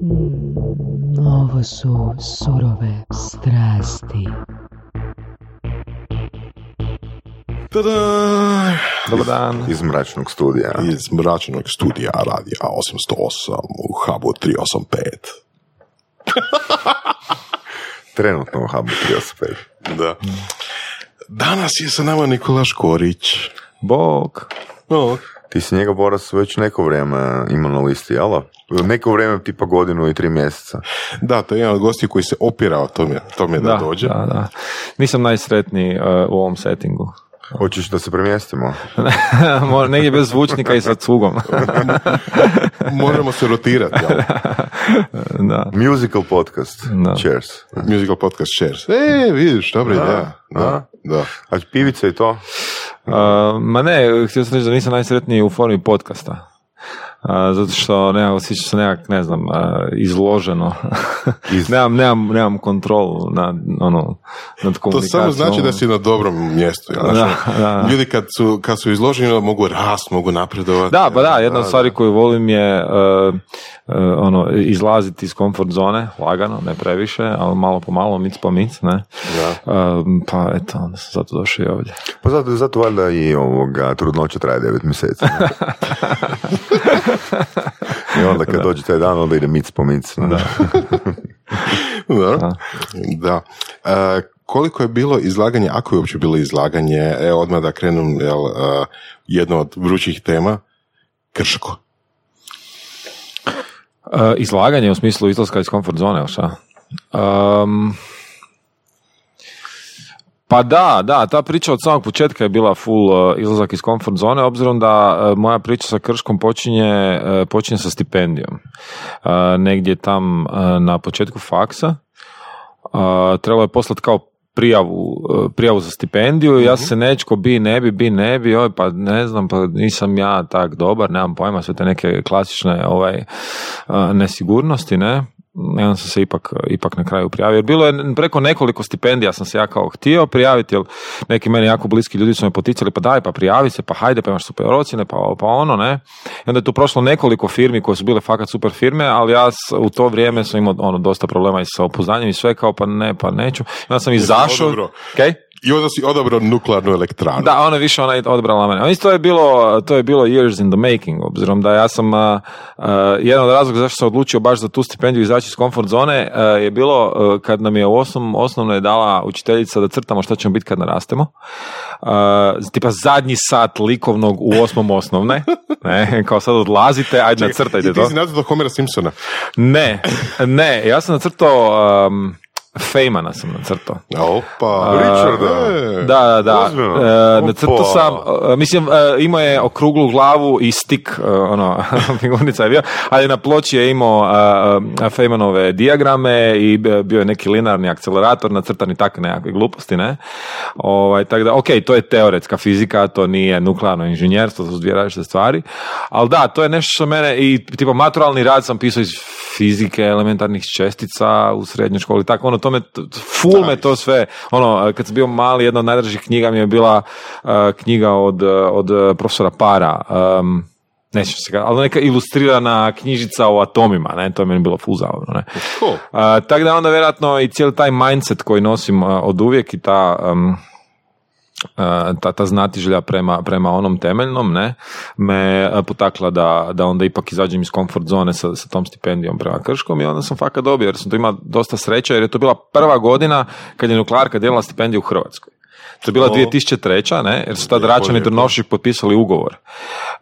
Ovo su surove strasti. Tada! Dobar dan. Iz mračnog studija. Iz mračnog studija radija 808 u hubu 385. Trenutno u Hubu 385. Da. Danas je sa nama Nikola Škorić. Bog. O, Ti si njega, Boras, već neko vrijeme imao na listi, jel? Neko vrijeme, tipa godinu i tri mjeseca. da, to je jedan od gosti koji se opirao tome, tome da, dođe. Da, da. Nisam najsretniji uh, u ovom settingu. Hoćeš da se premjestimo? Negdje bez zvučnika i sa cugom. Možemo se rotirati, da. Musical podcast. Da. Cheers. Musical podcast shares. E, vidiš, dobra ideja. Da, da. da. A pivica i to? Uh, ma ne, htio sam reći da nisam najsretniji u formi podcasta. Uh, zato što nekako osjećam se nekak, ne znam, uh, izloženo. Iz- nemam, nemam, nemam kontrolu nad, ono, nad To komunikacijom. samo znači da si na dobrom mjestu. Jel? Da, Znaš, da. Ljudi kad su, kad su izloženi mogu rast, mogu napredovati. Da, pa da, jedna od stvari koju volim je uh, uh, ono, izlaziti iz komfort zone, lagano, ne previše, ali malo po malo, mic po mic, ne? Um, pa eto, onda sam zato došao i ovdje. Pa zato, zato valjda i ovoga, trudnoća traje devet mjeseci. I onda kad dođe taj dan, onda ide mic po mic. ne? Da. da. E, koliko je bilo izlaganje, ako je uopće bilo izlaganje, evo odmah da krenem, jel, e, jedno od vrućih tema, Krško. Uh, izlaganje u smislu izlaska iz komfort zone, šta? Um, pa da, da, ta priča od samog početka je bila full uh, izlazak iz komfort zone, obzirom da uh, moja priča sa Krškom počinje, uh, počinje sa stipendijom. Negdje tam na početku faksa. Trebalo je poslati kao prijavu, prijavu za stipendiju. Ja sam se nečko bi, ne bi, bi, ne bi, oj, pa ne znam, pa nisam ja tak dobar, nemam pojma, sve te neke klasične ovaj, nesigurnosti, ne, i onda sam se ipak, ipak na kraju prijavio. Jer bilo je preko nekoliko stipendija sam se ja kao htio prijaviti, jer neki meni jako bliski ljudi su me poticali, pa daj, pa prijavi se, pa hajde, pa imaš super ocjene, pa, pa ono, ne. I onda je tu prošlo nekoliko firmi koje su bile fakat super firme, ali ja u to vrijeme sam imao ono, dosta problema i sa opuzdanjem i sve, kao pa ne, pa neću. I onda sam izašao. Kaj? I onda si odabrao nuklearnu elektranu. Da, ona više ona je odbrala mene. Ali to je bilo, to je bilo years in the making, obzirom da ja sam, a, jedan od razloga zašto sam odlučio baš za tu stipendiju izaći iz komfort zone a, je bilo a, kad nam je u osnom, osnovno je dala učiteljica da crtamo šta ćemo biti kad narastemo. A, tipa zadnji sat likovnog u osmom osnovne. Ne, kao sad odlazite, ajde nacrtajte I ti to. si nacrtao Homera Simpsona. Ne, ne, ja sam nacrtao um, Fejmana sam nacrtao. Opa. Richarda. E. Da, da, da. Ozbiljno? E, nacrtao sam, e, mislim, e, imao je okruglu glavu i stik, e, ono, figurnica je bio, ali na ploči je imao e, e, Feynmanove dijagrame i bio je neki linearni akcelerator, nacrtani takve nekakve gluposti, ne? Ovaj, tako da, ok, to je teoretska fizika, to nije nuklearno inženjerstvo, to su dvije različite stvari, ali da, to je nešto što mene, i tipo maturalni rad sam pisao iz fizike, elementarnih čestica u srednjoj školi, tako ono, to me, full me to sve, ono, kad sam bio mali, jedna od najdražih knjiga mi je bila uh, knjiga od, od profesora Para, um, neću se ga, ali neka ilustrirana knjižica o atomima, ne, to je meni bilo full zabavno, ne. Cool. Uh, tako da onda vjerojatno i cijeli taj mindset koji nosim uh, od uvijek i ta um, ta, ta znatiželja prema, prema onom temeljnom, ne, me uh, potakla da, da onda ipak izađem iz komfort zone sa, sa tom stipendijom prema Krškom i onda sam fakat dobio, jer sam tu imao dosta sreće, jer je to bila prva godina kad je nuklearka dijelila stipendiju u Hrvatskoj. To je bila O. 2003. ne, jer su tad Račan i. Drnovšik potpisali ugovor.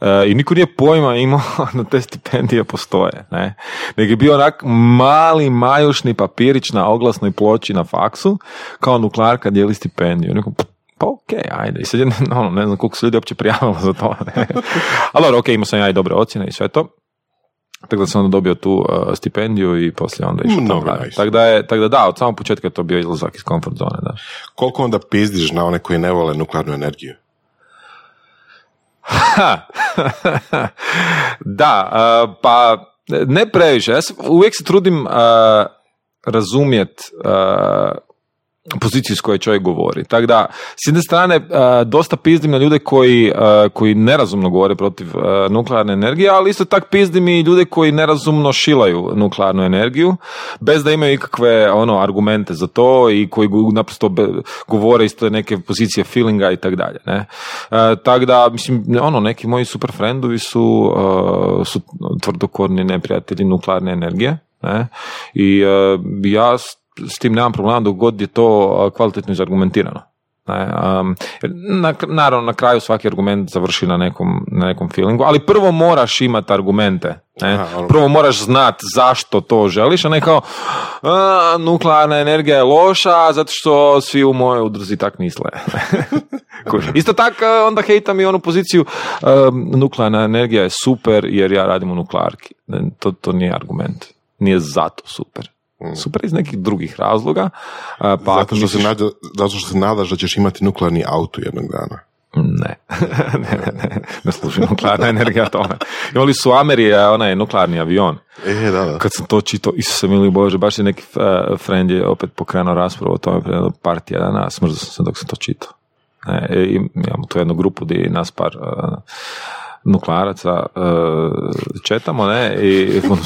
E, I niko nije pojma imao da te stipendije postoje. Ne? Nego je bio onak mali majušni papirić na oglasnoj ploči na faksu, kao nuklearka dijeli stipendiju. Neko, pa ok, ajde. I sad je, ono, ne znam koliko se ljudi uopće prijavilo za to. Ali dobro, ok, imao sam ja i dobre ocjene i sve to. Tako da sam onda dobio tu uh, stipendiju i poslije onda išao tamo nice. Tako da, je, tako da da, od samog početka je to bio izlazak iz komfort zone. Da. Koliko onda pizdiš na one koji ne vole nuklearnu energiju? Ha. da, uh, pa ne previše. Ja se, uvijek se trudim uh, razumjet uh, poziciju s koje čovjek govori. Tako da, s jedne strane, e, dosta pizdim na ljude koji, e, koji nerazumno govore protiv e, nuklearne energije, ali isto tak pizdim i ljude koji nerazumno šilaju nuklearnu energiju, bez da imaju ikakve ono, argumente za to i koji naprosto govore isto neke pozicije feelinga i tako dalje. Ne? Tako da, mislim, ono, neki moji super friendovi su, su tvrdokorni neprijatelji nuklearne energije. Ne? I ja s, tim nemam problema dok god je to kvalitetno izargumentirano. Ne, um, na, naravno, na kraju svaki argument završi na nekom, na nekom feelingu, ali prvo moraš imati argumente. Ne? Aha. Prvo moraš znat zašto to želiš, a ne kao "A, nuklearna energija je loša zato što svi u mojoj udruzi tak misle. Isto tako onda hejtam i onu poziciju um, nuklearna energija je super jer ja radim u nuklearki. To, to nije argument. Nije zato super. Super iz nekih drugih razloga. Pa Zato što, se nada, zato što se nadaš da ćeš imati nuklearni auto jednog dana. Ne, ne, ne, ne, ne služi nuklearna energija tome. Imali su Ameri a, onaj nuklearni avion. E, da, da. Kad sam to čitao, Isuse mili Bože, baš je neki uh, friend je opet pokrenuo raspravu o tome prije par tjedana, smrzao sam se dok sam to čitao. E, imamo tu jednu grupu gdje nas par uh, nuklearaca uh, četamo, ne, i ono,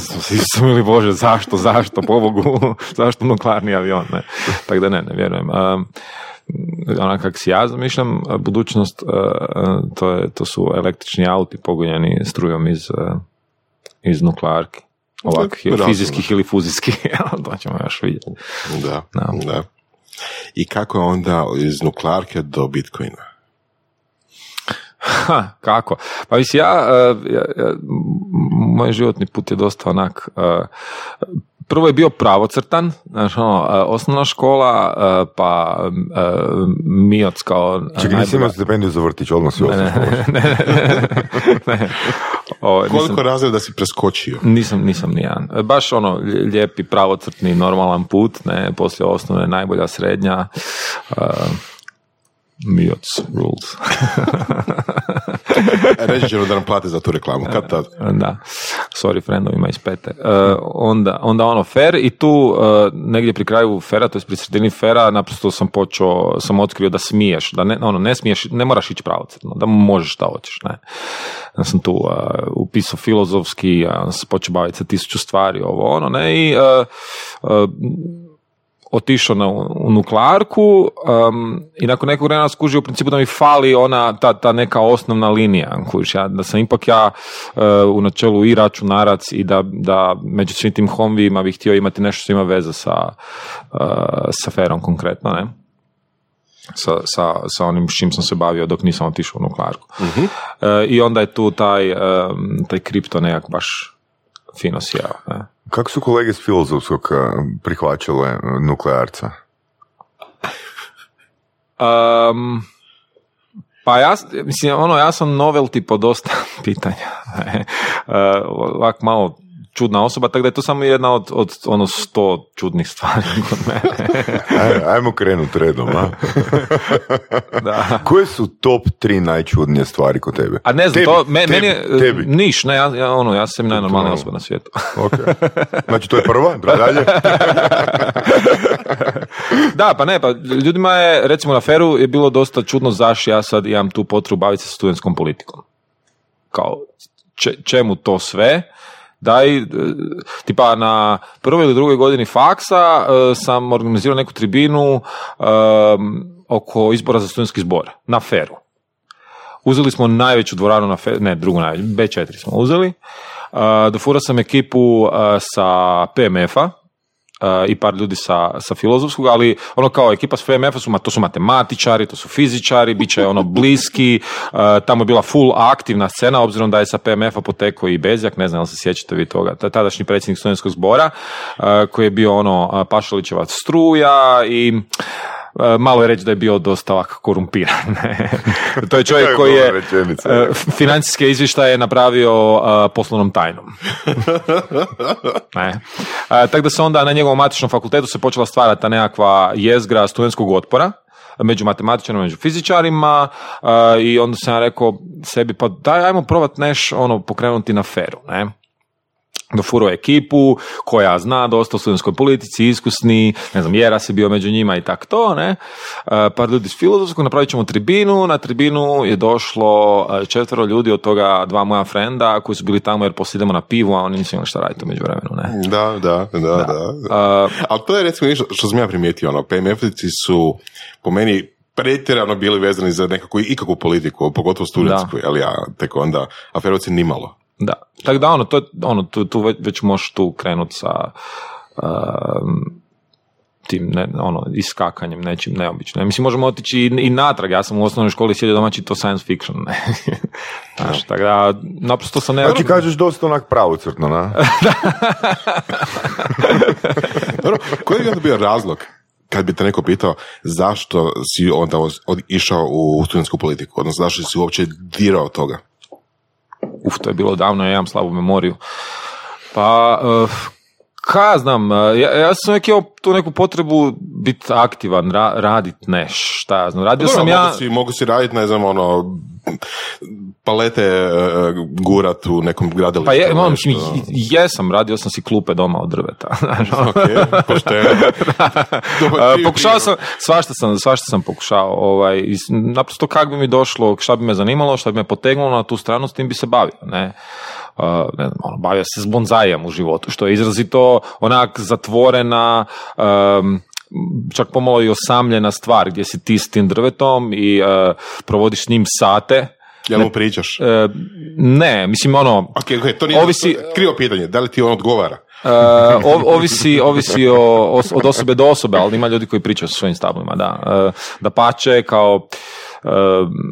sam se, Isuse mili Bože, zašto, zašto, pobogu, zašto nuklearni avion, ne. Tako da ne, ne vjerujem. Um, onak kak si ja zamišljam, budućnost, uh, uh, to, je, to su električni auti pogonjeni strujom iz, uh, iz nuklearki. Ovakvih, fizijskih ili fuzijskih, to ćemo još vidjeti. Da, Da. da. I kako je onda iz nuklearke do bitcoina? Ha, kako? Pa mislim, ja, uh, ja, ja- moj životni put je dosta onak, uh, prvo je bio pravocrtan, znaš, ono, uh, osnovna škola, pa MIOC kao... Čekaj, nisi imao stipendiju za vrtić, odmah si ne, ne, ne, nisam- Koliko razreda si preskočio? Nisam, nisam nijedan. E, Baš ono, lijepi, pravocrtni, normalan put, ne, poslije osnovne, najbolja srednja. Uh, Mioc rules. E, reći ćemo da nam plate za tu reklamu. Kad tad? da, sorry friendovima iz pete. E, onda, onda ono fer i tu e, negdje pri kraju fera, to je pri sredini fera, naprosto sam počeo, sam otkrio da smiješ, da ne, ono, ne smiješ, ne moraš ići pravocrtno, da možeš šta hoćeš, ne. Ja sam tu e, upisao filozofski, ja sam se počeo baviti sa tisuću stvari, ovo ono, ne, i e, e, otišao na, u nuklearku um, i nakon nekog vremena skužio u principu da mi fali ona, ta, ta neka osnovna linija, kužiš, ja, da sam ipak ja uh, u načelu i računarac i da, da među svim tim homvijima bih htio imati nešto što ima veze sa, uh, sa ferom konkretno, ne? Sa, sa, sa onim s čim sam se bavio dok nisam otišao u nuklearku. E, I onda je tu taj, um, taj kripto nekak baš fino sjeo. Ne? Kako su kolege s filozofskog a, prihvaćale a, nuklearca? Um, pa ja, mislim, ono, ja sam novelty po dosta pitanja. uh, ovak malo čudna osoba, tako da je to samo jedna od, od ono sto čudnih stvari kod mene. Aj, ajmo krenut redom, a? da. Koje su top tri najčudnije stvari kod tebe? A ne znam, Tebi, to, me, tebi, meni je, Tebi. niš, ne, ja, ja, ono, ja sam najnormalnija osoba na svijetu. Ok. Znači, to je prva, dalje. da, pa ne, pa ljudima je, recimo na feru je bilo dosta čudno zašto ja sad imam tu potrebu baviti se studentskom politikom. Kao, če- čemu to sve? Daj, e, tipa na prvoj ili drugoj godini faksa e, sam organizirao neku tribinu e, oko izbora za studentski zbor na feru. Uzeli smo najveću dvoranu na feru, ne, drugu najveću, B4 smo uzeli. Dofurao sam ekipu sa PMF-a, i par ljudi sa, sa filozofskog, ali ono kao ekipa s PMF-a su, to su matematičari, to su fizičari, bit će ono bliski, uh, tamo je bila full aktivna scena, obzirom da je sa PMF-a potekao i Bezjak, ne znam da se sjećate vi toga, Ta- tadašnji predsjednik studentskog zbora, uh, koji je bio ono uh, Pašalićevac struja i malo je reći da je bio dosta ovako korumpiran. to je čovjek je koji je rečenica. uh, financijske izvještaje napravio uh, poslovnom tajnom. Ne. E, tako da se onda na njegovom matičnom fakultetu se počela stvarati ta nekakva jezgra studentskog otpora među matematičarima, među fizičarima e, i onda sam ja rekao sebi pa daj ajmo probat neš ono pokrenuti na feru, ne. Dofurao ekipu koja zna dosta o studentskoj politici, iskusni, ne znam, Jeras je bio među njima i tak to, ne. E, par ljudi s filozofskog, napravit ćemo tribinu, na tribinu je došlo e, četvero ljudi, od toga dva moja frenda koji su bili tamo jer poslije idemo na pivu, a oni nisu imali šta raditi u međuvremenu, ne. Da, da, da, da. E, Ali to je recimo nešto što sam ja primijetio, ono, PMF-ici su po meni pretjerano bili vezani za nekakvu ikakvu politiku, pogotovo studentsku, ali ja tek onda aferovci nimalo. Da, tako da ono, to, ono tu, tu već, već možeš tu krenut sa um, tim, ne, ono, iskakanjem, nečim neobičnim. Mislim, možemo otići i, i natrag, ja sam u osnovnoj školi sjedio doma to science fiction, ne. Znaš, tako da, naprosto sam ne... Znači kažeš dosta onak pravocrtno, na? Dobro, koji bi onda bio razlog kad bi te neko pitao zašto si onda išao u studentsku politiku, odnosno zašto si uopće dirao toga? Uf, to je bilo davno, ja imam slabu memoriju. Pa, uh, ka znam, uh, ja, ja sam uvijek imao tu neku potrebu biti aktivan, ra, radit neš, šta ja znam. Radio Dobro, sam ja... mogu si, mogu si raditi, ne znam, ono, palete e, gurat u nekom gradilištu. Pa je, mislim, jesam, radio sam si klupe doma od drveta. ono. Ok, pošteno. Pokušao sam, svašta sam, svašta sam pokušao, ovaj, naprosto kako bi mi došlo, šta bi me zanimalo, šta bi me potegnulo na tu stranu, s tim bi se bavio, ne. Ne znam, ono, bavio se s bonzajem u životu, što je izrazito onak zatvorena, em, čak pomalo i osamljena stvar, gdje si ti s tim drvetom i e, provodiš s njim sate. Jel mu pričaš? E, ne, mislim, ono, Ok, ok, to nije ovisi- krivo pitanje, da li ti on odgovara? O- ovisi, ovisi o, od osobe do osobe, ali ima ljudi koji pričaju sa svojim stablima, da. E, da pače kao,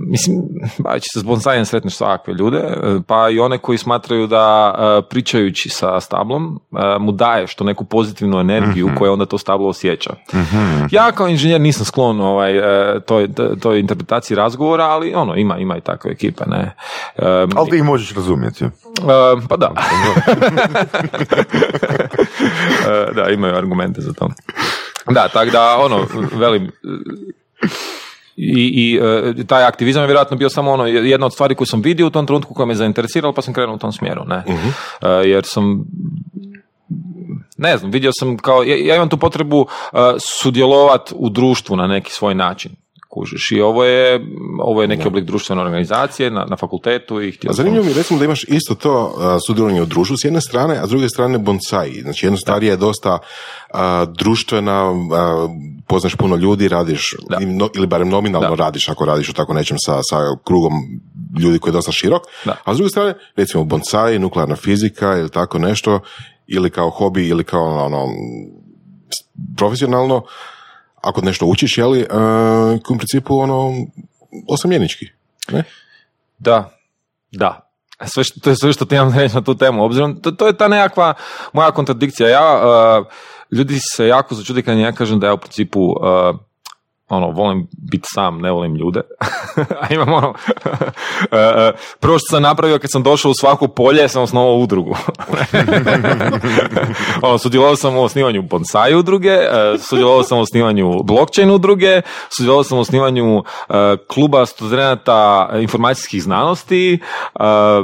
mislim, bavići se s bonsajem sretneš svakakve ljude, e, pa i one koji smatraju da e, pričajući sa stablom e, mu daješ to neku pozitivnu energiju koja onda to stablo osjeća. Ja kao inženjer nisam sklon ovaj, e, toj, toj interpretaciji razgovora, ali ono, ima, ima i takve ekipe, ne. E, Ali ti ih možeš razumjeti. E, pa da. E, da, imaju argumente za to. Da, tako da, ono, velim, i, i e, taj aktivizam je vjerojatno bio samo ono, jedna od stvari koju sam vidio u tom trenutku koja me zainteresirala, pa sam krenuo u tom smjeru, ne. E, jer sam ne znam, vidio sam kao, ja, ja imam tu potrebu uh, sudjelovati u društvu na neki svoj način. Kužiš, i ovo je, ovo je neki oblik društvene organizacije na, na fakultetu i htio A sam- zanimljivo mi je recimo da imaš isto to a, sudjelovanje u društvu s jedne strane, a s druge strane bonsai. Znači jedna stvar je dosta a, društvena, a, poznaš puno ljudi, radiš, Da. ili barem nominalno Da. radiš ako radiš u tako nečem sa, sa krugom ljudi koji je dosta širok. Da. A s druge strane, recimo bonsai, nuklearna fizika ili tako nešto, ili kao hobi ili kao ono, profesionalno, ako nešto učiš, jeli, e, u principu ono, osamljenički. Ne? Da, da. Sve što, to je sve što ti imam reći na tu temu. Obzirom, to, to je ta nekakva moja kontradikcija. Ja, uh, ljudi se jako začudi kad ja kažem da ja u principu uh, ono, volim biti sam, ne volim ljude. A imam ono, uh, uh, prvo što sam napravio kad sam došao u svako polje, sam osnovao udrugu. ono, sudjelovao sam u osnivanju bonsai udruge, uh, sudjelovao sam u osnivanju blockchain udruge, sudjelovao sam u osnivanju kluba studenata informacijskih znanosti,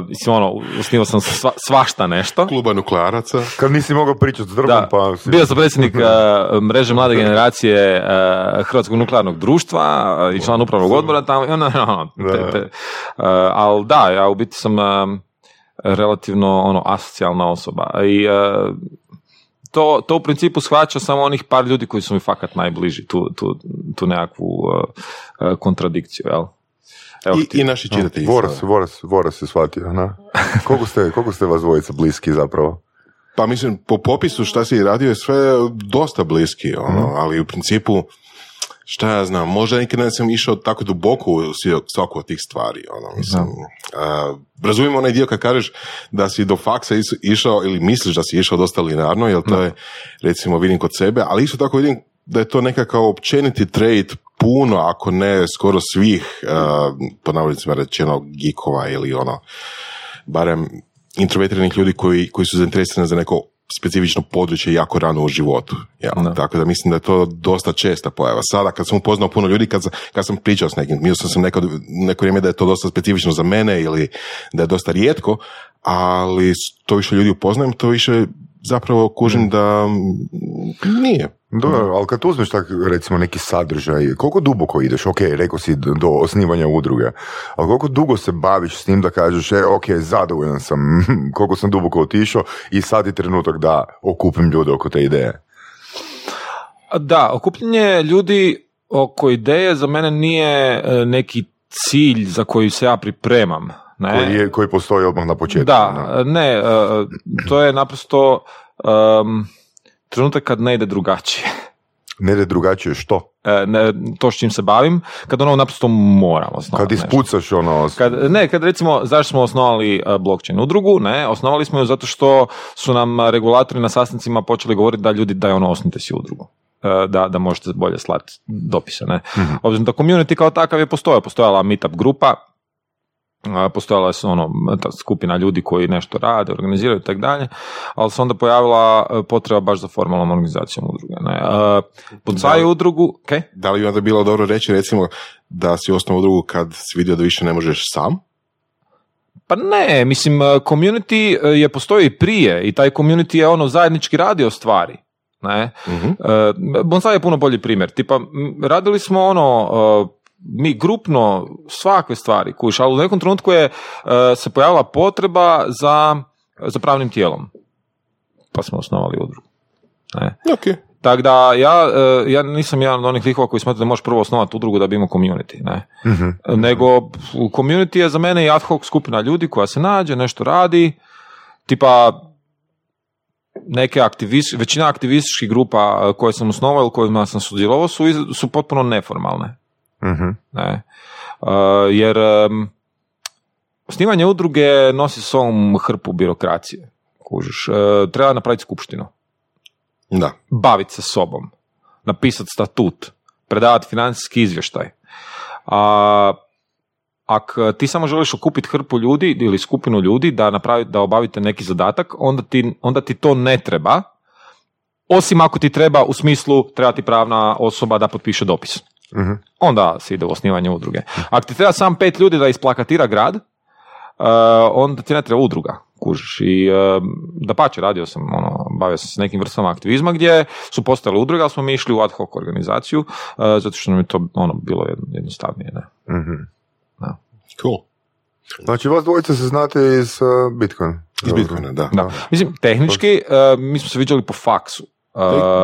mislim, ono, osnivao sam sva, svašta nešto. Kluba nuklearaca. Kad nisi mogao pričati s drvom, pa si... bio sam predsjednik mreže mlade generacije Hrvatskog nuklearnog društva i član upravnog odbora tamo. i onda, ono, te- te- uh, ali da, ja u biti sam relativno ono asocijalna osoba. I uh, to, to u principu shvaća samo onih par ljudi koji su mi fakat najbliži, tu, tu, tu nekakvu uh, kontradikciju, jel? Evo ti. I, I naši čitatelji. Voras, Voras, Voras je shvatio, na? Koliko ste, koliko ste vas dvojica bliski zapravo? Pa mislim, po popisu šta si radio je sve dosta bliski, ono, Mhm. ali u principu, šta ja znam, možda nekad ne sam išao tako duboko u svaku od tih stvari, ono, mislim, a, razumijem onaj dio kad kažeš da si do faksa is- išao ili misliš da si išao dosta linearno, jer to je, recimo, vidim kod sebe, ali isto tako vidim da je to nekakav općeniti trade puno, ako ne skoro svih, uh, po navodnicima rečeno, geekova ili ono, barem introvertiranih ljudi koji, koji su zainteresirani za neko specifično područje jako rano u životu. Jel? Da. Tako da mislim da je to dosta česta pojava. Sada kad sam upoznao puno ljudi, kad, kad sam pričao s nekim, mislio sam neko, neko vrijeme da je to dosta specifično za mene ili da je dosta rijetko, ali to više ljudi upoznajem, to više zapravo kužim da nije. Dobro, ali kad uzmeš tak, recimo neki sadržaj, koliko duboko ideš, ok, rekao si do osnivanja udruge, ali koliko dugo se baviš s tim da kažeš, e, ok, zadovoljan sam, koliko sam duboko otišao i sad je trenutak da okupim ljude oko te ideje. Da, okupljanje ljudi oko ideje za mene nije e, neki cilj za koji se ja pripremam. Ne? Koji, je, koji postoji odmah na početku. Da, ne, e, to je naprosto em, trenutak kad ne ide drugačije. Ne ide drugačije što? E, ne, to s čim se bavim, kad ono naprosto moram osnovati Kad nešto. ispucaš ono... Kad, ne, kad recimo, zašto smo osnovali uh, blockchain udrugu, ne, osnovali smo ju zato što su nam regulatori na sastancima počeli govoriti da ljudi, da je ono, osnite si udrugu. Uh, Da, da možete bolje slati dopise, ne. Obzirom da community kao takav je postojao, postojala meetup grupa, postojala je ono, ta skupina ljudi koji nešto rade, organiziraju i tako dalje, ali se onda pojavila uh, potreba baš za formalnom organizacijom udruge. Ne. Bonsai Da. udrugu, okay? Da li bi onda bilo dobro reći recimo da si osnovao drugu kad si vidio da više ne možeš sam? Pa ne, mislim, uh, community je postoji i prije i taj community je ono zajednički radio stvari. Ne? Mhm. Uh, Bonsai je puno bolji primjer. Tipa, radili smo ono, mi grupno svakve stvari, kuš, ali u nekom trenutku je uh, se pojavila potreba za, za pravnim tijelom. Pa smo osnovali udrugu. Ne? Ok. Tako da ja, uh, ja nisam jedan od onih likova koji smatra da možeš prvo osnovati udrugu da bi imao community. Ne? Mhm. nego community je za mene i ad hoc skupina ljudi koja se nađe, nešto radi, tipa neke aktivis, većina aktivističkih grupa eh, koje sam osnovao ili kojima sam sudjelovao su, su potpuno neformalne. Mhm. Ne? Eh, jer em, osnivanje udruge nosi s sobom hrpu birokracije. Kužiš, Eh, treba napraviti skupštinu Da. baviti se sobom, napisati statut, predavati financijski izvještaj. A, ako ti samo želiš okupiti hrpu ljudi ili skupinu ljudi da, napravi, da obavite neki zadatak, onda ti, onda ti to ne treba, osim ako ti treba u smislu treba ti pravna osoba da potpiše dopis. Mhm. Onda se ide u osnivanje udruge. Ako ti treba sam pet ljudi da isplakatira grad, uh, onda ti ne treba udruga, kužiš. I da pače, radio sam, ono, bavio sam se s nekim vrstama aktivizma gdje su postale udruge, ali smo mi išli u ad hoc organizaciju, uh, zato što nam je to ono, bilo jedno- jednostavnije. Ne? Mhm. Cool. Znači, vas dvojica se znate iz uh, Bitcoin. Iz Bitcoina, da. Da. Mislim, tehnički, uh, mi smo se viđali po faksu. Uh,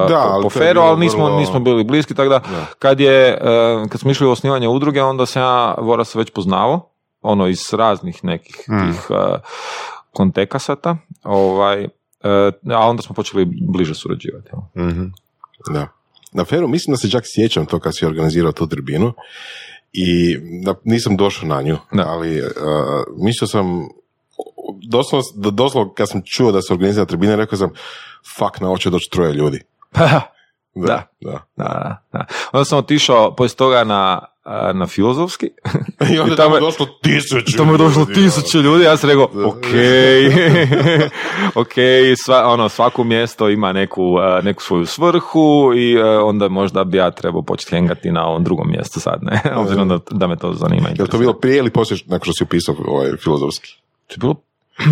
Da, po, ali po feru, ali nismo, vrlo- nismo bili bliski, tako da, Da. kad je, uh, kad smo išli u osnivanje udruge, onda sam ja Voras već poznavao, ono iz raznih nekih Mm. tih uh, kontekasata, ovaj, uh, a onda smo počeli bliže surađivati. Mhm. Da. Na feru mislim da se čak sjećam to kad si organizirao tu tribinu i da, nisam došao na nju, Da. ali uh, mislio sam doslovno, doslovno kad sam čuo da se organizira tribina, rekao sam fuck, na će doći troje ljudi. Da, Da. da. Da, da. Onda sam otišao poslije toga na, na filozofski. I onda I tamo je- došlo tisuću Tamo je došlo ljudi, tisuće ljudi, ja sam rekao, ok, ok, sva, ono, svako mjesto ima neku, neku svoju svrhu i uh, onda možda bi ja trebao početi hengati na ovom drugom mjestu sad, ne, obzirom da, da me to zanima. Je to bilo prije ili poslije nakon što si upisao ovaj filozofski? To je bilo,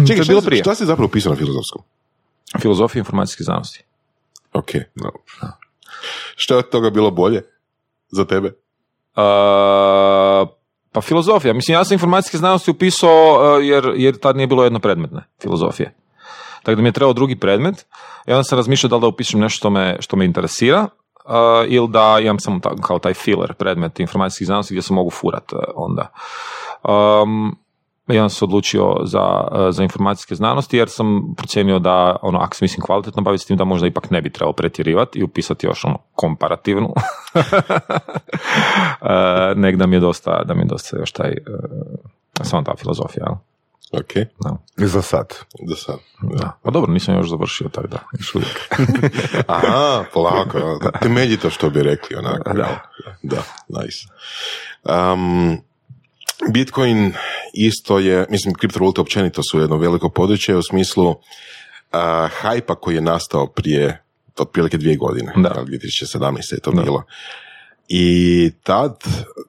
Čekaj, je bilo prije. šta si zapravo upisao na filozofskom? Filozofija informacijske znanosti. Ok, no. Šta je od toga bilo bolje za tebe? Uh, pa filozofija, mislim ja sam informacijske znanosti upisao uh, jer, jer tad nije bilo jedno predmetne filozofije. Tako da mi je trebao drugi predmet i onda sam razmišljao da li da upišem nešto što me, što me interesira uh, ili da imam samo ta- kao taj filler predmet informacijskih znanosti gdje se mogu furat uh, onda. Um, onda sam se odlučio za, uh, za informacijske znanosti jer sam procijenio da ono, ako se mislim kvalitetno baviti s tim da možda ipak ne bi trebao pretjerivati i upisati još ono komparativnu. nek da mi je dosta, da mi je dosta još taj, uh, samo ta filozofija. jel? Ok, Za sad. do sad. Da. Pa dobro, nisam još završio, tako da, još uvijek. Aha, polako, da, temeljito što bi rekli, onako. Da. Da, nice. Um, Bitcoin isto je, mislim, kriptovalute općenito su jedno veliko područje u smislu a, hajpa koji je nastao prije otprilike dvije godine, Da. jel, 2017. je to bilo. I tad,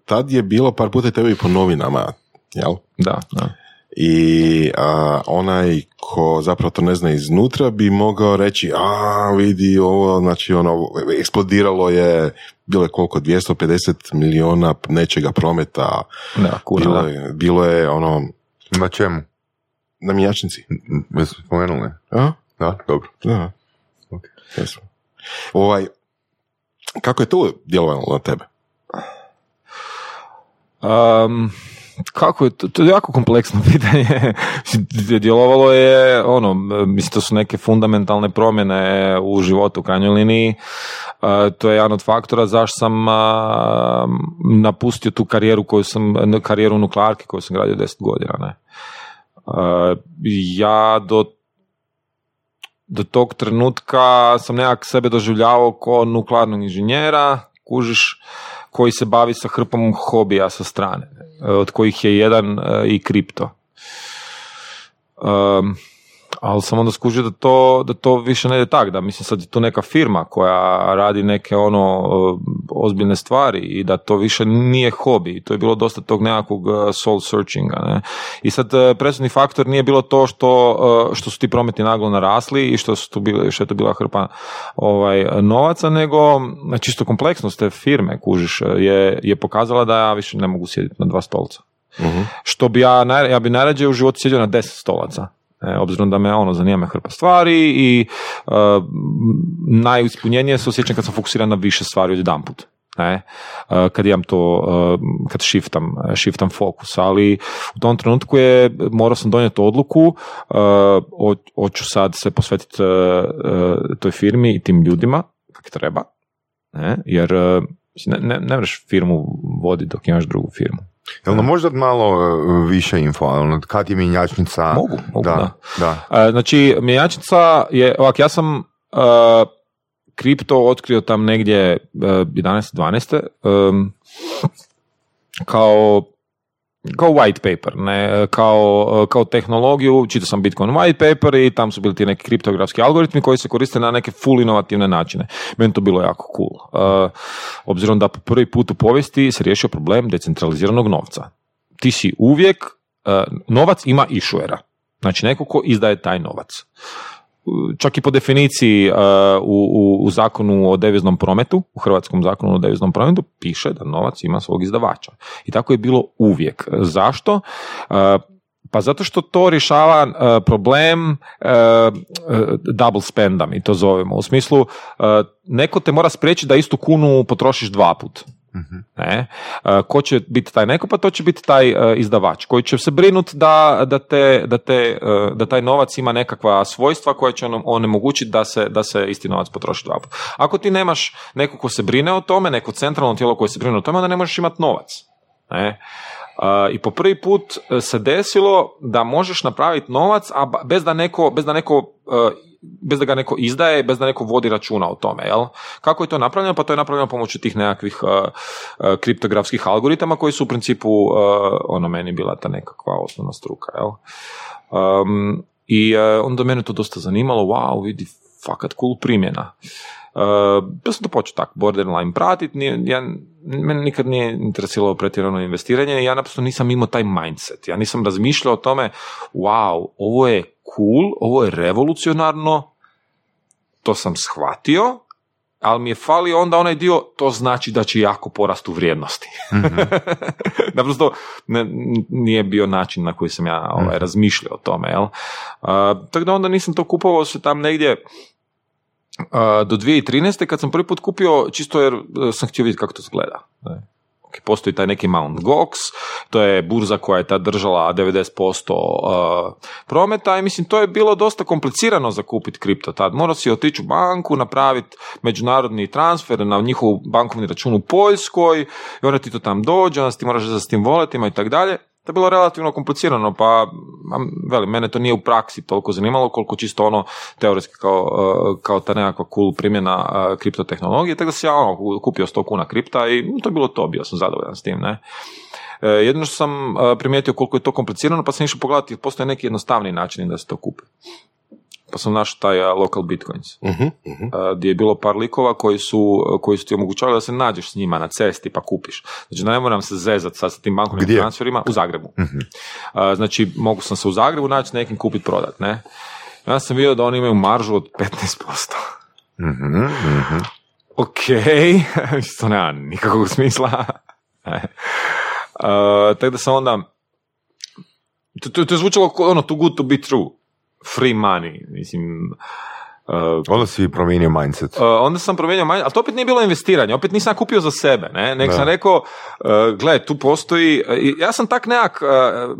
tad je bilo par puta tebe i po novinama, jel? Da, da. I a, onaj ko zapravo to ne zna iznutra bi mogao reći, a vidi ovo, znači ono, eksplodiralo je, bilo je koliko, 250 miliona nečega prometa, Da, kuna, bilo, da. je, bilo je ono, Na čemu? na mjenjačnici. Jesu spomenuli? A? Da, dobro. Da. Ok. Jesmo. Ovaj, kako je to djelovalo na tebe? Um, kako je, to, to je jako kompleksno pitanje. Djelovalo je, ono, mislim, to su neke fundamentalne promjene u životu u krajnjoj liniji. Uh, to je jedan od faktora zašto sam napustio tu karijeru koju sam, karijeru nuklearke koju sam gradio 10 godina, ne. Uh, ja do do tog trenutka sam nekak sebe doživljavao kao nuklearnog inženjera, kužiš, koji se bavi sa hrpom hobija sa strane, e, od kojih je jedan e, i kripto. Um, ali sam onda skužio da to, da to više ne ide tak, da mislim sad je tu neka firma koja radi neke ono e, ozbiljne stvari i da to više nije hobi i to je bilo dosta tog nekakvog e, soul searchinga. Ne? I sad e, presudni faktor nije bilo to što, što su ti prometi naglo narasli i što, su tu bili, što je to bila hrpa ovaj, novaca, nego čisto kompleksnost te firme, kužiš, je, je pokazala da ja više ne mogu sjediti na dva stolca. Što bi ja, ja bi najrađe u životu sjedio na deset stolaca. E, obzirom da me ono zanima me hrpa stvari i uh, najispunjenije se osjećam kad sam fokusiran na više stvari odjedanput. Ne? E, kad imam to, e, kad shiftam, shiftam fokus, ali u tom trenutku je, morao sam donijeti odluku, e, ho- hoću sad se posvetiti e, e, toj firmi i tim ljudima, kako treba, ne? jer e, ne, ne, ne možeš firmu voditi dok imaš drugu firmu. Jel nam možda malo e, više info, ono, kad je mjenjačnica? Mogu, mogu, da. da. E, Znači, mjenjačnica je, ovak, ja sam e, kripto otkrio tam negdje e, 11-12. em, kao kao white paper, ne, kao, kao tehnologiju, čitao sam Bitcoin white paper i tam su bili ti neki kriptografski algoritmi koji se koriste na neke full inovativne načine. Meni to bilo jako cool. Uh, obzirom da po prvi put u povijesti se riješio problem decentraliziranog novca. Ti si uvijek, uh, novac ima issuera. Znači neko ko izdaje taj novac. Čak i po definiciji uh, u, u, u zakonu o deviznom prometu, u hrvatskom zakonu o deviznom prometu, piše da novac ima svog izdavača. I tako je bilo uvijek. Zašto? Uh, pa zato što to rješava uh, problem uh, double spenda, mi to zovemo. U smislu, uh, neko te mora spriječiti da istu kunu potrošiš dva put. Ne? Uh, ko će biti taj neko? Pa to će biti taj uh, izdavač koji će se brinuti da, da, te, da, te, uh, da taj novac ima nekakva svojstva koja će onom- onemogućiti da se, da se isti novac potroši dva puta. Ako ti nemaš neko ko se brine o tome, neko centralno tijelo koje se brine o tome, onda ne možeš imati novac. Ne? I po prvi put se desilo da možeš napraviti novac, a bez da neko, bez da neko bez da ga neko izdaje, bez da neko vodi računa o tome, jel? Kako je to napravljeno? Pa to je napravljeno pomoću tih nekakvih uh, kriptografskih algoritama koji su u principu uh, ono meni bila ta nekakva osnovna struka, jel? Um, I uh, onda mene to dosta zanimalo, wow, vidi, fakat cool primjena. Uh, ja sam to počeo tako borderline pratiti, nije, ja, mene nikad nije interesiralo pretjerano investiranje, ja naprosto nisam imao taj mindset, ja nisam razmišljao o tome, wow, ovo je cool, ovo je revolucionarno, to sam shvatio, ali mi je falio onda onaj dio, to znači da će jako porast u vrijednosti. Naprosto ne, nije bio način na koji sam ja ovaj, razmišljao o tome. Jel? A, tako da onda nisam to kupovao se tam negdje do 2013. kad sam prvi put kupio, čisto jer e, sam htio vidjeti kako to izgleda. Postoji taj neki Mount Gox, to je burza koja je tad držala 90% uh, prometa i mislim to je bilo dosta komplicirano za kupiti kripto tad. Morao si otići u banku, napraviti međunarodni transfer na njihov bankovni račun u Poljskoj i onda ti to tam dođe, onda ti moraš za s tim voletima i tako dalje. To je bilo relativno komplicirano, pa am, velim, mene to nije u praksi toliko zanimalo koliko čisto ono teoretski kao, uh, kao ta nekakva cool primjena uh, kriptotehnologije, tako da sam ja ono, kupio 100 kuna kripta i to je bilo to, bio sam zadovoljan s tim, ne. E, jedino što sam primijetio koliko je to komplicirano, pa sam išao pogledati, postoje neki jednostavniji način da se to kupi. Pa sam našao taj local bitcoins, mhm. a, gdje je bilo par likova koji su, koji su ti omogućavali da se nađeš s njima na cesti pa kupiš. Znači ne moram se zezat sad sa tim bankovnim Gdje? transferima u Zagrebu. A, znači mogu sam se u Zagrebu naći nekim kupit prodat, ne. Ja sam vidio da oni imaju maržu od 15%. Mhm, mhm. ok, to nema nikakvog smisla. Uh, tako da sam onda, to, to, to je zvučalo ono too good to be true, free money, mislim, uh, Onda si promijenio mindset. Uh, onda sam promijenio manje, ali to opet nije bilo investiranje, opet nisam kupio za sebe, ne, Da. sam rekao, uh, gle, tu postoji, uh, ja sam tak nekak, uh,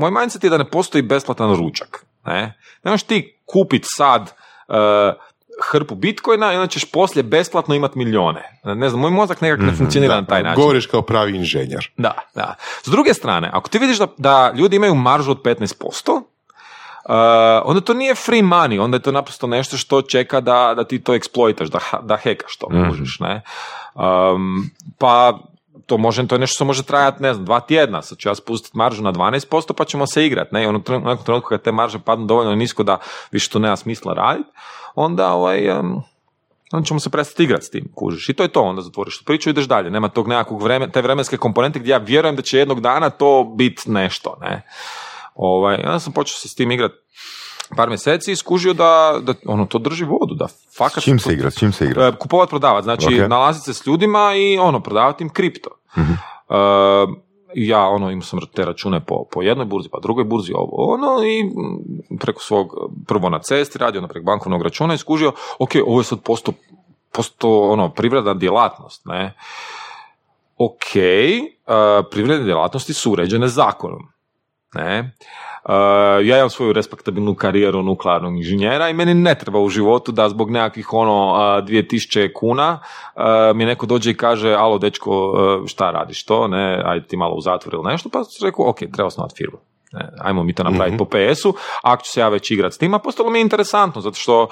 moj mindset je da ne postoji besplatan ručak, ne, možeš ti kupit sad uh, hrpu bitcoina i onda ćeš poslije besplatno imat milijone. Ne znam, moj mozak nekak ne funkcionira na taj način. Govoriš kao pravi inženjer. Da, da. S druge strane, ako ti vidiš da, da ljudi imaju maržu od 15%, uh, onda to nije free money, onda je to naprosto nešto što čeka da, da ti to eksploitaš, da, da hekaš to, možeš, ne? Um, pa to može, to je nešto što može trajati, ne znam, dva tjedna, sad ću ja spustiti maržu na 12%, pa ćemo se igrati, ne, i ono nekom trenutku kad te marže padnu dovoljno nisko da više to nema smisla raditi, onda ovaj, um, onda ćemo se prestati igrati s tim, kužiš. I to je to, onda zatvoriš tu priču i ideš dalje. Nema tog nekakvog vremena, te vremenske komponente gdje ja vjerujem da će jednog dana to biti nešto, ne. Ovaj, onda sam počeo se s tim igrati par mjeseci i skužio da, da ono, to drži vodu, da fakat... S čim se igra? S čim se igra? E, kupovat, prodavat, znači Ok. nalaziti se s ljudima i ono, prodavati im kripto. Mhm. E, ja ono imao sam te račune po, po jednoj burzi, pa drugoj burzi, ovo ono i mm, preko svog, prvo na cesti radio, preko bankovnog računa i skužio, ok, ovo je sad posto, posto ono, privredna djelatnost, ne. Ok, e, privredne djelatnosti su uređene zakonom, ne. Uh, ja imam svoju respektabilnu karijeru nuklearnog inženjera i meni ne treba u životu da zbog nekakvih ono uh, 2000 kuna uh, mi neko dođe i kaže alo dečko uh, šta radiš to, ne, ajde ti malo u zatvor ili nešto, pa sam rekao ok, treba osnovati firmu. Ne, ajmo mi to napraviti po PS-u, ako ću se ja već igrati s tim, a postalo mi je interesantno, zato što uh,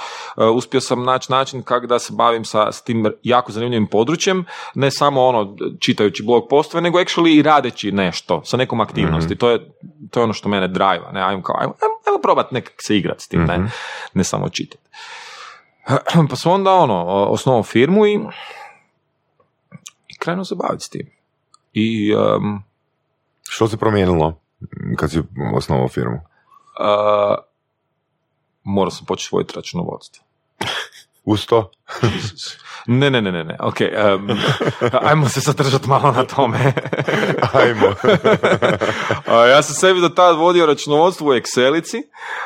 uspio sam naći način kako da se bavim sa, s tim jako zanimljivim područjem, ne samo ono čitajući blog postove, nego actually i radeći nešto sa nekom aktivnosti. To, je, to je ono što mene drive ne, ajmo, kao, ajmo, ajmo, ajmo probati nekak se igrati s tim, ne, ne samo čitati. Pa sam onda ono, osnovao firmu i, i krenuo se baviti s tim. I um, Što se promijenilo kad si osnovao firmu? uh, morao sam početi voditi računovodstvo. Uz to? Ne, ne, ne, ne, ne, ok, um, ajmo se sad držati malo na tome. Ajmo. Ja sam sebi do tad vodio računovodstvo u Excelici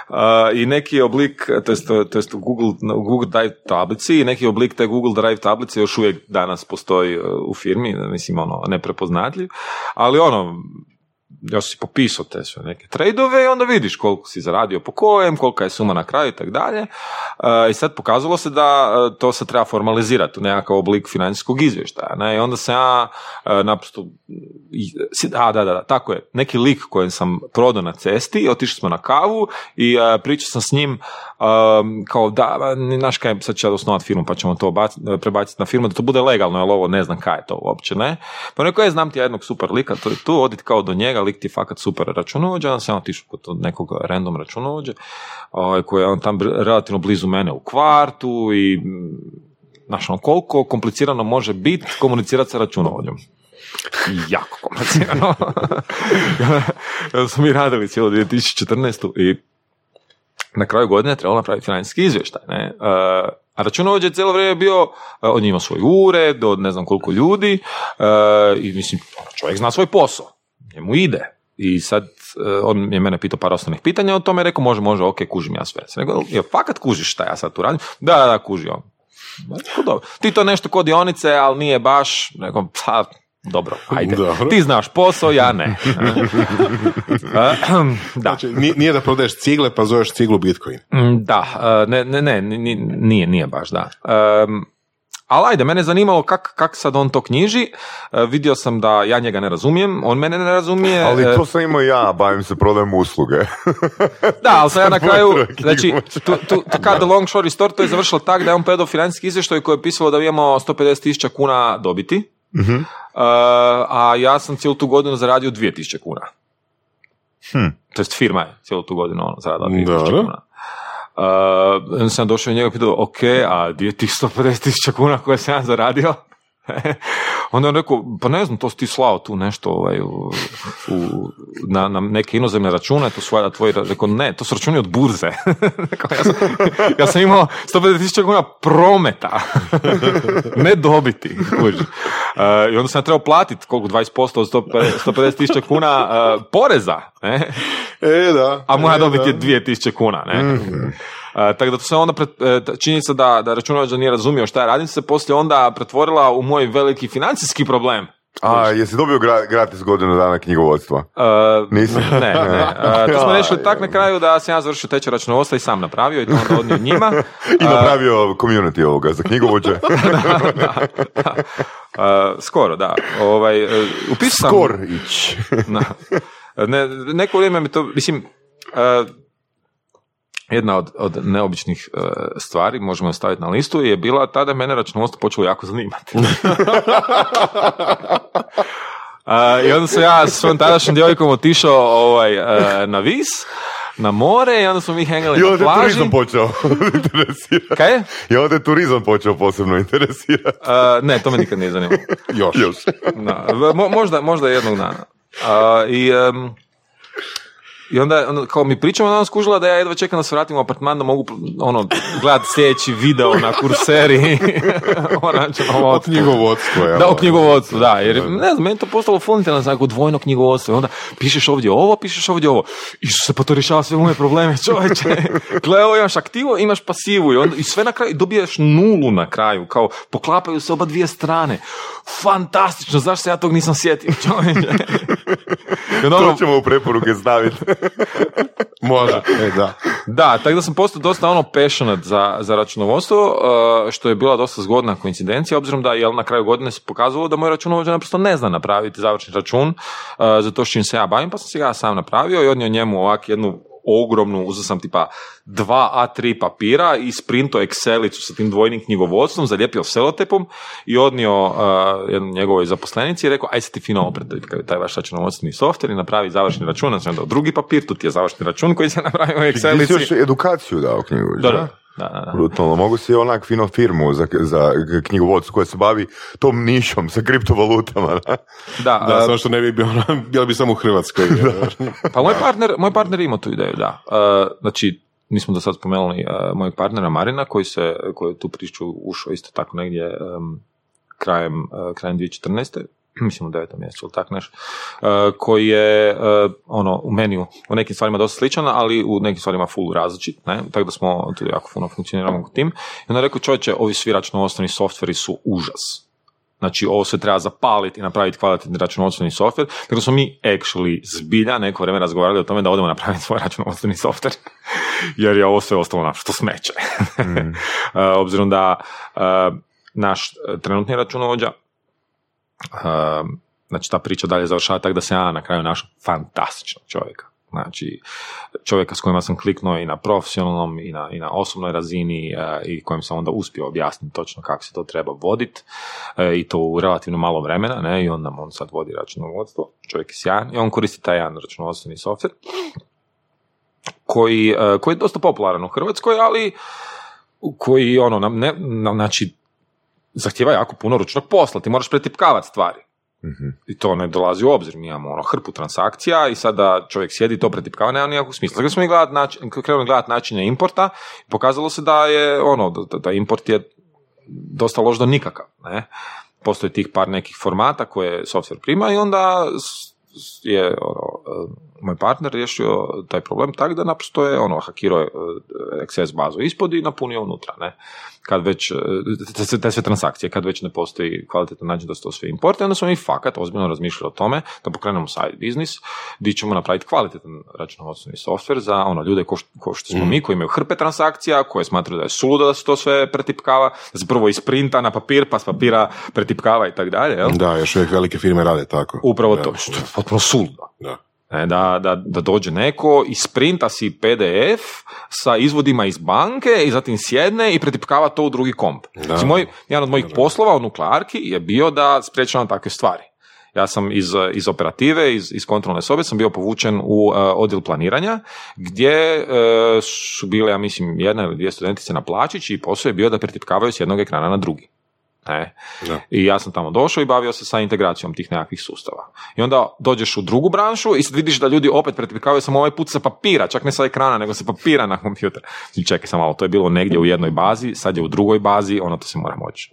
a, i neki oblik, to jest, to jest u Google, Google Drive tablici i neki oblik te Google Drive tablice još uvijek danas postoji uh, u firmi, mislim ono neprepoznatljiv, ali ono, ja si popisao te sve neke tradeove i onda vidiš koliko si zaradio po kojem, kolika je suma na kraju i tako dalje. E, I sad pokazalo se da e, to se treba formalizirati u nekakav oblik financijskog izvještaja. Ne? I onda sam ja e, naprosto, a da, da, da, tako je, neki lik kojem sam prodao na cesti, otišli smo na kavu i pričao sam s njim e, kao da, ba, znaš kaj, sad ja osnovati firmu pa ćemo to bac- prebaciti na firmu da to bude legalno, jer ovo ne znam kaj je to uopće, ne. Pa rekao je, znam ti ja jednog super lika, to je tu, odit kao do njega, lik ti fakat super računovođa, onda sam ja otišao kod nekog random računovođe, ovaj, koji je on tam relativno blizu mene u kvartu i mm, znaš, ono, koliko komplicirano može biti komunicirati sa računovođom. Jako komplicirano. Onda smo mi radili cijelo 2014. i na kraju godine trebalo napraviti financijski izvještaj. Ne? E, a računovođa je cijelo vrijeme bio, e, on je imao svoj ured, od ne znam koliko ljudi, e, i mislim, čovjek zna svoj posao, njemu ide. I sad, e, on je mene pitao par osnovnih pitanja o tome, rekao, može, može, ok, kužim ja sve. Sam rekao, jel fakat kužiš šta ja sad tu radim? Da, da, kuži on. Ti to nešto kod dionice, ali nije baš, rekao, pa, dobro, ajde. Dobro. Ti znaš posao, ja ne. Da. Znači, nije, da prodaješ cigle pa zoveš ciglu Bitcoin. Mm, Da, e, ne, ne, ne, ni- ni- nije, nije baš, da. Um, ali ajde, mene je zanimalo kak, kak sad on to knjiži, E, vidio sam da ja njega ne razumijem, on mene ne razumije. Ali e, to sam imao ja, bavim se prodajem usluge. Da, ali sam ja na kraju, znači, tu, tu, tu cut the long story short, to je završilo tak da je on predao financijski izvještaj koji je pisalo da imamo 150 tisuća kuna dobiti, Mhm. Uh, a ja sam cijelu tu godinu zaradio 2000 kuna. Hm. To jest firma je cijelu tu godinu ono, zaradila 2000 Dobro. kuna. Uh, sam došao i njega pitao, ok, a gdje je tih 150 tisuća kuna koje sam ja zaradio? Onda je rekao, pa ne znam, to si ti slao tu nešto ovaj, u, u, na, na neke inozemne račune, to su valjda tvoji, rekao, ne, to su računi od burze. Ja, sam, ja sam imao 150 tisuća kuna prometa, ne dobiti. Uh, I onda sam trebao platiti koliko, 20% od 150 tisuća kuna uh, poreza, ne? E, da. a moja e, dobit da. je 2000 kuna, ne? A, tako da to se onda, e, činjenica da, da računavač nije razumio šta ja radim, se poslije onda pretvorila u moj veliki financijski problem. A, jesi dobio gra- gratis godinu dana knjigovodstva? Uh, Nisam. Ne, ne. Uh, to smo rešili tak na kraju da sam ja završio tečaj računovodstva i sam napravio i to onda odnio njima. I napravio community ovoga za knjigovođe. Uh, skoro, da. Ovaj, uh, upisao sam... Skor ić. Da. Ne, neko vrijeme mi to, mislim, uh, jedna od, od neobičnih uh, stvari, možemo je staviti na listu, je bila tada mene računovodstvo počelo jako zanimati. Uh, I onda sam ja sa svojom tadašnjom djevojkom otišao ovaj, uh, na Vis, na more i onda smo mi hengali I onda je plaži. turizam počeo interesirati. Kaj je? I onda je turizam počeo posebno interesirati. Uh, ne, to me nikad nije zanimalo. Još. Još. Da, mo- možda, možda jednog dana. A, I, em, i onda, onda, kao mi pričamo, onda skužila da ja jedva čekam da se vratim u apartman da mogu ono, gledati sljedeći video na kurseri. O knjigovodstvu, ja. Da, o knjigovodstvu, da, jer ne znam, meni to postalo funitelno, znači, dvojno knjigovodstvo, i onda pišeš ovdje ovo, pišeš ovdje ovo, Isuse, pa to rješava sve moje probleme, čovječe, gle, ovo imaš aktivu, imaš pasivu, i, onda, i sve na kraju, dobiješ nulu na kraju, kao, poklapaju se oba dvije strane, fantastično, zašto se ja tog nisam sjetio, čovječe? I onda ono- To ćemo u preporuke staviti. Može, e, da. Da, tako da sam postao dosta ono passionate za, za računovodstvo, uh, što je bila dosta zgodna koincidencija, obzirom da jel, na kraju godine se pokazalo da moj računovođa naprosto ne zna napraviti završni račun uh, za to s se ja bavim, pa sam si ga sam napravio i odnio njemu ovak jednu ogromnu, uzeo sam tipa dva A3 papira i sprinto Excelicu sa tim dvojnim knjigovodstvom, zalijepio selotepom i odnio uh, jednu njegovoj zaposlenici i rekao, aj se ti fino oprati taj vaš računovodstveni softver i napravi završni račun, znači onda drugi papir, tu ti je završni račun koji se napravio u si Excelici. još edukaciju dao knjigovođe? Da, da. Da, da, da. Brutalno, mogu si onak fino firmu za, za knjigovodstvo koja se bavi tom nišom sa kriptovalutama. Da? Da, Da, a, samo što ne bi bio, bilo bi samo u Hrvatskoj. pa moj partner, moj partner ima tu ideju, da. A, znači, nismo do sad spomenuli a, mojeg partnera Marina, koji se, koji je tu priču ušao isto tako negdje em, krajem, a, krajem 2014. mislim u devetom mjesecu ili tak nešto, e, koji je e, ono, u meniju u nekim stvarima dosta sličan, ali u nekim stvarima full različit, ne? tako da smo tu jako puno funkcioniramo u tim. I onda je rekao, čovječe, ovi svi računovodstveni softveri su užas. Znači, ovo se treba zapaliti i napraviti kvalitetni računovodstveni softver. Tako da smo mi actually zbilja neko vrijeme razgovarali o tome da odemo napraviti svoj računovodstveni softver. Jer je ovo sve ostalo naprosto smeće. Mm. Uh, obzirom da naš trenutni računovođa znači ta priča dalje završava tako da se ja na kraju našao fantastičnog čovjeka. Znači, čovjeka s kojima sam kliknuo i na profesionalnom i na, i na osobnoj razini uh, i kojem sam onda uspio objasniti točno kako se to treba voditi i to u relativno malo vremena, ne, i on nam on sad vodi računovodstvo, čovjek je sjajan i on koristi taj jedan računovodstveni softver koji, uh, koji je dosta popularan u Hrvatskoj, ali koji ono, ne, na, znači, zahtjeva jako puno ručnog posla, ti moraš pretipkavati stvari. Mhm. I to ne dolazi u obzir, mi imamo ono hrpu transakcija i sada čovjek sjedi i to pretipkava, nema nikakvog smisla. Tako smo mi gledat način, krenuli gledati načine importa, pokazalo se da je ono, da, da import je dosta loš do nikakav. Ne? Postoji tih par nekih formata koje software prima i onda je ono, moj partner riješio taj problem tako da naprosto je ono, hakirao je e, XS bazu ispod i napunio unutra. Ne? Kad već, e, te, te, te sve transakcije, kad već ne postoji kvalitetan način da se to sve importe, onda smo mi fakat ozbiljno razmišljali o tome da pokrenemo side biznis gdje ćemo napraviti kvalitetan računovodstveni software za ono ljude ko, ko što smo mi koji imaju hrpe transakcija, koje smatraju da je suludo da se to sve pretipkava, da se prvo isprinta na papir, pa s papira pretipkava i tako dalje. Jel? Da, još uvijek velike firme rade tako. Upravo Da. to, što je potpuno suludo. Da. E, Da, da, da dođe neko i sprinta si PDF sa izvodima iz banke i zatim sjedne i pretipkava to u drugi komp. Znači, moj, jedan od mojih poslova u nuklearki je bio da sprečavam takve stvari. Ja sam iz, iz operative, iz, iz kontrolne sobe sam bio povučen u uh, odjel planiranja gdje uh, su bile, ja mislim, jedna ili dvije studentice na plaćići i posao je bio da pretipkavaju s jednog ekrana na drugi. Ne? Da. I ja sam tamo došao i bavio se sa integracijom tih nekakvih sustava. I onda dođeš u drugu branšu i sad vidiš da ljudi opet pretipkavaju samo ovaj put sa papira, čak ne sa ekrana, nego sa papira na kompjuter. I čekaj sam malo, to je bilo negdje u jednoj bazi, sad je u drugoj bazi, ono to se mora moći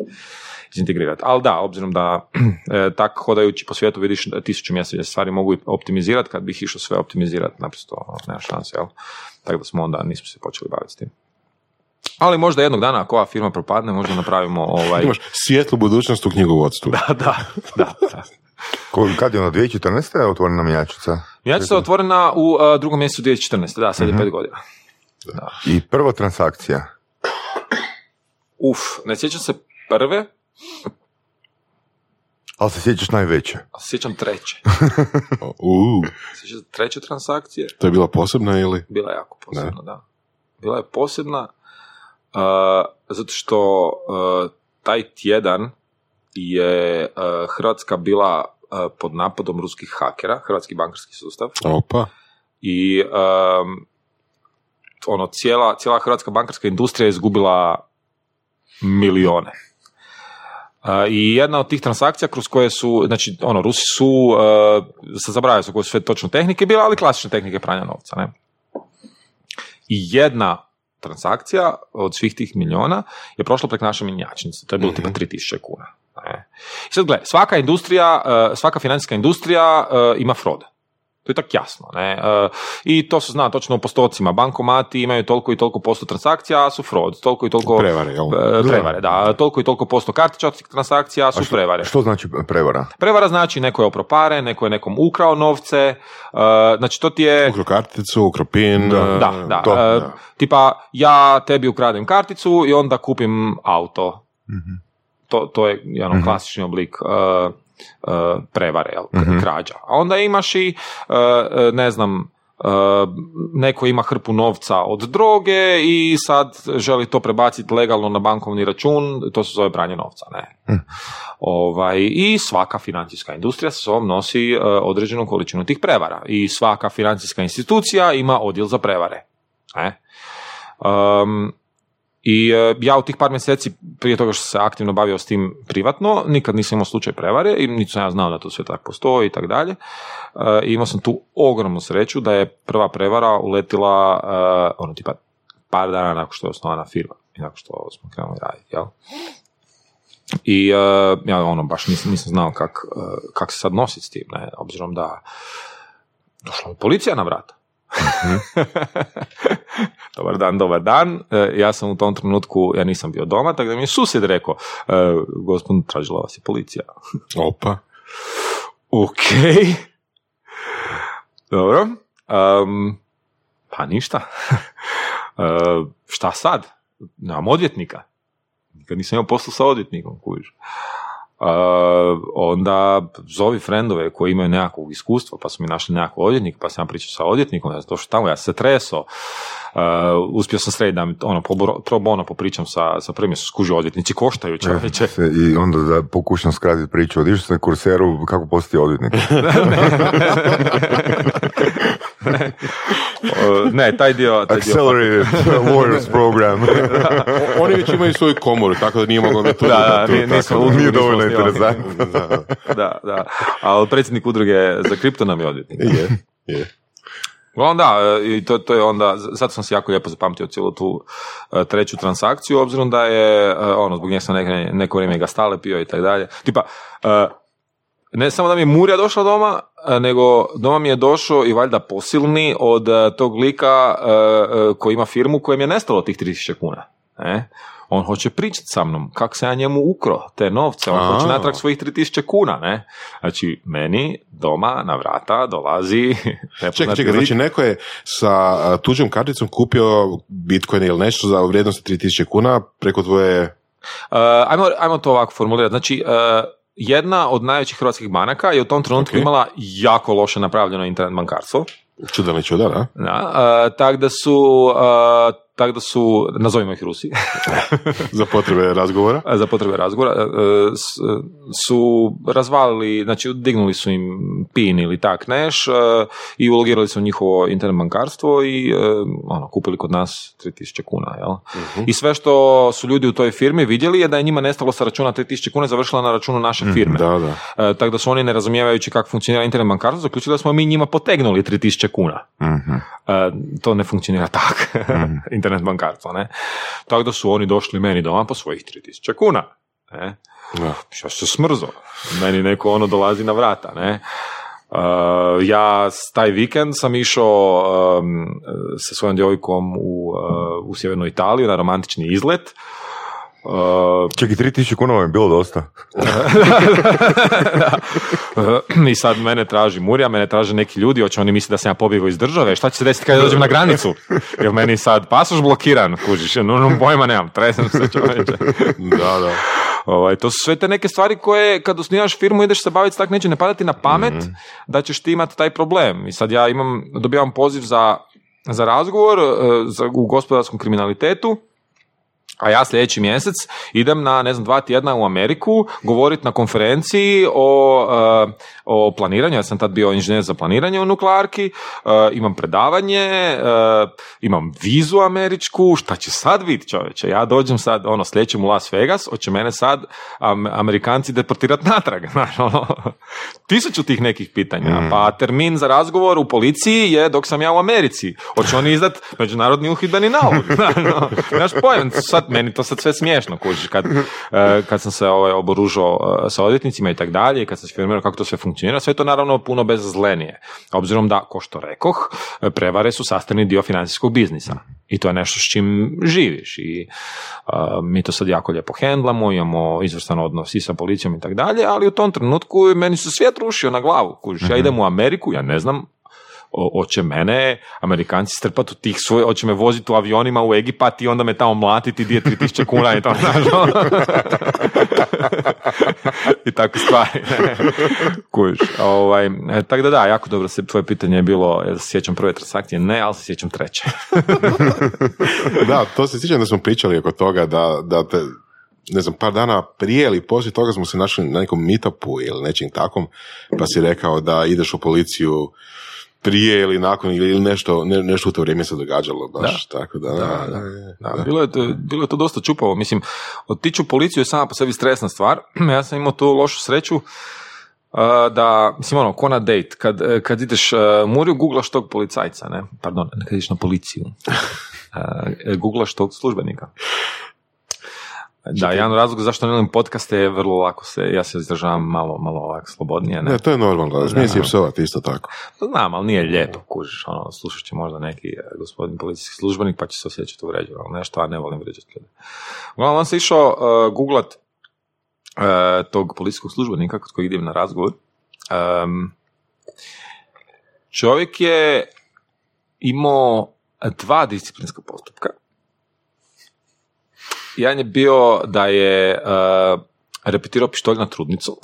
izintegrirati. Ali da, obzirom da e, tak hodajući po svijetu vidiš da tisuću mjesta stvari mogu optimizirati, kad bih išao sve optimizirati, naprosto ono, nema šanse, jel? Tako da smo onda, nismo se počeli baviti s tim. Ali možda jednog dana ako ova firma propadne, možda napravimo ovaj... Imaš svijetlu budućnost u knjigovodstvu. Da, da, da. da. Kad je ono, 2014. je otvorena mjenjačnica? Ja se otvorena u uh, drugom mjesecu 2014. Da, sad je Mhm. pet godina. I prva transakcija. Uf, ne sjećam se prve, Ali se sjećaš najveće. a se sjećam treće. U, Sjećam se treće transakcije. to je bila posebna ili? Bila je jako posebna, da. Bila je posebna uh, zato što uh, taj tjedan je uh, Hrvatska bila uh, pod napadom ruskih hakera, hrvatski bankarski sustav, Opa. i um, ono, cijela, cijela hrvatska bankarska industrija je izgubila milione. Uh, I jedna od tih transakcija kroz koje su, znači, ono, Rusi su, uh, se zaboravio su koje su sve točno tehnike bile, ali klasične tehnike pranja novca, ne? I jedna transakcija od svih tih miliona je prošla preko naše mjenjačnice. To je bilo tipa 3000 kuna. Ne? I sad gledaj, svaka industrija, uh, svaka financijska industrija uh, ima fraud. To je tako jasno. Ne? E, I to se zna točno u postocima. Bankomati imaju toliko i toliko posto transakcija, a su fraud. Toliko i toliko... Prevare, jel? E, prevare, da. Toliko i toliko posto kartičarskih transakcija a su prevare. Što znači prevara? Prevara znači neko je opropare, neko je nekom ukrao novce, e, znači to ti je... Ukro karticu, ukro pin. Da, Da, da. to, e, da. Tipa, ja tebi ukradem karticu i onda kupim auto. To, to je jedan klasični oblik e, prevare, jel, krađa. A onda imaš i, e, e, ne znam, e, neko ima hrpu novca od droge i sad želi to prebaciti legalno na bankovni račun, to se zove pranje novca, ne. Ovaj, I svaka financijska industrija sa sobom nosi e, određenu količinu tih prevara. I svaka financijska institucija ima odjel za prevare. Ne? Um, I e, ja u tih par mjeseci prije toga što se aktivno bavio s tim privatno, nikad nisam imao slučaj prevare i niti sam ja znao da to sve tako postoji i tako dalje. E, imao sam tu ogromnu sreću da je prva prevara uletila e, ono tipa par dana nakon što je osnovana firma i nakon što smo krenuli raditi, jel? I e, ja ono baš nisam, nisam znao kak, e, kak se sad nositi s tim, ne, obzirom da došla mi policija na vrata. dobar dan, dobar dan. E, ja sam u tom trenutku, ja nisam bio doma, tako da mi je susjed rekao, e, gospodin, tražila vas je policija. Opa. ok. Dobro. Um, pa ništa. E, šta sad? Nemam odvjetnika. Nikad nisam imao poslu sa odvjetnikom, kužiš. Uh, onda zovi frendove koji imaju nekakvog iskustva, pa su mi našli nekakvog odvjetnika, pa sam ja pričao sa odvjetnikom, ja sam došao tamo, ja sam se treso, uh, uspio sam srediti da mi ono, po, pro bono popričam sa, sa prvim, su skuži odvjetnici, koštaju čovječe. I onda da pokušam skratiti priču, odišao sam na kurseru kako postati odvjetnik. Ne, taj dio... Taj dio Accelerated Warriors program. Oni već imaju svoju komoru, tako da nije moglo biti. Da, da, tu- nije- tako nismo Nije dovoljno interesantno. da, da. Ali predsjednik udruge za kripto nam je odvjetnik. Je, je. Uglavnom da, e, i to, to je onda, zato sam si jako lijepo zapamtio cijelu tu e, treću transakciju, obzirom da je, e, ono, zbog nje sam neke, neko vrijeme ga stale pio i tako dalje. Tipa, e, ne samo da mi je Murija došla doma, e, nego doma mi je došao i valjda posilni od e, tog lika e, koji ima firmu kojem je nestalo tih 3000 kuna. Ne? On hoće pričati sa mnom kako se ja njemu ukro te novce, on A. hoće natrag svojih 3000 kuna. Ne? Znači, meni doma na vrata dolazi Čekaj, čekaj, znači neko je sa tuđom karticom kupio Bitcoin ili nešto za vrijednost 3000 kuna preko tvoje... Uh, ajmo, ajmo to ovako formulirati. Znači, uh, jedna od najvećih hrvatskih banaka je u tom trenutku Ok. imala jako loše napravljeno internet bankarstvo. Čudan li čudan, a? Da, uh, tak da su uh, tako da su, nazovimo ih Rusi, Za potrebe razgovora. za potrebe razgovora, e, s- su razvalili, znači dignuli su im PIN ili tak neš e, i ulogirali su u njihovo internet bankarstvo i e, ono, kupili kod nas 3000 kuna. Jel? I sve što su ljudi u toj firmi vidjeli je da je njima nestalo sa računa 3000 kuna završila na računu naše firme. Da, da. E, tako da su oni ne razumijevajući kako funkcionira internet bankarstvo zaključili da smo mi njima potegnuli 3000 kuna. Mhm. E, to ne funkcionira tako, internet bankarstvo, ne. Tako da su oni došli meni doma po svojih 3000 kuna, ne. Ja se smrzo. Meni neko ono dolazi na vrata, ne. Uh, ja taj vikend sam išao um, sa svojom djevojkom u, uh, u sjevernu Italiju na romantični izlet. Uh, Čekaj, 3000 kuna vam je bilo dosta. I sad mene traži Murija, mene traže neki ljudi, hoće oni misliti da sam ja pobjegao iz države, šta će se desiti kada dođem na granicu? Jer meni sad pasoš blokiran, kužiš, no, no pojma nemam, tresem se čovječe. Da, da. Ovaj, to su sve te neke stvari koje kad osnivaš firmu ideš se baviti, tak neće ne padati na pamet da ćeš ti imati taj problem. I sad ja imam, dobivam poziv za, za razgovor e, za, u gospodarskom kriminalitetu, a ja sljedeći mjesec idem na, ne znam, dva tjedna u Ameriku govoriti na konferenciji o, e, o planiranju. Ja sam tad bio inženjer za planiranje u nuklearki, e, imam predavanje, e, imam vizu američku, šta će sad biti čovječe? Ja dođem sad, ono, sljedećem u Las Vegas, hoće mene sad am- Amerikanci deportirati natrag. Znaš, ono, tisuću tih nekih pitanja. Pa termin za razgovor u policiji je dok sam ja u Americi. Hoće oni izdat međunarodni uhidbeni nalog. Znaš, ono, Znaš pojem, sad, meni to sad sve smiješno, kužiš, kad, e, kad sam se ovaj, oboružao sa odvjetnicima i tak dalje, kad sam se firmirao kako to sve funkcionira, sve je to naravno puno bezazlenije. Obzirom da, ko što rekoh, prevare su sastavni dio financijskog biznisa. I to je nešto s čim živiš. I a, mi to sad jako lijepo hendlamo, imamo izvrstan odnos i sa policijom i tak dalje, ali u tom trenutku meni se svijet rušio na glavu. Kužiš, ja idem u Ameriku, ja ne znam, hoće mene Amerikanci strpati u tih svoj, hoće me voziti u avionima u Egipat i onda me tamo mlatiti di je 3000 kuna i to, znaš, ono. I takve stvari. Kužiš, ovaj, tako da da, jako dobro se, tvoje pitanje je bilo, jel se sjećam prve transakcije, ne, ali se sjećam treće. Da, to se sjećam da smo pričali oko toga da, da te, ne znam, par dana prije ili poslije toga smo se našli na nekom meetupu ili nečim takom, pa si rekao da ideš u policiju prije ili nakon ili nešto, ne, nešto u to vrijeme se događalo baš, tako da, da, da, Da, bilo, je to, bilo je to dosta čupavo. Mislim, otići u policiju je sama po sebi stresna stvar. Ja sam imao tu lošu sreću da, mislim ono, ko na date, kad, kad ideš uh, Muriju, googlaš tog policajca, ne? Pardon, kad ideš na policiju. Uh, googlaš tog službenika. Da, jedan razlog zašto ne volim podcaste je vrlo lako se, ja se izražavam malo, malo ovako slobodnije, ne? Ne, to je normalno, da, smije si je psovati isto tako. Znam, ali nije lijepo, kužiš, ono, slušat će možda neki e, gospodin policijski službenik pa će se osjećati uvređeno, ali nešto, a ne volim vrijeđati ljude. Uglavnom, on se išao uh, googlat uh, tog policijskog službenika kod kojeg idem na razgovor. Um, čovjek je imao dva disciplinska postupka. Jedan je bio da je uh, repetirao pištolj na trudnicu.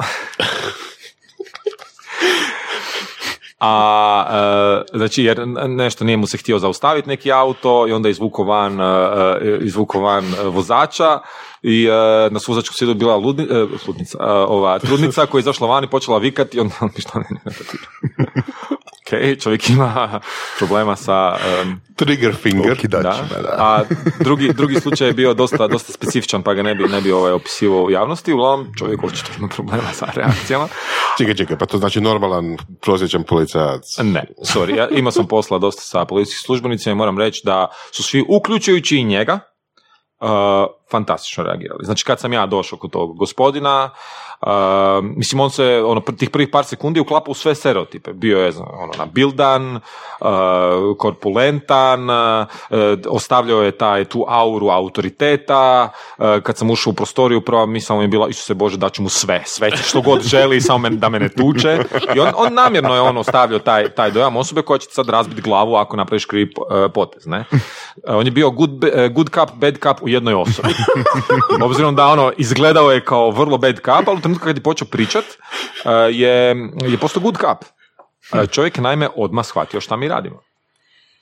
A, e, znači, jer nešto nije mu se htio zaustaviti neki auto i onda izvuko van, e, e, izvuko van vozača i e, na suzačku sjedu bila ludni, e, ludnica, e, ova, trudnica koja je izašla van i počela vikati i onda on ništa ne repetirao. ok, čovjek ima problema sa... em, Trigger finger. Da. da. A drugi, drugi slučaj je bio dosta, dosta specifičan, pa ga ne bi, ne bi ovaj opisivao u javnosti. Uglavnom, čovjek očito ima problema sa reakcijama. Čekaj, čekaj, pa to znači normalan prosječan policajac. Ne, sorry, ja imao sam posla dosta sa policijskim službenicima i moram reći da su svi, uključujući i njega, uh, fantastično reagirali. Znači kad sam ja došao kod tog gospodina, mislim on se ono, tih prvih par sekundi uklapa u sve stereotipe. Bio je znam, ono, nabildan, uh, korpulentan, uh, ostavljao je taj, tu auru autoriteta, kad sam ušao u prostoriju, prva misla mu je bila, Isuse Bože, daću mu sve, sve što god želi, samo men- da me ne tuče. I on, on namjerno je on ostavljao taj, taj dojam osobe koja će sad razbiti glavu ako napraviš krivi uh, potez. Ne? Uh, on je bio good, good cup, bad cup u jednoj osobi. Obzirom da ono, izgledao je kao vrlo bad cup, ali trenutku kad je počeo pričat, uh, je, je postao good cup. Uh, čovjek je naime odmah shvatio šta mi radimo.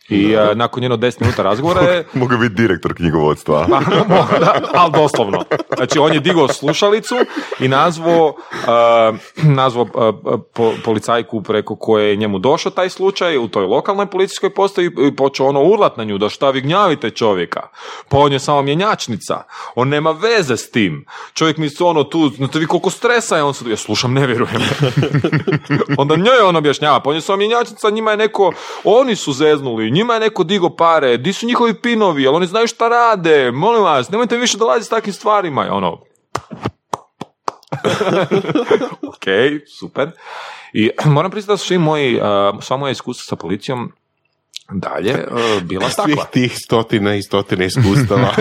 I uh, nakon jedno 10 minuta razgovora je Mogu biti direktor knjigovodstva. Pa, da, ali doslovno. Znači, on je digao slušalicu i nazvao, uh, nazvao uh, po- policajku preko koje je njemu došao taj slučaj u toj lokalnoj policijskoj postaji i počeo ono urlat na nju da šta vi gnjavite čovjeka. Pa on je samo mjenjačnica. On nema veze s tim. Čovjek mi se ono tu, znate vi koliko stresa je on sad, ja slušam, ne vjerujem. Onda njoj on objašnjava, pa on je samo mjenjačnica, njima je neko, oni su zeznuli, njima je neko digo pare, di su njihovi pinovi, jel oni znaju šta rade, molim vas, nemojte više dolaziti s takvim stvarima, ono, ok, super. I moram priznati da su svi moji, sva moja iskustva sa policijom dalje uh, bila Svih takva. tih stotine i stotine iskustava.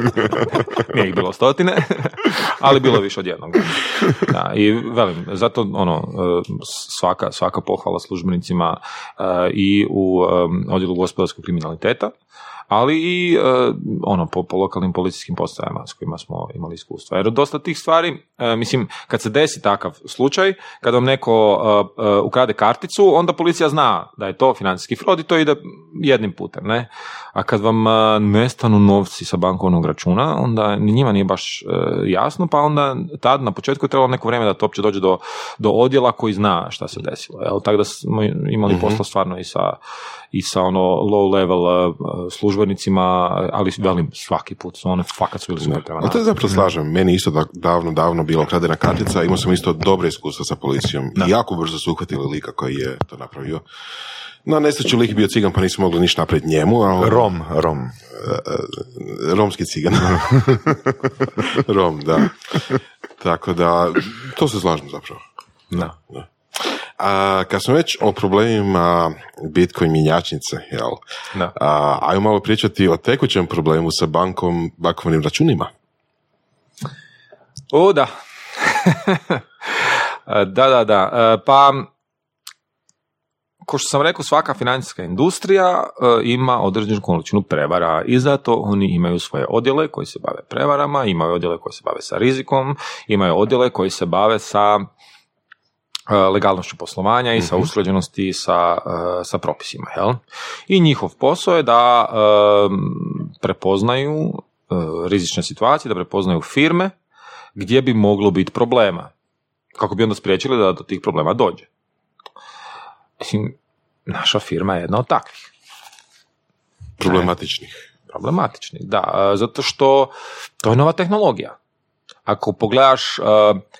Nije ih bilo stotine, ali bilo više od jednog. Da, I velim, zato ono, e, svaka, svaka pohvala službenicima e, i u e, odjelu gospodarskog kriminaliteta, ali i e, ono po, po lokalnim policijskim postajama s kojima smo imali iskustva. Jer dosta tih stvari, e, mislim, kad se desi takav slučaj, kad vam neko e, ukrade karticu, onda policija zna da je to financijski fraud i to ide jednim putem, ne? A kad vam e, nestanu novci sa bankovnog računa, onda njima nije baš e, jasno, pa onda tad na početku je trebalo neko vrijeme da to uopće dođe do, do odjela koji zna šta se desilo. Jel? Tako da smo imali posla stvarno i sa, i sa ono low level e, službenicima, ali velim svaki put su one fakat su bili super prema Ali to je nama. zapravo slažem. Meni isto da, davno, davno bila kradena kartica. Imao sam isto dobre iskustva sa policijom. I jako brzo su uhvatili lika koji je to napravio. Na nesreću lik bio cigan pa nisu mogli ništa napraviti njemu, ali Rom, Rom. romski cigan. Rom, da. Tako da, to se slažem zapravo. Da. A kad smo već o problemima Bitcoin mjenjačnice, jel? Da. A, ajmo malo pričati o tekućem problemu sa bankom, bankovnim računima. O, da. da, da, da. E, Pa, ko što sam rekao, svaka financijska industrija e, ima određenu količinu prevara i zato oni imaju svoje odjele koji se bave prevarama, imaju odjele koji se bave sa rizikom, imaju odjele koji se bave sa e, legalnošću poslovanja i sa usklađenosti sa, e, sa propisima. Jel? I njihov posao je da prepoznaju rizične situacije, da prepoznaju firme gdje bi moglo biti problema. Kako bi onda spriječili da do tih problema dođe. Mislim, naša firma je jedna od takvih Problematičnih. problematičnih. Da, e, zato što to je nova tehnologija. Ako pogledaš e,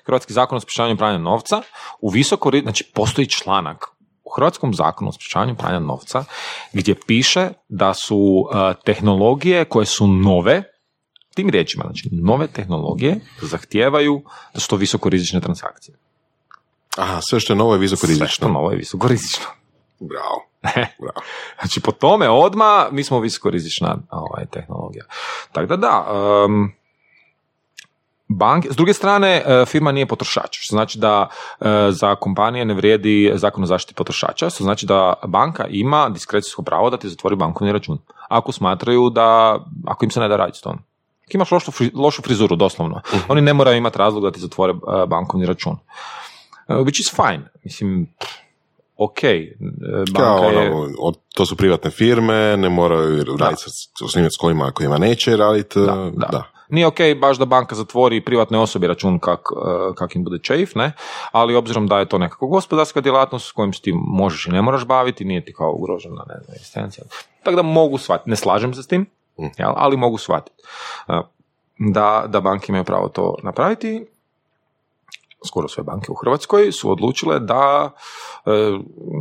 Hrvatski zakon o sprečavanju pranja novca, u visoko, znači postoji članak u Hrvatskom zakonu o sprečavanju pranja novca gdje piše da su e, tehnologije koje su nove, tim riječima, znači nove tehnologije zahtijevaju da su to visoko rizične transakcije. Aha, sve što je novo je visoko Sve što rizično. novo je visoko rizično. Bravo. Bravo. Znači, po tome odma mi smo visokorizična ovaj, tehnologija. Tako da da, em, banke, s druge strane, e, firma nije potrošač, što znači da e, za kompanije ne vrijedi zakon o zaštiti potrošača, što znači da banka ima diskrecijsko pravo da ti zatvori bankovni račun. Ako smatraju da, ako im se ne da raditi s tom. Ako imaš lošu, lošu frizuru, doslovno. Oni ne moraju imati razlog da ti zatvore e, bankovni račun. E, which is fine. Mislim, ok. e, Kao Banka je... ono, od- to su privatne firme, ne moraju raditi sa s kojima, kojima neće raditi. Da, da. Nije ok baš da banka zatvori privatne osobi račun kak, eh, kak im bude čeif, ne? ali obzirom da je to nekako gospodarska djelatnost s kojim ti možeš i ne moraš baviti, nije ti kao ugrožena ne znam, egzistencija. Tako da mogu shvatiti, ne slažem se s tim, jel? ali mogu shvatiti da, da banke imaju pravo to napraviti. Skoro sve banke u Hrvatskoj su odlučile da eh,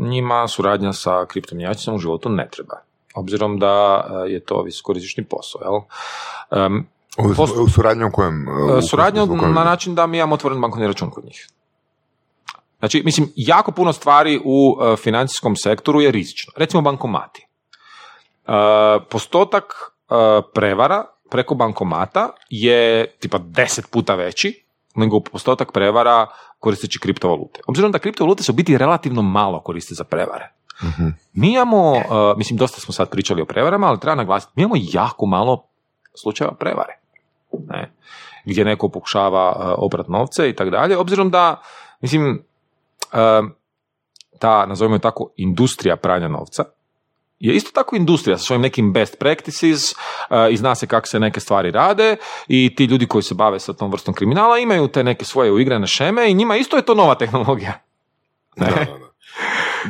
njima suradnja sa kriptomjenjačicom u životu ne treba. Obzirom da eh, je to visokorizični posao. Jel? Em, U, Post- u suradnju u kojem? u- Suradnja u kojem- na način da mi imamo otvoren bankovni račun kod njih. Znači, mislim, jako puno stvari u e, financijskom sektoru je rizično. Recimo bankomati. E, postotak e, prevara preko bankomata je tipa deset puta veći nego postotak prevara koristeći kriptovalute. Obzirom da kriptovalute se u biti relativno malo koriste za prevare. Mi imamo, e, mislim, dosta smo sad pričali o prevarama, ali treba naglasiti, mi imamo jako malo slučajeva prevare ne, gdje neko pokušava uh, oprat novce i tako dalje, obzirom da, mislim, uh, ta, nazovimo tako, industrija pranja novca je isto tako industrija sa svojim nekim best practices uh, i zna se kako se neke stvari rade i ti ljudi koji se bave sa tom vrstom kriminala imaju te neke svoje uigrane šeme i njima isto je to nova tehnologija. Ne? Da, da, da.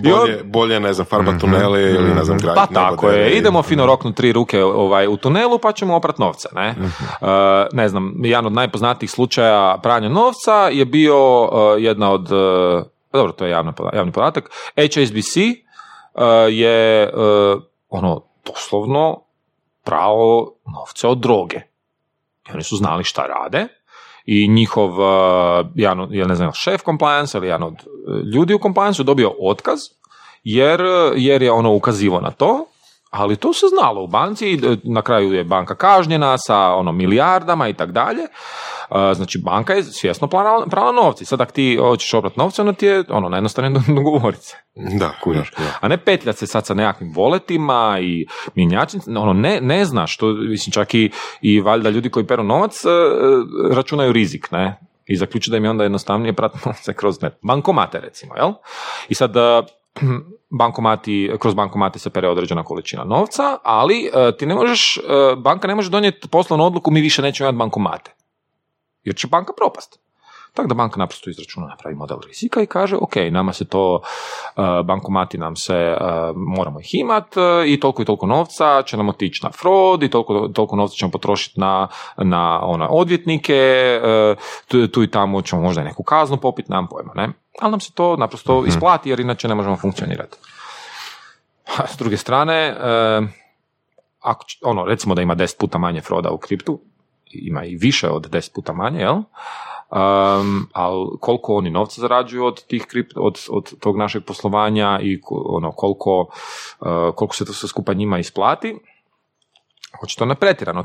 Bolje, bolje, ne znam, farba tunele ili ne znam, graditi Pa tako je, idemo fino roknuti tri ruke ovaj, u tunelu pa ćemo oprat novca. Ne? Mhm. Uh, ne znam, jedan od najpoznatijih slučaja pranja novca je bio uh, jedna od, uh, dobro to je javna javni podatak, HSBC je uh, ono doslovno pravo novce od droge. I oni su znali šta rade i njihov, uh, jedan jel ne znam, šef compliance ili jedan od ljudi u compliance dobio otkaz jer, jer je ono ukazivao na to, ali to se znalo u banci, na kraju je banka kažnjena sa ono milijardama i tak dalje. Znači banka je svjesno prala, novci. Sad ako ti hoćeš obrat novce, onda ti je ono najjednostavnije dogovorit se. Da, da. A ne petljat se sad sa nekakvim voletima i mjenjačnicama, ono ne, ne znaš, to, mislim čak i, i valjda ljudi koji peru novac e, računaju rizik, ne? I zaključuju da im je onda jednostavnije pratiti novce kroz ne, bankomate recimo, jel? I sad e, bankomati, kroz bankomate se pere određena količina novca, ali e, ti ne možeš, banka ne može donijeti poslovnu odluku mi više nećemo imati bankomate. Jer će banka propast. Tako da banka naprosto izračuna, napravi model rizika i kaže, ok, nama se to, e, bankomati nam se, e, moramo ih imat e, i toliko i toliko novca će nam otići na fraud i toliko, toliko novca ćemo potrošiti na, na ona odvjetnike, tu, tu i tamo ćemo možda i neku kaznu popiti, nemam pojma, ne? Ali nam se to naprosto isplati jer inače ne možemo funkcionirati. S druge strane, ako, ono, recimo da ima 10 puta manje froda u kriptu, ima i više od 10 puta manje, jel? Um, ali koliko oni novca zarađuju od tih kript, od, od tog našeg poslovanja i ono, koliko, uh, koliko se to sve skupa njima isplati, očito ne pretjerano.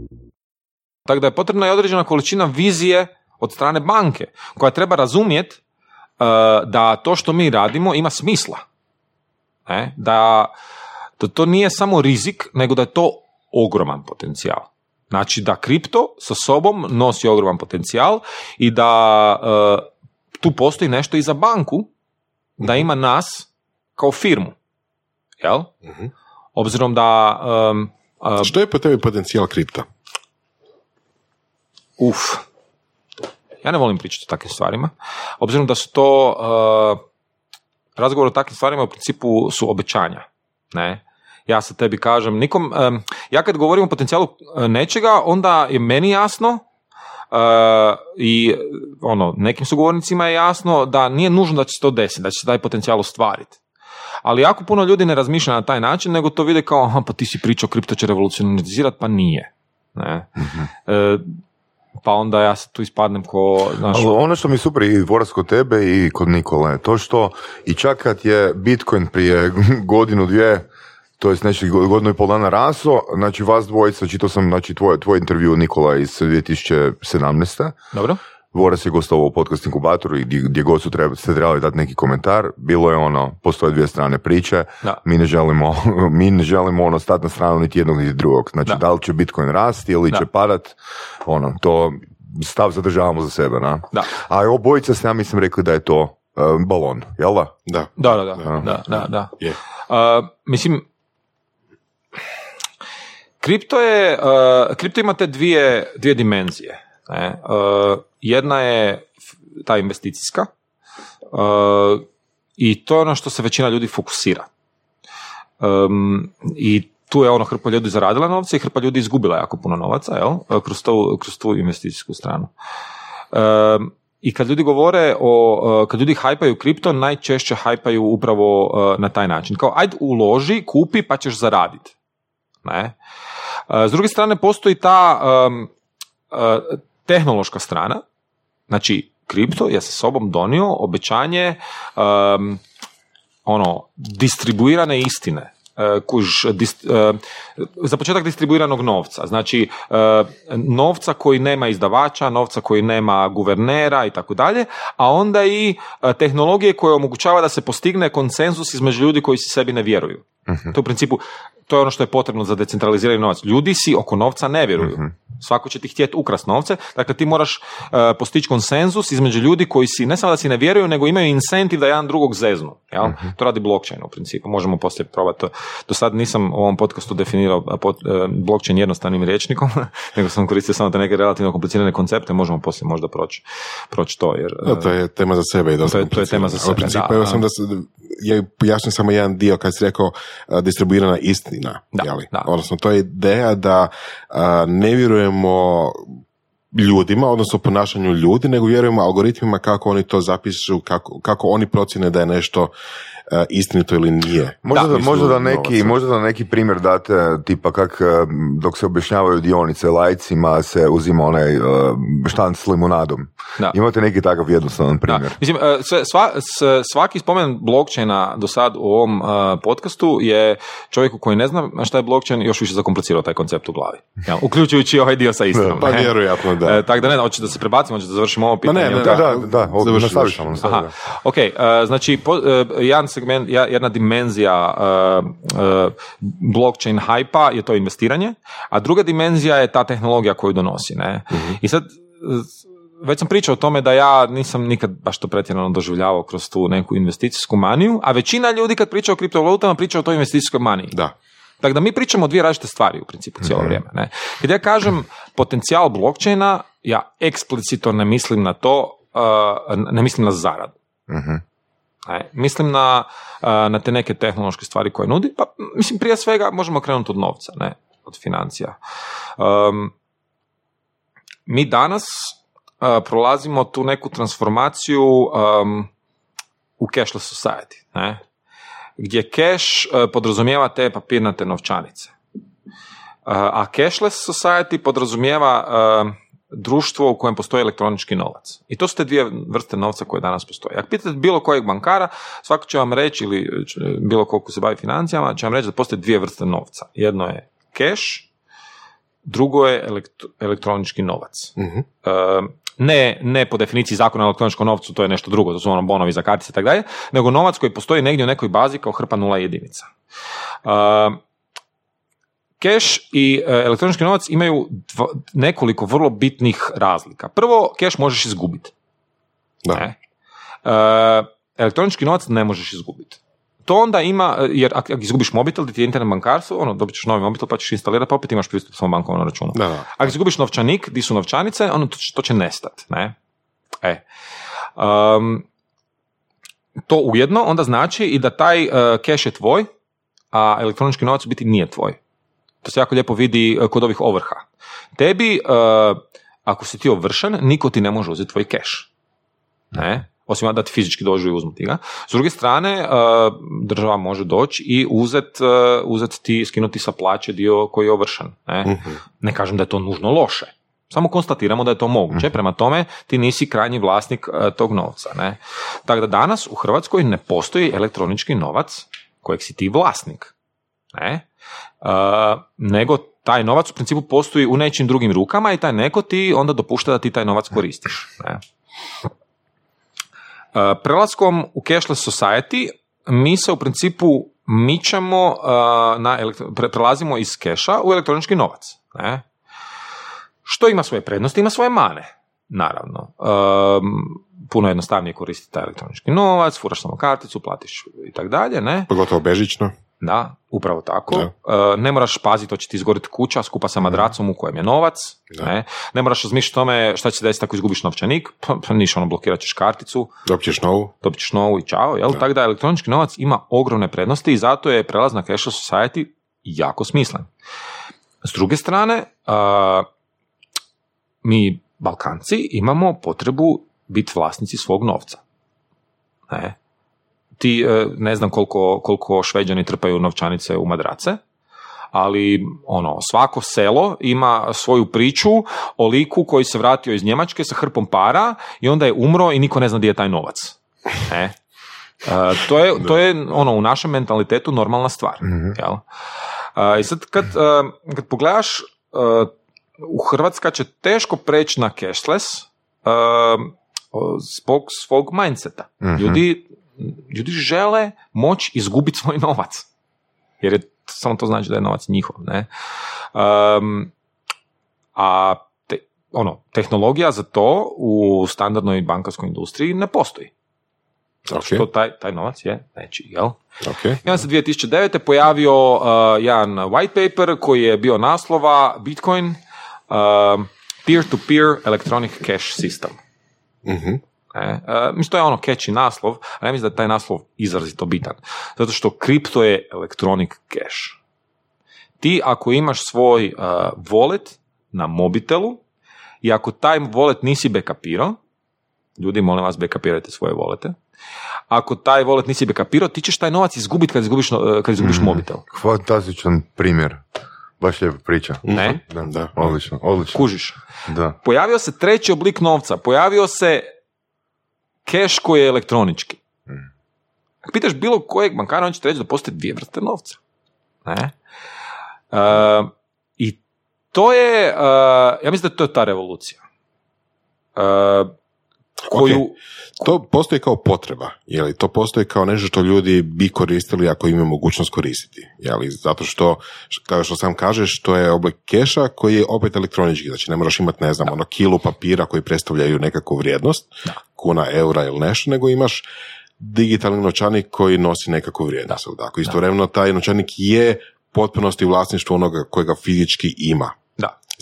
Tako da je potrebna i određena količina vizije od strane banke, koja treba razumjeti uh, da to što mi radimo ima smisla. Ne? Da, da to nije samo rizik, nego da je to ogroman potencijal. Znači da kripto sa sobom nosi ogroman potencijal i da uh, tu postoji nešto i za banku, da ima nas kao firmu. Jel? Mhm. Obzirom da um, uh, Što je po tebi potencijal kripta? Uf. Ja ne volim pričati o takvim stvarima. Obzirom da su to uh, razgovor o takvim stvarima u principu su obećanja. Ne? Ja sa tebi kažem, nikom, um, ja kad govorim o potencijalu uh, nečega, onda je meni jasno uh, i ono, nekim sugovornicima je jasno da nije nužno da će se to desiti, da će se taj potencijal ostvariti. Ali jako puno ljudi ne razmišlja na taj način, nego to vide kao, aha, pa ti si pričao, kripto će revolucionizirati, pa nije. Ne? E, pa onda ja se tu ispadnem ko, znaš, Ali ono što mi je super i Voras kod tebe i kod Nikole, to što i čak kad je Bitcoin prije godinu, dvije, to jest nešto godinu i pol dana raso, znači vas dvojica, čitao sam znači, tvoj, tvoj intervju Nikola iz 2017. dobro? Voras je gostovao u podcast inkubatoru i gdje, gdje god su treba, ste trebali dati neki komentar, bilo je ono, postoje dvije strane priče, Da. mi ne želimo, mi ne želimo ono stati na stranu niti jednog niti drugog. Znači, Da. da, li će Bitcoin rasti ili Da. će padat, ono, to stav zadržavamo za sebe, na? Da. A obojica ste, ja mislim, rekli da je to e, balon, jel da? Da. Da, da, da, da, da, da. Je. Uh, mislim, kripto je, uh, kripto ima te dvije, dvije dimenzije. Ne? Jedna je ta investicijska uh, i to je ono što se većina ljudi fokusira. Um, I tu je ono hrpa ljudi zaradila novce i hrpa ljudi izgubila jako puno novaca, jel? Uh, Kroz, to, kroz tu investicijsku stranu. Um, I kad ljudi govore o, uh, kad ljudi hajpaju kripto, najčešće hajpaju upravo na taj način. Kao, ajde uloži, kupi pa ćeš zaraditi. Ne? S druge strane, postoji ta um, tehnološka strana, znači kripto je sa sobom donio obećanje um, ono, distribuirane istine. E, kuž, dis- e, za početak distribuiranog novca, znači novca koji nema izdavača, novca koji nema guvernera i tako dalje, a onda i tehnologije koje omogućava da se postigne konsenzus između ljudi koji si sebi ne vjeruju. To u principu, to je ono što je potrebno za decentralizirani novac. Ljudi si oko novca ne vjeruju. Svako će ti htjeti ukrast novce, dakle ti moraš postići konsenzus između ljudi koji si, ne samo da si ne vjeruju, nego imaju incentiv da jedan drugog zeznu. Jel? To radi blockchain u principu, možemo poslije probati to. Do sad nisam u ovom podcastu definirao e, blockchain jednostavnim rječnikom, nego sam koristio samo te neke relativno komplicirane koncepte, možemo poslije možda proći, proći to. Jer, Da, to je tema za sebe. i dosta To je- to je tema za sebe, principu, da, sam da se, ja pojasnim samo jedan dio kad si rekao distribuirana istina. Da, jeli? da. Odnosno, to je ideja da a, ne vjerujemo ljudima, odnosno ponašanju ljudi, nego vjerujemo algoritmima kako oni to zapišu, kako, kako oni procjene da je nešto istinito ili nije. Možda da, možda da neki, novaca. možda da neki primjer date, tipa kak e, dok se objašnjavaju dionice lajcima se uzima onaj e, štanc s limunadom. Da. Imate neki takav jednostavan Da. primjer. Mislim, e, sve- sva, svaki spomen blockchaina do sad u ovom e, podcastu je čovjeku koji ne zna šta je blockchain još više zakomplicirao taj koncept u glavi. Jel? Uključujući ovaj dio sa istinom. Pa ne? vjerojatno da. E, tako da ne, hoćeš da se prebacimo, hoćeš da završimo ovo pitanje. ne, jel ne, tako? Da, da, da, o- Završi, nastavi završi. samo, nastavi, Aha, da. Segment, jedna dimenzija e, e, blockchain hajpa je to investiranje, a druga dimenzija je ta tehnologija koju donosi. Ne? I sad, već sam pričao o tome da ja nisam nikad baš to pretjerano doživljavao kroz tu neku investicijsku maniju, a većina ljudi kad priča o kriptovalutama priča o toj investicijskoj maniji. Da. Tako da mi pričamo o dvije različite stvari u principu cijelo vrijeme. Ne? Kad ja kažem potencijal blockchaina, ja eksplicitno ne mislim na to, uh, ne mislim na zaradu. Mhm. Ne, mislim na, uh, na te neke tehnološke stvari koje nudi, pa mislim prije svega možemo krenuti od novca, ne, od financija. Um, mi danas uh, prolazimo tu neku transformaciju um, u cashless society, ne? gdje cash uh, podrazumijeva te papirnate novčanice. Uh, a cashless society podrazumijeva društvo u kojem postoji elektronički novac. I to su te dvije vrste novca koje danas postoje. Ako pitate bilo kojeg bankara, svako će vam reći, ili bilo koliko se bavi financijama, će vam reći da postoje dvije vrste novca. Jedno je cash, drugo je elektro- elektronički novac. E, ne, ne po definiciji zakona o elektroničkom novcu, to je nešto drugo, to su ono bonovi za kartice i tako dalje, nego novac koji postoji negdje u nekoj bazi kao hrpa nula jedinica. E, Cash i e, elektronički novac imaju dva- nekoliko vrlo bitnih razlika. Prvo, cash možeš izgubiti. Da. Ne? E, elektronički novac ne možeš izgubiti. To onda ima, e, jer ako izgubiš mobitel, ti je internet bankarstvo, ono, dobit ćeš novi mobitel pa ćeš instalirati, pa opet imaš pristup svom bankovnom računu. Da, da. Ako izgubiš novčanik, di su novčanice, ono, to, će- to će nestat, ne? E. Um, to ujedno onda znači i da taj uh, cash je tvoj, a elektronički novac u biti nije tvoj. To se jako lijepo vidi uh, kod ovih ovrha. Tebi, uh, ako si ti ovršen, niko ti ne može uzeti tvoj cash. Ne? Osim da ti fizički dođu i uzmu ti ga. S druge strane, uh, država može doći i uzet, uh, uzet ti, skinuti sa plaće dio koji je ovršen. Ne? Mhm. Ne kažem da je to nužno loše. Samo konstatiramo da je to moguće. Prema tome, ti nisi krajnji vlasnik e, tog novca. Ne? Tako da danas u Hrvatskoj ne postoji elektronički novac kojeg si ti vlasnik. Ne? Nego taj novac u principu postoji u nečim drugim rukama i taj neko ti onda dopušta da ti taj novac koristiš. Ne? Prelaskom u cashless society mi se u principu mičemo na prelazimo iz keša u elektronički novac. Ne? Što ima svoje prednosti, ima svoje mane. Naravno. Um, puno je jednostavnije koristiti taj elektronički novac, furaš samo karticu, platiš i tak dalje, ne? Pogotovo bežično. Da, upravo tako. Da. E, ne moraš paziti, to će ti izgoriti kuća skupa sa madracom u kojem je novac. Da. Ne, ne moraš razmišljati o tome šta će se desiti ako izgubiš novčanik, pa, pa niš ono, blokirat ćeš karticu, Dobit ćeš novu. dobit ćeš novu i čao, jel? Tako da elektronički novac ima ogromne prednosti i zato je prelaz na cashless society jako smislen. S druge strane, a, mi Balkanci imamo potrebu biti vlasnici svog novca. Ne? Ti, e, ne znam koliko, koliko šveđani trpaju novčanice u madrace, ali ono, svako selo ima svoju priču o liku koji se vratio iz Njemačke sa hrpom para i onda je umro i niko ne zna gdje je taj novac. Ne? Uh, to, je, to je ono u našem mentalitetu normalna stvar. Jel? Uh, I sad kad, uh, kad pogledaš, u Hrvatska će teško preći na cashless zbog svog mindseta. Ljudi, ljudi žele moći izgubiti svoj novac. Jer je, samo to znači da je novac njihov. Ne? Um, a te, ono, tehnologija za to u standardnoj bankarskoj industriji ne postoji. Zato što taj, taj novac je nečiji, jel? Ok. I onda se 2009. pojavio uh, jedan white paper koji je bio naslova Bitcoin uh, peer-to-peer electronic cash system. Mhm. E, uh, mislim, to je ono catchy naslov, ali ja mislim da je taj naslov izrazito bitan. Zato što kripto je electronic cash. Ti ako imaš svoj uh, wallet na mobitelu i ako taj wallet nisi backupirao, ljudi molim vas backupirajte svoje wallete, ako taj wallet nisi backupirao, ti ćeš taj novac izgubiti kad izgubiš, no- kad izgubiš mobitel. Fantastičan primjer. Baš lijepa priča. Ne? Da, Da. Odlično, odlično. Kužiš. Da. Pojavio se treći oblik novca, pojavio se keš koji je elektronički. Ako pitaš bilo kojeg bankara, on će ti reći da postoje dvije vrste novca. Ne? E, I to je, e, ja mislim da to je ta revolucija. E, koju, To postoji kao potreba, je li? To postoji kao nešto što ljudi bi koristili ako imaju mogućnost koristiti, je li? Zato što, kao što sam kažeš, to je oblik keša koji je opet elektronički, znači ne moraš imati, ne znam, ono kilu papira koji predstavljaju nekakvu vrijednost, kuna, eura ili nešto, nego imaš digitalni novčanik koji nosi nekakvu vrijednost, jel tako? Istovremeno taj novčanik je potpunosti u vlasništvu onoga kojega fizički ima.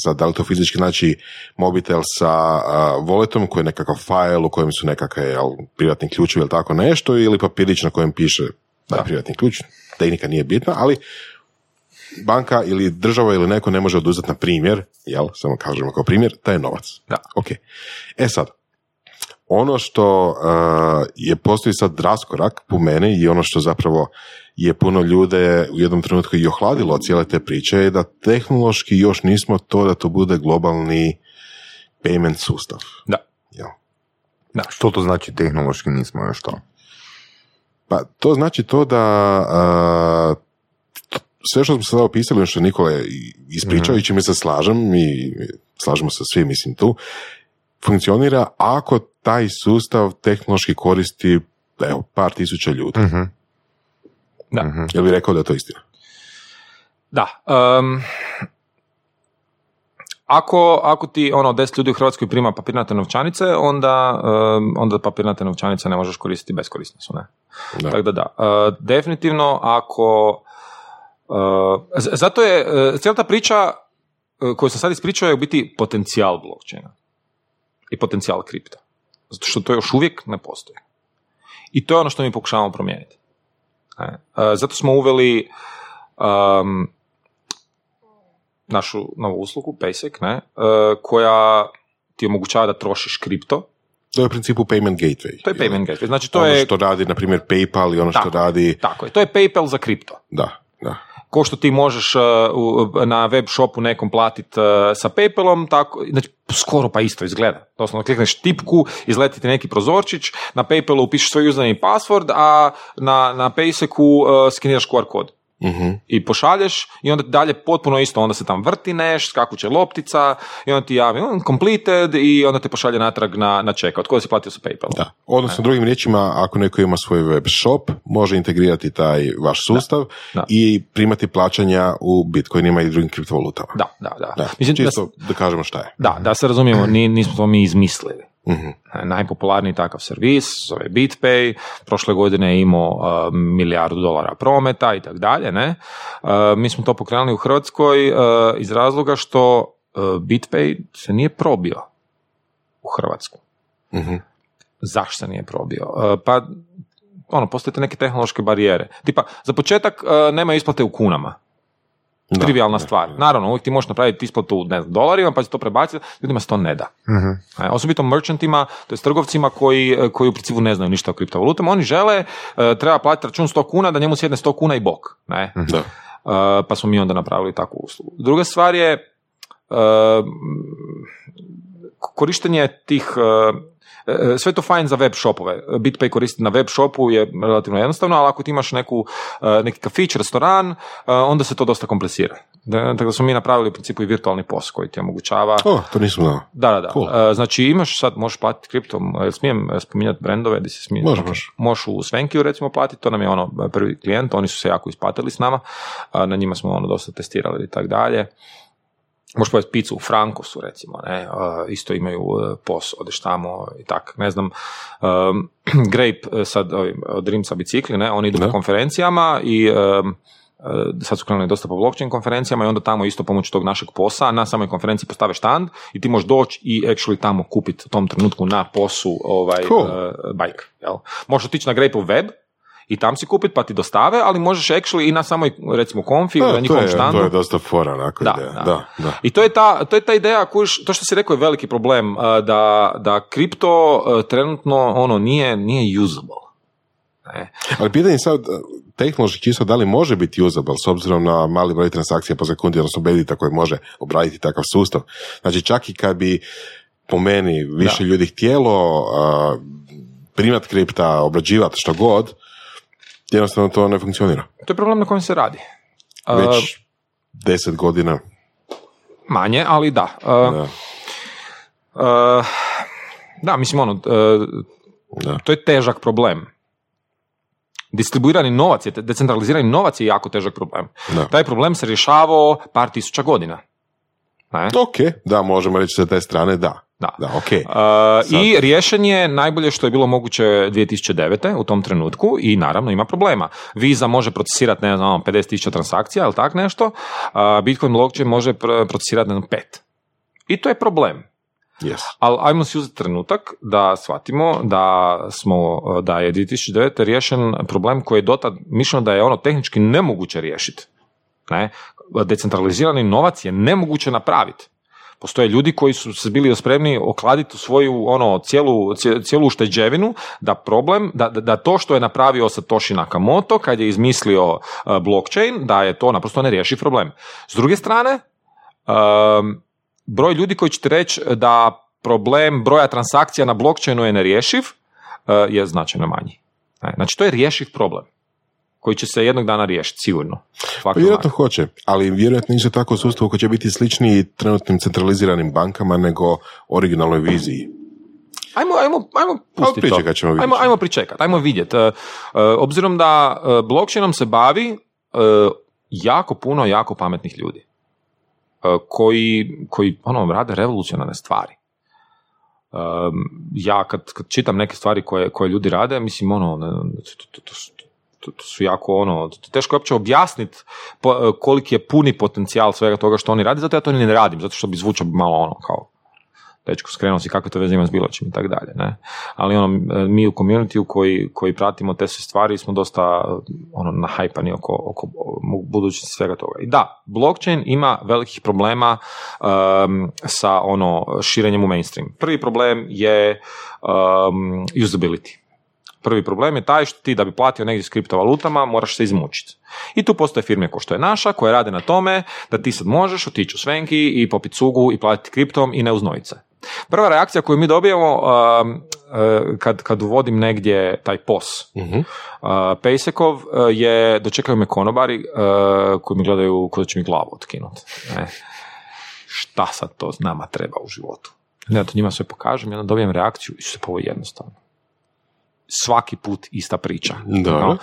Da. Sad, da li to fizički znači mobitel sa uh, voletom koji je nekakav file u kojem su nekakve jel, privatni ključevi ili tako nešto ili papirić na kojem piše da. privatni ključ. Tehnika nije bitna, ali banka ili država ili neko ne može oduzeti na primjer, jel, samo kažemo kao primjer, taj novac. Da. Ok. E sad, ono što uh, je postoji sad raskorak po meni i ono što zapravo je puno ljude u jednom trenutku i ohladilo od cijele te priče je da tehnološki još nismo to da to bude globalni payment sustav. Da. Jel? Što to znači tehnološki nismo još to? Pa to znači to da a, t- sve što smo sada opisali, ono što Nikola je i- ispričao i čime se slažem i slažemo se svi, mislim tu, funkcionira ako taj sustav tehnološki koristi evo, par tisuća ljudi. Mhm. Da. Jel bi rekao da je to istina? Da. em, ako, ako ti ono 10 ljudi u Hrvatskoj prima papirnate novčanice, onda, em, onda papirnate novčanice ne možeš koristiti beskorisne su, ne? Da. Tako da da. E, definitivno ako... z- zato je e, cijela ta priča koju sam sad ispričao je u biti potencijal blockchaina i potencijal kripta. Zato što to još uvijek ne postoji. I to je ono što mi pokušavamo promijeniti. E, zato smo uveli um, našu novu uslugu, Basic, ne, e, koja ti omogućava da trošiš kripto. To je u principu payment gateway. To je payment gateway. Znači to ono je... što radi, na primjer, PayPal i ono što Tako. radi... Tako je, to je PayPal za kripto. Da, da. Ko što ti možeš u- na web shopu nekom platiti sa PayPalom, tako, znači skoro pa isto izgleda. Doslovno klikneš tipku, izleti ti neki prozorčić, na PayPalu upišeš svoj username i password, a na, na Payseku uh, skeniraš QR kod. Mhm. I pošalješ i onda dalje potpuno isto, onda se tam vrti neš, skakuće loptica i onda ti javi "Mm, completed i onda te pošalje natrag na, na checkout. Ko si platio sa PayPalom? Da. Odnosno, drugim riječima, ako neko ima svoj web shop, može integrirati taj vaš sustav da. i primati plaćanja u Bitcoinima i drugim kriptovalutama. Da, da, da. Da, Mislim, da, čisto da, kažemo šta je. da, da se razumijemo, ni, nismo to mi izmislili. Mhm. Najpopularniji takav servis zove BitPay, prošle godine je imao uh, milijardu dolara prometa i tako dalje, ne? Uh, mi smo to pokrenuli u Hrvatskoj uh, iz razloga što uh, BitPay se nije probio u Hrvatsku. Mhm. Zašto se nije probio? Uh, pa, ono, postoje te neke tehnološke barijere. Tipa, za početak uh, nema isplate u kunama. Da. Trivialna stvar. Naravno, uvijek ti možeš napraviti isplatu u ne znam, dolarima, pa se to prebaciti, ljudima se to ne da. Mhm. E, Osobito merchantima, to je trgovcima koji, e, koji u principu ne znaju ništa o kriptovalutama. Oni žele, e, treba platiti račun 100 kuna, da njemu sjedne 100 kuna i bok. Ne? Da. E, pa smo mi onda napravili takvu uslugu. Druga stvar je korištenje tih, sve to fajn za web shopove. BitPay koristiti na web shopu je relativno jednostavno, ali ako ti imaš neku, e, neki kafić, restoran, e, onda se to dosta komplicira. Tako da smo mi napravili u principu i virtualni POS koji ti omogućava... O, to nisam znao. Da, da, da. Cool. E, Znači imaš sad, možeš platiti kriptom, jel smijem e, spominjati brendove gdje se smije? Može, Ok. može. Možeš u Svenkiju recimo platiti, to nam je ono prvi klijent, oni su se jako isplatili s nama, na njima smo ono dosta testirali i tako dalje. Možeš pojesti picu u Frankosu, recimo, ne, a, isto imaju e, POS, odeš tamo i tak, ne znam, um, Grape, e, sad ovi, od Rimca bicikli, ne, oni idu Da. po konferencijama i um, sad su krenuli dosta po blockchain konferencijama i onda tamo isto pomoću tog našeg posa na samoj konferenciji postave štand i ti možeš doći i actually tamo kupiti u tom trenutku na posu ovaj Cool. e, bike. Jel? Možeš otići na Grape web i tam si kupiti pa ti dostave, ali možeš actually i na samoj recimo konfi, Da, na to, njihovom je, štandu. to je dosta fora, onako Da, ideja. da. Da, da. I to je ta, to je ta ideja, kuš, to što si rekao je veliki problem, a, da, da kripto a, trenutno ono nije, nije usable. Ne. Ali pitanje je sad, tehnološki čisto, da li može biti usable s obzirom na mali broj transakcija po sekundi, odnosno bedita koji može obraditi takav sustav. Znači čak i kad bi po meni više ljudi htjelo a, primat kripta, obrađivati što god, jednostavno to ne funkcionira. To je problem na kojem se radi. Već deset godina. manje, ali da. A, Da, da, mislim ono, a, da. to je težak problem. Distribuirani novac je, decentralizirani novac je jako težak problem. Da. Taj problem se rješavao par tisuća godina. Ne? Ok, da, možemo reći sa te strane, da. Da. Da, ok. Uh, I riješen je najbolje što je bilo moguće 2009. u tom trenutku i naravno ima problema. Visa može procesirati, ne znam, 50.000 transakcija ili tak nešto, a Bitcoin blockchain može pr- procesirati, ne znam, pet. I to je problem. Yes. Ali ajmo si uzeti trenutak da shvatimo da smo, da je 2009. riješen problem koji je dotad mišljeno da je ono tehnički nemoguće riješiti. Ne? Decentralizirani novac je nemoguće napraviti. Postoje ljudi koji su se bili spremni okladiti svoju ono cijelu, cije- cijelu ušteđevinu da problem, da, da, to što je napravio Satoshi Nakamoto kad je izmislio uh, blockchain, da je to naprosto nerješiv problem. S druge strane, broj ljudi koji će ti reći da problem broja transakcija na blockchainu je nerješiv uh, je značajno manji. Ne, Znači to je rješiv problem koji će se jednog dana riješiti, sigurno. Pa vjerojatno hoće, ali vjerojatno isto tako sustav koji će biti sličniji trenutnim centraliziranim bankama nego originalnoj viziji. Ajmo, ajmo, ajmo pustiti pričekat to. ćemo, vidjet Ajmo, ajmo pričekat, ajmo vidjeti. E, e, obzirom da e, blockchainom se bavi jako puno jako pametnih ljudi koji, koji ono, rade revolucionarne stvari. Um, ja kad, kad čitam neke stvari koje, koje ljudi rade, mislim ono, ne, to, to, to, to, to su jako ono, teško je uopće objasniti po- koliki je puni potencijal svega toga što oni rade, zato ja to ne radim, zato što bi zvučao malo ono kao dečko skrenuo si kakve to veze ima s bilo čim i tako dalje. Ne? Ali ono, mi u community koji, koji pratimo te sve stvari smo dosta ono, nahajpani oko, oko budućnosti svega toga. I da, blockchain ima velikih problema um, sa ono širenjem u mainstream. Prvi problem je um, usability. Prvi problem je taj što ti da bi platio negdje s kriptovalutama moraš se izmučiti. I tu postoje firme kao što je naša koje rade na tome da ti sad možeš otići u Svenki i popiti cugu i platiti kriptom i ne uznojiti se. Prva reakcija koju mi dobijemo um, uh, kad, kad uvodim negdje taj POS Mhm. uh, Pejsekov uh, je dočekaju me konobari uh, koji mi gledaju koji će mi glavu otkinuti. Ne. Šta sad to nama treba u životu? Ja to njima sve pokažem i onda dobijem reakciju i sve pa ovo je jednostavno. Svaki put ista priča. Dobro. No?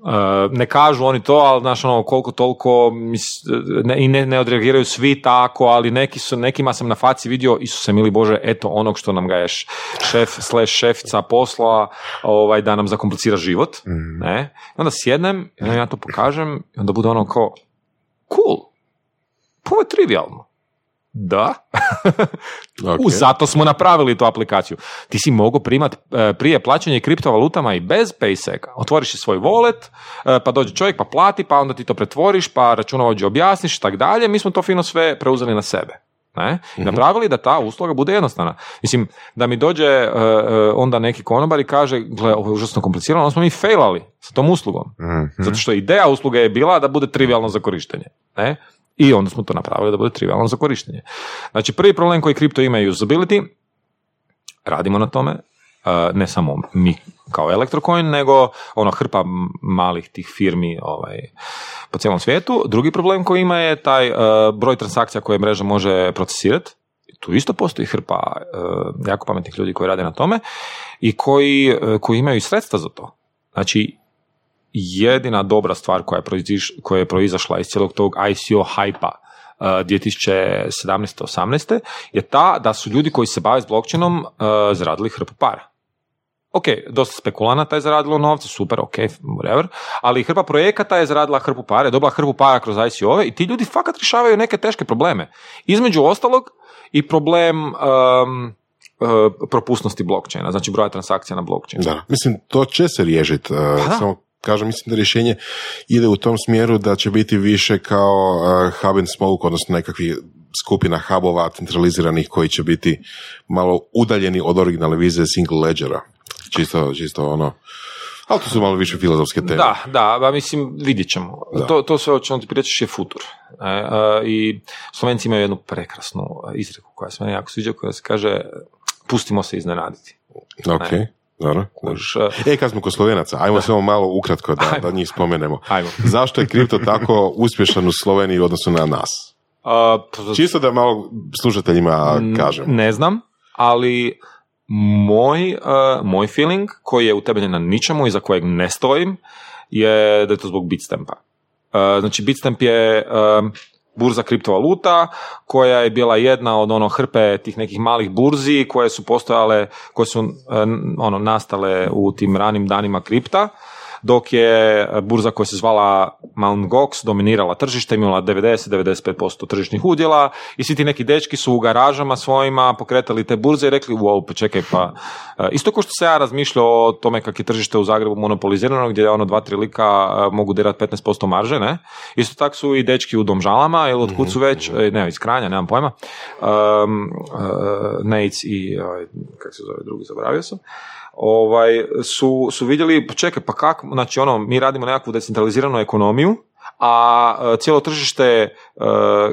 Uh, ne kažu oni to, ali znaš ono koliko toliko mis- ne, i ne, ne odreagiraju svi tako, ali neki su, nekima sam na faci vidio, Isuse mili Bože, eto onog što nam ga je šef slash šefica posla ovaj, da nam zakomplicira život. Ne? I onda sjednem, i onda ja to pokažem i onda bude ono kao cool, ovo je trivialno. Da, Ok. u, zato smo napravili tu aplikaciju. Ti si mogao primat e, prije plaćanje kriptovalutama i bez Payseka. Otvoriš si svoj wallet, e, pa dođe čovjek pa plati, pa onda ti to pretvoriš, pa računovođe objasniš i tako dalje. Mi smo to fino sve preuzeli na sebe. Ne? I napravili da ta usluga bude jednostavna. Mislim, da mi dođe e, onda neki konobar i kaže, gle, ovo je užasno komplicirano, onda smo mi failali sa tom uslugom. Mhm. Zato što ideja usluge je bila da bude trivialno za korištenje. Ne? I onda smo to napravili da bude trivialno za korištenje. Znači, prvi problem koji kripto ima je usability. radimo na tome, e, ne samo mi kao Electrocoin, nego ono hrpa malih tih firmi ovaj, po cijelom svijetu. Drugi problem koji ima je taj e, broj transakcija koje mreža može procesirati. Tu isto postoji hrpa jako pametnih ljudi koji rade na tome i koji, koji imaju sredstva za to. Znači, jedina dobra stvar koja je, koja je proizašla iz cijelog tog ICO hajpa 2017-18 je ta da su ljudi koji se bave s blockchainom uh, zaradili hrpu para. Ok, dosta spekulanata je zaradilo novce, super, ok, whatever, ali hrpa projekata je zaradila hrpu para, je dobila hrpu para kroz ICO i ti ljudi fakat rješavaju neke teške probleme. Između ostalog i problem um, uh, propusnosti blockchaina, znači broja transakcija na blockchainu. Da, mislim, to će se riješiti, uh, pa samo kažem, mislim da rješenje ide u tom smjeru da će biti više kao uh, hub and smoke, odnosno nekakvi skupina hubova centraliziranih koji će biti malo udaljeni od originalne vizije single ledgera. Čisto, čisto ono, ali to su malo više filozofske teme. Da, da, ba, mislim, vidjet ćemo. To, to sve o čemu ti pričaš je futur. E, e, I Slovenci imaju jednu prekrasnu izreku koja se meni jako sviđa, koja se kaže pustimo se iznenaditi. Ok. Dobro. E, kad smo kod Slovenaca, ajmo samo malo ukratko da, da njih spomenemo. Ajmo. Zašto je kripto tako uspješan u Sloveniji u odnosu na nas? Uh, Čisto da malo slušateljima kažem. Ne znam, ali moj, uh, moj feeling koji je utemeljen na ničemu i za kojeg ne stojim je da je to zbog Bitstampa. Uh, znači Bitstamp je uh, burza kriptovaluta koja je bila jedna od ono hrpe tih nekih malih burzi koje su postojale, koje su ono nastale u tim ranim danima kripta dok je burza koja se zvala Mount Gox dominirala tržište, imala 90-95% tržišnih udjela i svi ti neki dečki su u garažama svojima pokretali te burze i rekli, wow, pa čekaj, pa e, isto kao što se ja razmišljao o tome kak je tržište u Zagrebu monopolizirano, gdje ono dva, tri lika e, mogu dirati 15% marže, ne? Isto tako su i dečki u domžalama ili od kud su već, mhm. e, ne, iz Kranja, nemam pojma, um, uh, i, ovaj, kako se zove drugi, zaboravio sam, ovaj, su, su vidjeli, pa čekaj, pa kako, znači ono, mi radimo nekakvu decentraliziranu ekonomiju, a e, cijelo tržište e,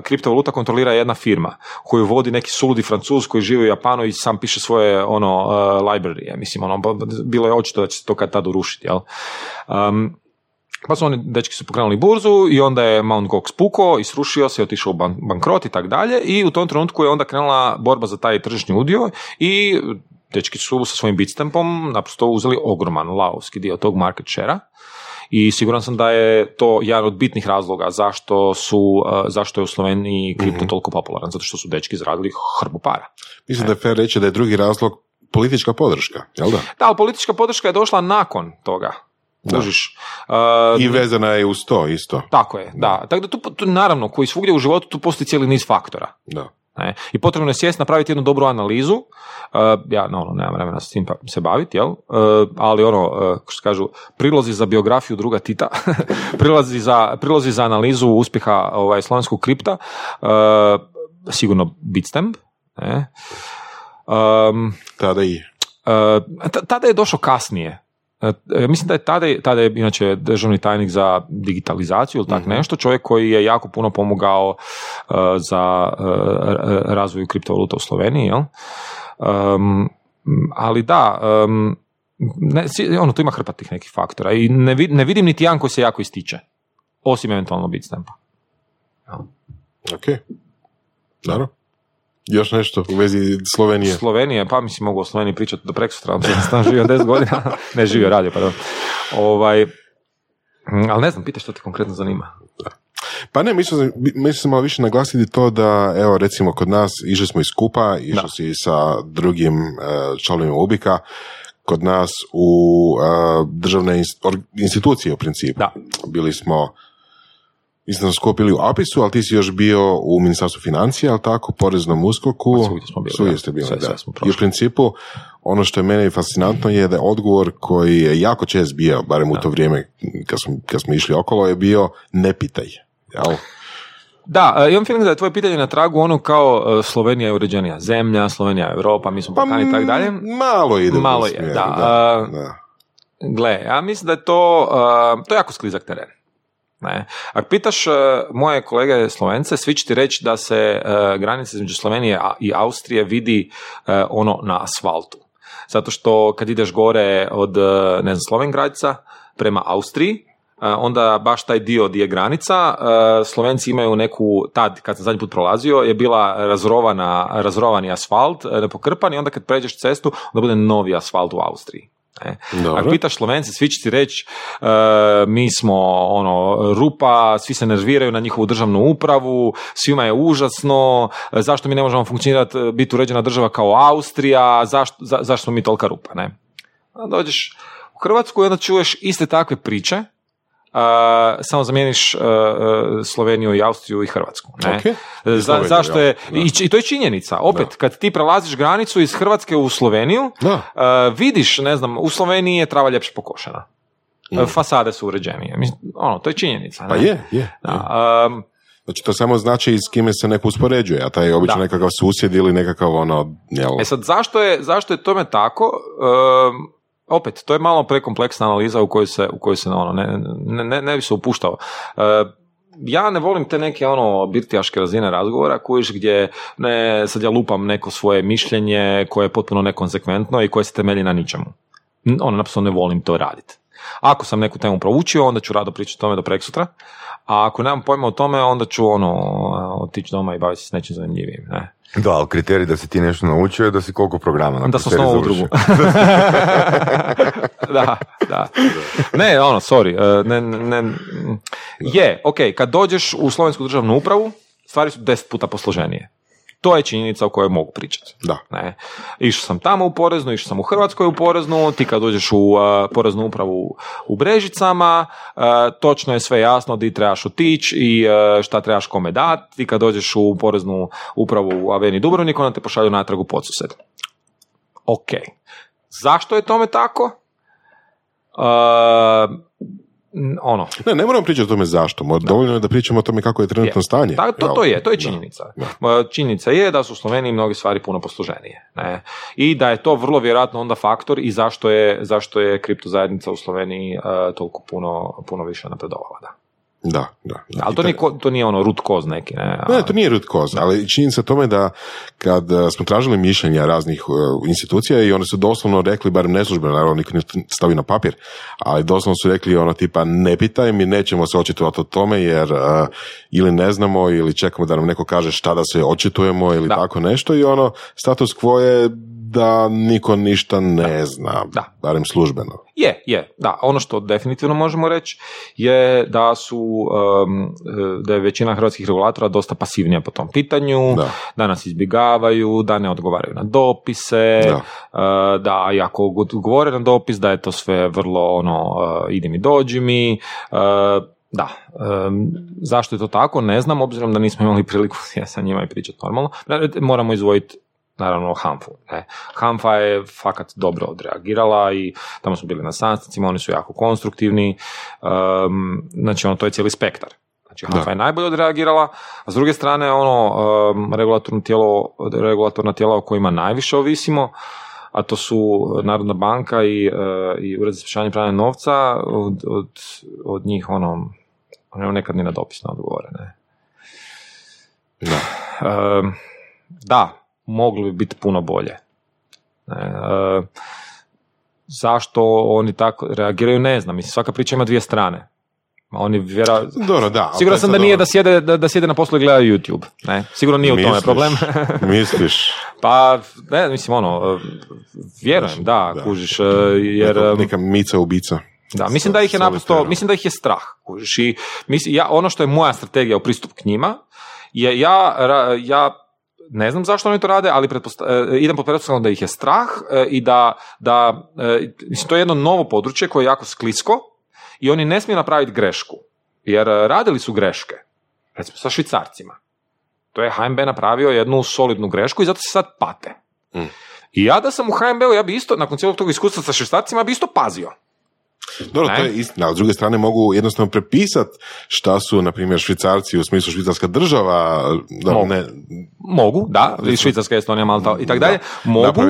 kriptovaluta kontrolira jedna firma koju vodi neki suludi francuz koji živi u Japanu i sam piše svoje ono uh, library, mislim ono bilo je očito da će se to kad tad urušiti, jel? Um, pa su oni, dečki su pokrenuli burzu i onda je Mount Gox puko i srušio se, otišao u bankrot i tak dalje i u tom trenutku je onda krenula borba za taj tržišni udio i dečki su sa svojim bitstampom naprosto uzeli ogroman laovski dio tog market share i siguran sam da je to jedan od bitnih razloga zašto su uh, zašto je u Sloveniji kripto mm toliko popularan, zato što su dečki zaradili hrbu para. Mislim da je fair reći da je drugi razlog politička podrška, jel da? Da, ali politička podrška je došla nakon toga. Da. Uh, I vezana je uz to isto. Tako je, da. Tako da tu, tu, naravno, koji svugdje u životu tu postoji cijeli niz faktora. Da. Ne? I potrebno je sjest napraviti jednu dobru analizu, uh, ja no, ono, nemam vremena s tim pa se baviti, jel? Uh, ali ono, uh, što kažu, prilozi za biografiju druga Tita, prilozi, za, prilozi za analizu uspjeha ovaj, slovenskog kripta, sigurno Bitstamp, ne? Um, tada i. tada je došao kasnije, E, mislim da je tada, tada je inače državni tajnik za digitalizaciju ili tak mhm. nešto, čovjek koji je jako puno pomogao uh, za uh, razvoju kriptovaluta u Sloveniji, jel? Um, ali da, um, ne, ono, tu ima hrpa tih nekih faktora i ne, ne vidim niti jedan koji se jako ističe, osim eventualno Bitstampa. Ok, naravno. Još nešto u vezi Slovenije? Slovenije, pa mislim mogu o Sloveniji pričati do preko sutra, sam živio 10 godina, ne živio radio, pardon. Ovaj, ali ne znam, pita što te konkretno zanima. Pa ne, mislim, mislim malo više naglasiti to da, evo, recimo kod nas išli smo iz Kupa, išli si sa drugim uh, članovima Ubika, kod nas u uh, državne institucije u principu. Da. Bili smo Mislim da skopili u APIS-u, ali ti si još bio u Ministarstvu financija, ali tako, poreznom uskoku. Svugdje smo bili. ste bili, da. I u principu, ono što je meni fascinantno je da je odgovor koji je jako čest bio, barem u to vrijeme kad smo, kad smo išli okolo, je bio ne pitaj. Jel? Da, imam feeling da je tvoje pitanje na tragu ono kao e, Slovenija je uređenija zemlja, Slovenija je Europa, mi smo pa, i tako dalje. Malo ide Malo je, da. da, da. Gle, ja mislim da je to, to je jako sklizak teren. Ne. Ako pitaš uh, moje kolege Slovence, svi će ti reći da se uh, granica između Slovenije i Austrije vidi uh, ono na asfaltu. zato što kad ideš gore od, e, ne znam, Slovengradca prema Austriji, e, onda baš taj dio di je granica, e, Slovenci imaju neku, tad kad sam zadnji put prolazio, je bila razrovana, razrovani asfalt, nepokrpan i onda kad pređeš cestu, onda bude novi asfalt u Austriji. Ne? Dobro. Ako pitaš Slovence, svi će ti reći e, mi smo ono rupa, svi se nerviraju na njihovu državnu upravu, svima je užasno, e, zašto mi ne možemo funkcionirati, e, biti uređena država kao Austrija, zašto, za- zašto smo mi tolika rupa, ne? Dođeš u Hrvatsku i onda čuješ iste takve priče, e, samo zamijeniš e, e, Sloveniju i Austriju i Hrvatsku. Ne? Ok. I Za- zašto je, da. i, i to je činjenica. Opet, kad ti prelaziš granicu iz Hrvatske u Sloveniju, Da. Uh, vidiš, ne znam, u Sloveniji je trava ljepše pokošena. Uh, Fasade su uređenije. Mislim, ono, to je činjenica. Mm. Pa je, je. je. Da, um, Znači to samo znači s kime se neko uspoređuje, a taj je obično Da. nekakav susjed ili nekakav ono, jel, e sad, zašto je, zašto je tome tako? Um, opet, to je malo prekompleksna analiza u kojoj se, u kojoj se ono, ne, ne, ne, ne bi se upuštao. Uh, ja ne volim te neke ono birtijaške razine razgovora kojiš gdje ne, sad ja lupam neko svoje mišljenje koje je potpuno nekonsekventno i koje se temelji na ničemu. Ono, naprosto ne volim to raditi. Ako sam neku temu proučio, onda ću rado pričati o tome do preksutra, a ako nemam pojma o tome, onda ću ono, otići doma i baviti se s nečim zanimljivim. Ne? Da, ali kriterij da si ti nešto naučio je da si koliko programa na Da sam osnovao udrugu. da, da. Ne, ono, sorry. e, Ne, ne, ne, je, ok, kad dođeš u slovensku državnu upravu, stvari su deset puta posloženije. To je činjenica o kojoj mogu pričati. Da. Ne. Išao sam tamo u poreznu, išao sam u Hrvatskoj u poreznu, ti kad dođeš u uh, poreznu upravu u Brežicama, uh, točno je sve jasno di trebaš otići i uh, šta trebaš kome dati. Ti kad dođeš u poreznu upravu u Aveni Dubrovnik, onda te pošalju natrag u Podsused. Ok. Zašto je tome tako? Uh, ono, Ne, ne moramo pričati o tome zašto, mo- dovoljno je da pričamo o tome kako je trenutno je. stanje. Da, to, to je, to je Da. činjenica. Ma, Činjenica je da su u Sloveniji mnoge stvari puno posluženije. Ne? I da je to vrlo vjerojatno onda faktor i zašto je, zašto je kripto zajednica u Sloveniji uh, toliko puno, puno više napredovala. Da. Da, da. da. Ali to nije, to nije ono root cause neki. Ne, A- Ne, to nije root cause, ali činjenica tome da kad eh, smo tražili mišljenja raznih eh, institucija i oni su doslovno rekli, barem neslužbeno, naravno niko ne stavi na papir, ali doslovno su rekli ono tipa ne pitaj, mi nećemo se očitovati o tome jer eh, ili ne znamo ili čekamo da nam neko kaže šta da se očitujemo ili Da. tako nešto i ono status quo je da niko ništa ne zna, Da. barem službeno. Je, je, da. Ono što definitivno možemo reći je da su, um, da je većina hrvatskih regulatora dosta pasivnija po tom pitanju, Da. nas izbjegavaju, da ne odgovaraju na dopise, Da. uh, da i ako odgovore na dopis, da je to sve vrlo ono, uh, idi mi, dođi mi, uh, da, um, zašto je to tako, ne znam, obzirom da nismo imali priliku sjesti sa njima i pričati normalno. Moramo izvojiti naravno Hanfu. Ne. Hanfa je fakat dobro odreagirala i tamo smo bili na sastancima, oni su jako konstruktivni, um, znači ono, to je cijeli spektar. Znači Hanfa Da. je najbolje odreagirala, a s druge strane ono, um, regulatorno tijelo, regulatorna tijela o kojima najviše ovisimo, a to su Narodna banka i, uh, i Ured za sprječavanje pranja novca, od, od, od njih ono, ono nekad ni na dopis ne odgovore. Ne. Da. Um, da, moglo bi biti puno bolje. Uh, zašto oni tako reagiraju, ne znam. Mislim, svaka priča ima dvije strane. Oni vjera... Dobro, da. Siguran sam da nije da sjede, da, da sjede na poslu i gledaju YouTube. Ne? Sigurno nije u tome Misliš? problem. Misliš? pa, ne, mislim, ono, vjerujem, da, Da. kužiš, uh, jer... Neka, um, neka mica ubica. da, mislim da ih je naprosto, mislim da ih je strah. Kužiš, i mislim, ja, ono što je moja strategija u pristupu k njima, je ja, ja ne znam zašto oni to rade, ali pretposta- e, idem po pretpostavkom da ih je strah e, i da, da e, mislim, to je jedno novo područje koje je jako sklisko i oni ne smiju napraviti grešku. Jer e, radili su greške, recimo sa švicarcima. To je HNB napravio jednu solidnu grešku i zato se sad pate. Mm. I ja da sam u HNB-u, ja bi isto, nakon cijelog tog iskustva sa švicarcima, ja bi isto pazio. Dobro, Ne? to je istina, ali s druge strane mogu jednostavno prepisat šta su, na primjer, švicarci u smislu švicarska država, da, Mogu. ne, Mogu, da, i Švicarska, Estonija, Malta i tako dalje, mogu.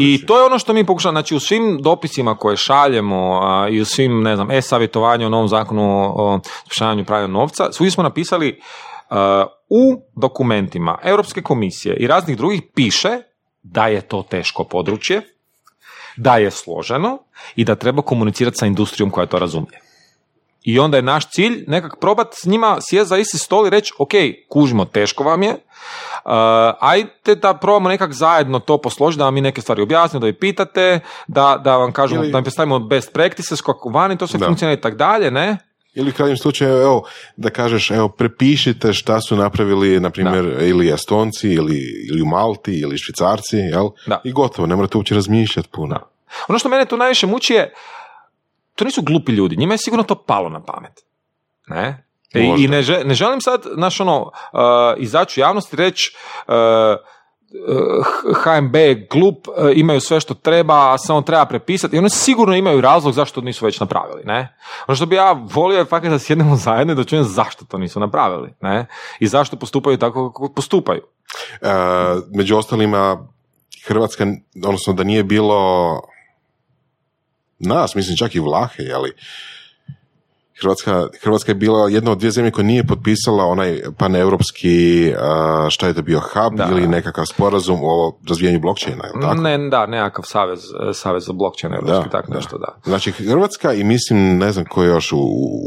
I to je ono što mi pokušamo, znači u svim dopisima koje šaljemo a, i u svim, ne znam, e-savjetovanju o novom zakonu o sprečavanju pranja novca, svi smo napisali a, u dokumentima Europske komisije i raznih drugih piše da je to teško područje, da je složeno i da treba komunicirati sa industrijom koja to razumije. I onda je naš cilj nekak probat s njima sjest za isti stol i reći, ok, kužimo, teško vam je, uh, ajde da probamo nekak zajedno to posložiti, da vam mi neke stvari objasnimo, da vi pitate, da, da vam kažemo, Ili- da vam predstavimo best practices, kako vani to sve funkcionira i tako dalje, ne? Ili u krajnjem slučaju, evo, da kažeš, evo, prepišite šta su napravili, na primjer, ili Estonci, ili, ili u Malti, ili Švicarci, jel? Da. I gotovo, ne morate uopće razmišljati puno. Ono što mene tu najviše muči je, to nisu glupi ljudi, njima je sigurno to palo na pamet. Ne? I, Možda. i ne, ne želim sad, znaš, ono, uh, izaći u javnost i reći uh, HMB je glup, uh, imaju sve što treba, samo treba prepisati. I oni sigurno imaju razlog zašto to nisu već napravili. Ne? Ono što bi ja volio je fakat da sjednemo zajedno i da čujem zašto to nisu napravili. Ne? I zašto postupaju tako kako postupaju. E, među ostalima, Hrvatska, odnosno da nije bilo nas, mislim čak i Vlahe, ali Hrvatska, Hrvatska je bila jedna od dvije zemlje koja nije potpisala onaj paneuropski, šta je to bio, hub Da. ili nekakav sporazum o razvijanju blockchaina, je tako? Ne, da, nekakav savez, savez za blockchain, evropski, tako nešto, da. Znači Hrvatska i mislim, ne znam ko je još u,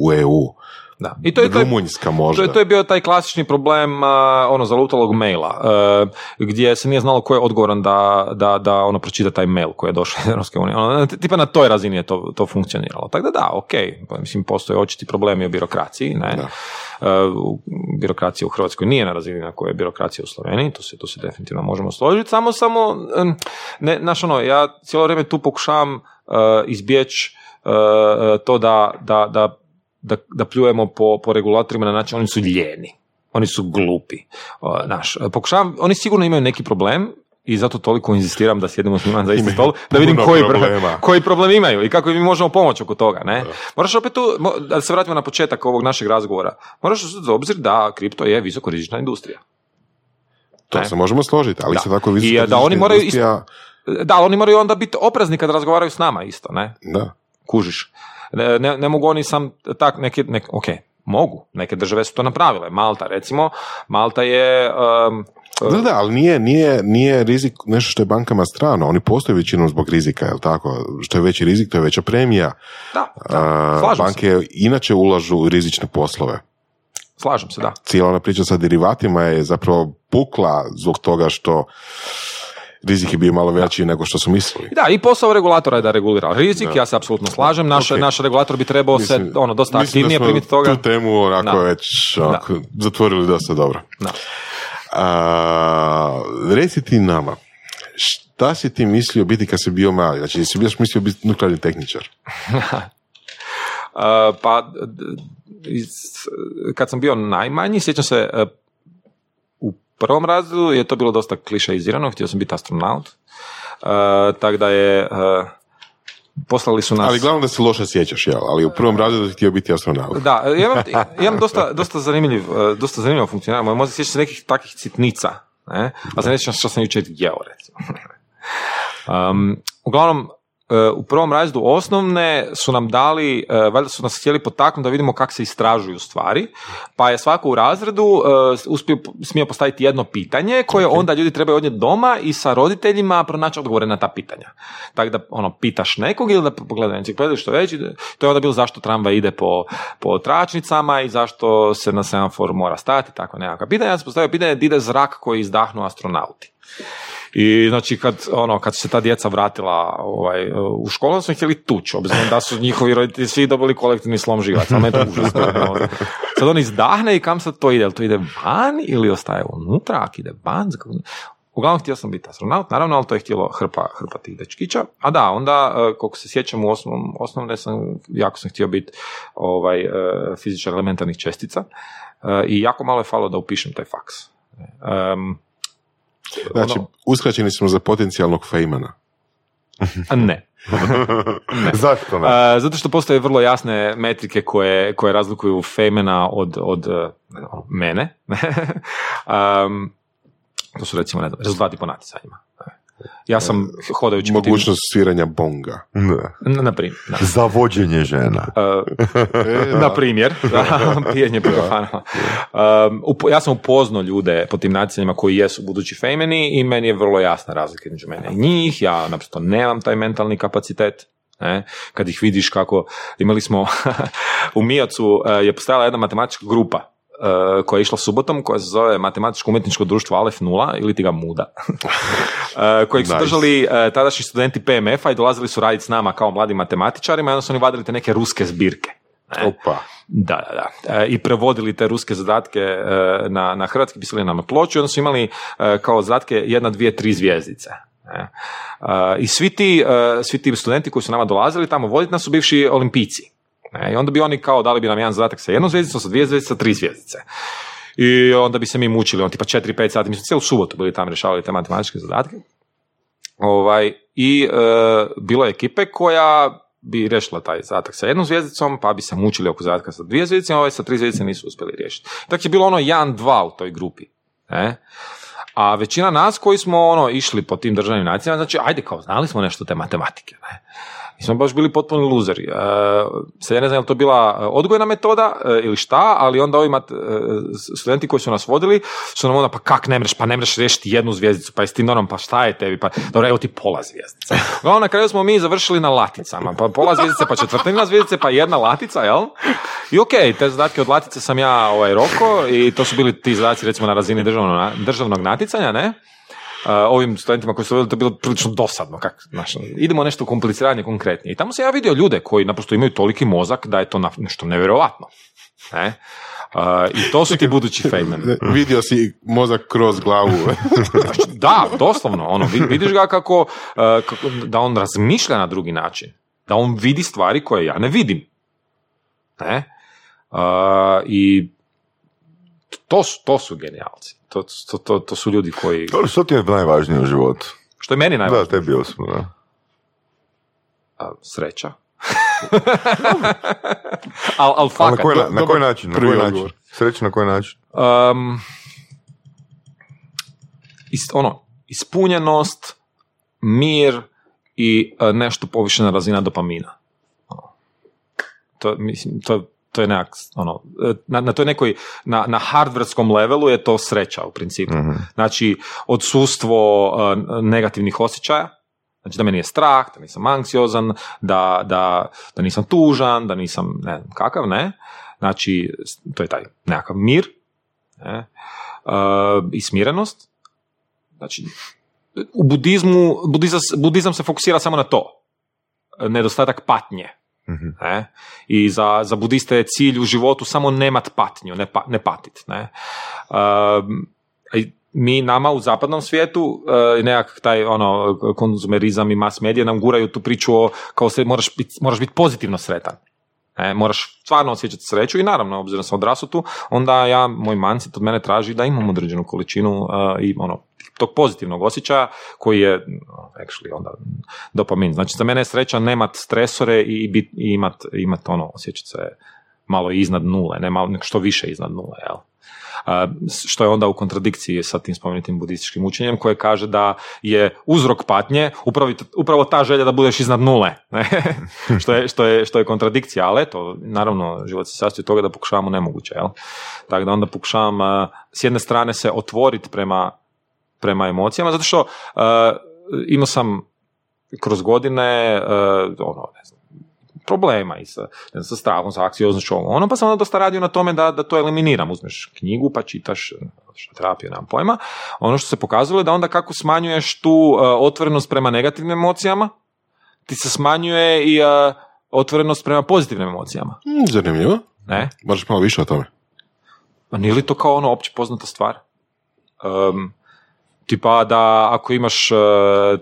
u EU, Da. I to je, to je, Rumunjska možda. to je, to je bio taj klasični problem a, ono zalutalog maila, a, gdje se nije znalo ko je odgovoran da, da, da ono pročita taj mail koji je došao iz Europske unije. Ono, tipa na toj razini je to, to funkcioniralo. Tako da da, ok, pa mislim postoje očiti problemi o birokraciji, ne. Da. E, u- birokracija u Hrvatskoj nije na razini na kojoj je birokracija u Sloveniji, to se, to se definitivno možemo složiti, samo, samo, ne, znaš ono, ja cijelo vrijeme tu pokušavam izbjeći to da, da, da, da, da pljujemo po, po regulatorima na način, oni su ljeni, oni su glupi. O, Znaš, pokušavam, oni sigurno imaju neki problem, i zato toliko inzistiram da sjedemo s njima za isti stol, da vidim koji, problema. koji problem imaju i kako mi možemo pomoći oko toga. Ne? Moraš opet tu, da se vratimo na početak ovog našeg razgovora, moraš uzeti za obzir da kripto je visoko rizična industrija. To Ne. se možemo složiti, ali Da. isto tako I, visoka da, oni moraju industrija- Da, oni moraju onda biti oprezni kad razgovaraju s nama isto, ne? Da. Kužiš. Ne, ne, ne mogu oni sam tak, neke, nek, ok, mogu, neke države su to napravile. Malta, recimo, Malta je... um, Da, da, ali nije, nije, nije rizik nešto što je bankama strano. Oni postoje većinom zbog rizika, jel tako? Što je veći rizik, to je veća premija. da, da, slažem banke inače ulažu u rizične poslove. se, slažem se, da. Cijela ona priča sa derivatima je zapravo pukla zbog toga što rizik je bio malo veći nego što su mislili. Da, i posao regulatora je da regulira rizik, ja se apsolutno slažem, naš, Ok. naš regulator bi trebao Mislim- se ono, dosta da aktivnije primiti toga. Tu temu onako Da. već onako, zatvorili dosta dobro. Da. A, reci ti nama, šta si ti mislio biti kad si bio mali? Znači, jesi bio mislio biti nuklearni tehničar? Uh, pa, iz, kad sam bio najmanji, sjećam se, uh, u prvom razredu je to bilo dosta klišeizirano, htio sam biti astronaut, uh, tako da je, uh, poslali su nas... Ali glavno da se loše sjećaš, jel? Ali u prvom razredu si htio biti astronaut. Da, ja imam, imam dosta, dosta, zanimljiv, uh, dosta zanimljivo funkcioniranje. Moje mozak sjeća se nekih takvih sitnica, ne? a se ne sjećam što sam jučer jeo, recimo. Um, uglavnom, u prvom razredu osnovne su nam dali, uh, valjda su nas htjeli potaknuti da vidimo kako se istražuju stvari, pa je svako u razredu uh, uspio, smio postaviti jedno pitanje koje onda ljudi trebaju odnijeti doma i sa roditeljima pronaći odgovore na ta pitanja. Tako da ono, pitaš nekog ili da pogledaj enciklopediju što već, to je onda bilo zašto tramvaj ide po, po tračnicama i zašto se na semaforu mora stati, tako nekakva pitanja. Ja sam postavio pitanje di ide zrak koji izdahnu astronauti. I znači kad, ono, kad se ta djeca vratila ovaj, u školu, ih htjeli tući, obzirom da su njihovi roditelji svi dobili kolektivni slom živaca. Ali je to užasno. ono. Sad on izdahne i kam sad to ide? To ide van ili ostaje unutra? Ako ide van? Uglavnom htio sam biti astronaut, naravno, ali to je htjelo hrpa, hrpa tih dečkića. A da, onda, e, koliko se sjećam, u osnovnom, osnovne sam, jako sam htio biti ovaj, e, fizičar elementarnih čestica e, i jako malo je falo da upišem taj faks. Um, Znači, ono- uskraćeni smo za potencijalnog fejmana. a ne. Zašto ne? A, zato što postoje vrlo jasne metrike koje, koje razlikuju Fejmena od, od eh, mene. um, to su recimo ne znam, rezultati po natjecanjima. Ja sam hodajući tim- Mogućnost sviranja bonga. Da. Na, primjer, da. Za vođenje žena. E, Na primjer, pijenje upo- ja sam upoznao ljude po tim natjecanjima koji jesu budući fejmeni i meni je vrlo jasna razlika između mene i njih. Ja naprosto nemam taj mentalni kapacitet. Ne? Kad ih vidiš kako, imali smo u Mijacu eh, je postojala jedna matematička grupa koja je išla subotom, koja se zove Matematičko umjetničko društvo Alef Nula ili ti ga Muda, eh, kojeg su Nice. držali eh, tadašnji studenti PMF-a i dolazili su raditi s nama kao mladim matematičarima i onda su oni vadili te neke ruske zbirke. Ne? Opa. Da, da, da. E, I prevodili te ruske zadatke e, na, na hrvatski, pisali nam na ploču i onda su imali e, kao zadatke jedna, dvije, tri zvijezdice. E, I svi ti, e, svi ti studenti koji su nama dolazili tamo voditi nas su bivši olimpijci. Ne, I onda bi oni kao dali bi nam jedan zadatak sa jednom zvjezdicom, sa dvije zvjezdice, sa tri zvjezdice. I onda bi se mi mučili, on tipa 4-5 sati, mi smo cijelu subotu bili tamo rješavali te matematičke zadatke. Ovaj, I e, bilo je ekipe koja bi rešila taj zadatak sa jednom zvijezdicom, pa bi se mučili oko zadatka sa dvije zvijezdice, a ovaj sa tri zvijezdice nisu uspjeli riješiti. Tako je bilo ono 1-2 u toj grupi. Ne? A većina nas koji smo ono išli po tim državnim nacijama, znači ajde kao znali smo nešto te matematike. Ne? Mi smo baš bili potpuni luzeri. E, sad ja ne znam je li to bila e, odgojna metoda e, ili šta, ali onda ovi mat- e, studenti koji su nas vodili su nam onda pa kak ne mreš, pa ne mreš riješiti jednu zvijezdicu, pa jesi ti normalno, pa šta je tebi, pa dobro evo ti pola zvijezdice. Uglavnom na kraju smo mi završili na laticama, pa pola zvijezdice, pa četvrtina zvijezdice, pa jedna latica, jel? I ok, te zadatke od latice sam ja ovaj, roko i to su bili ti zadaci recimo na razini državnog, državnog naticanja, ne? Ovim studentima koji su vodili to je bilo prilično dosadno. Kak, znaš, idemo nešto kompliciranje, konkretnije. I tamo sam ja vidio ljude koji naprosto imaju toliki mozak da je to na- nešto nevjerojatatno. Ne? Uh, I to su ti budući fejmeni. Vidio si mozak kroz glavu. Da, doslovno. Ono, vi- vidiš ga kako, uh, kako, da on razmišlja na drugi način. Da on vidi stvari koje ja ne vidim. Ne? Uh, I to su, to su genijalci. To, to, to, to su ljudi koji... Dobro, što ti je najvažnije u životu? Što je meni najvažnije. Da, tebi osobno, da. A, sreća. al, al Ali na fakat. koji, na, na koji način? Na koji način? Sreća na koji način? Um, is, ono, ispunjenost, mir i e, nešto povišena razina dopamina. To, mislim, to, to je nekak, ono, e, na, na toj nekoj, na, na hardverskom levelu je to sreća u principu. Znači, odsustvo e, negativnih osjećaja, Znači da me nije strah, da nisam anksiozan, da, da, da nisam tužan, da nisam ne znam kakav, ne. Znači, to je taj nekakav mir ne. E, i smirenost. Znači, u budizmu, budizam, budizam se fokusira samo na to. Nedostatak patnje. Ne? I za, za budiste je cilj u životu samo nemat patnju, ne, pa, ne patit. Ne? I mi nama u zapadnom svijetu uh, nekak taj ono konzumerizam i mass medije nam guraju tu priču o kao se moraš biti moraš biti pozitivno sretan. E, moraš stvarno osjećati sreću i naravno, obzirom sam odrasao tu, onda ja, moj mindset od mene traži da imam određenu količinu uh, i ono, tog pozitivnog osjećaja koji je actually onda dopamin. Znači za mene je sreća nemat stresore i, bit, i imat, imat ono, osjećati se malo iznad nule, ne malo, što više iznad nule, jel? Što je onda u kontradikciji sa tim spomenutim budističkim učenjem koje kaže da je uzrok patnje upravo, upravo ta želja da budeš iznad nule, ne? što, je, što, je, što je kontradikcija, ali eto, naravno, život se sastoji toga da pokušavamo nemoguće, jel? Tako da onda pokušavam s jedne strane se otvoriti prema, prema emocijama, zato što a, imao sam kroz godine, a, ono, ne znam, problema i sa, ne znam, sa strahom, sa anksioznošću, ovo, ono, pa sam onda dosta radio na tome da, da to eliminiram. Uzmeš knjigu pa čitaš što terapiju, nemam pojma. Ono što se pokazalo je da onda kako smanjuješ tu uh, otvorenost prema negativnim emocijama, ti se smanjuje i uh, otvorenost prema pozitivnim emocijama. Hmm, zanimljivo. Ne? Možeš malo više o tome. A nije li to kao ono opće poznata stvar? Um, tipa da ako imaš uh,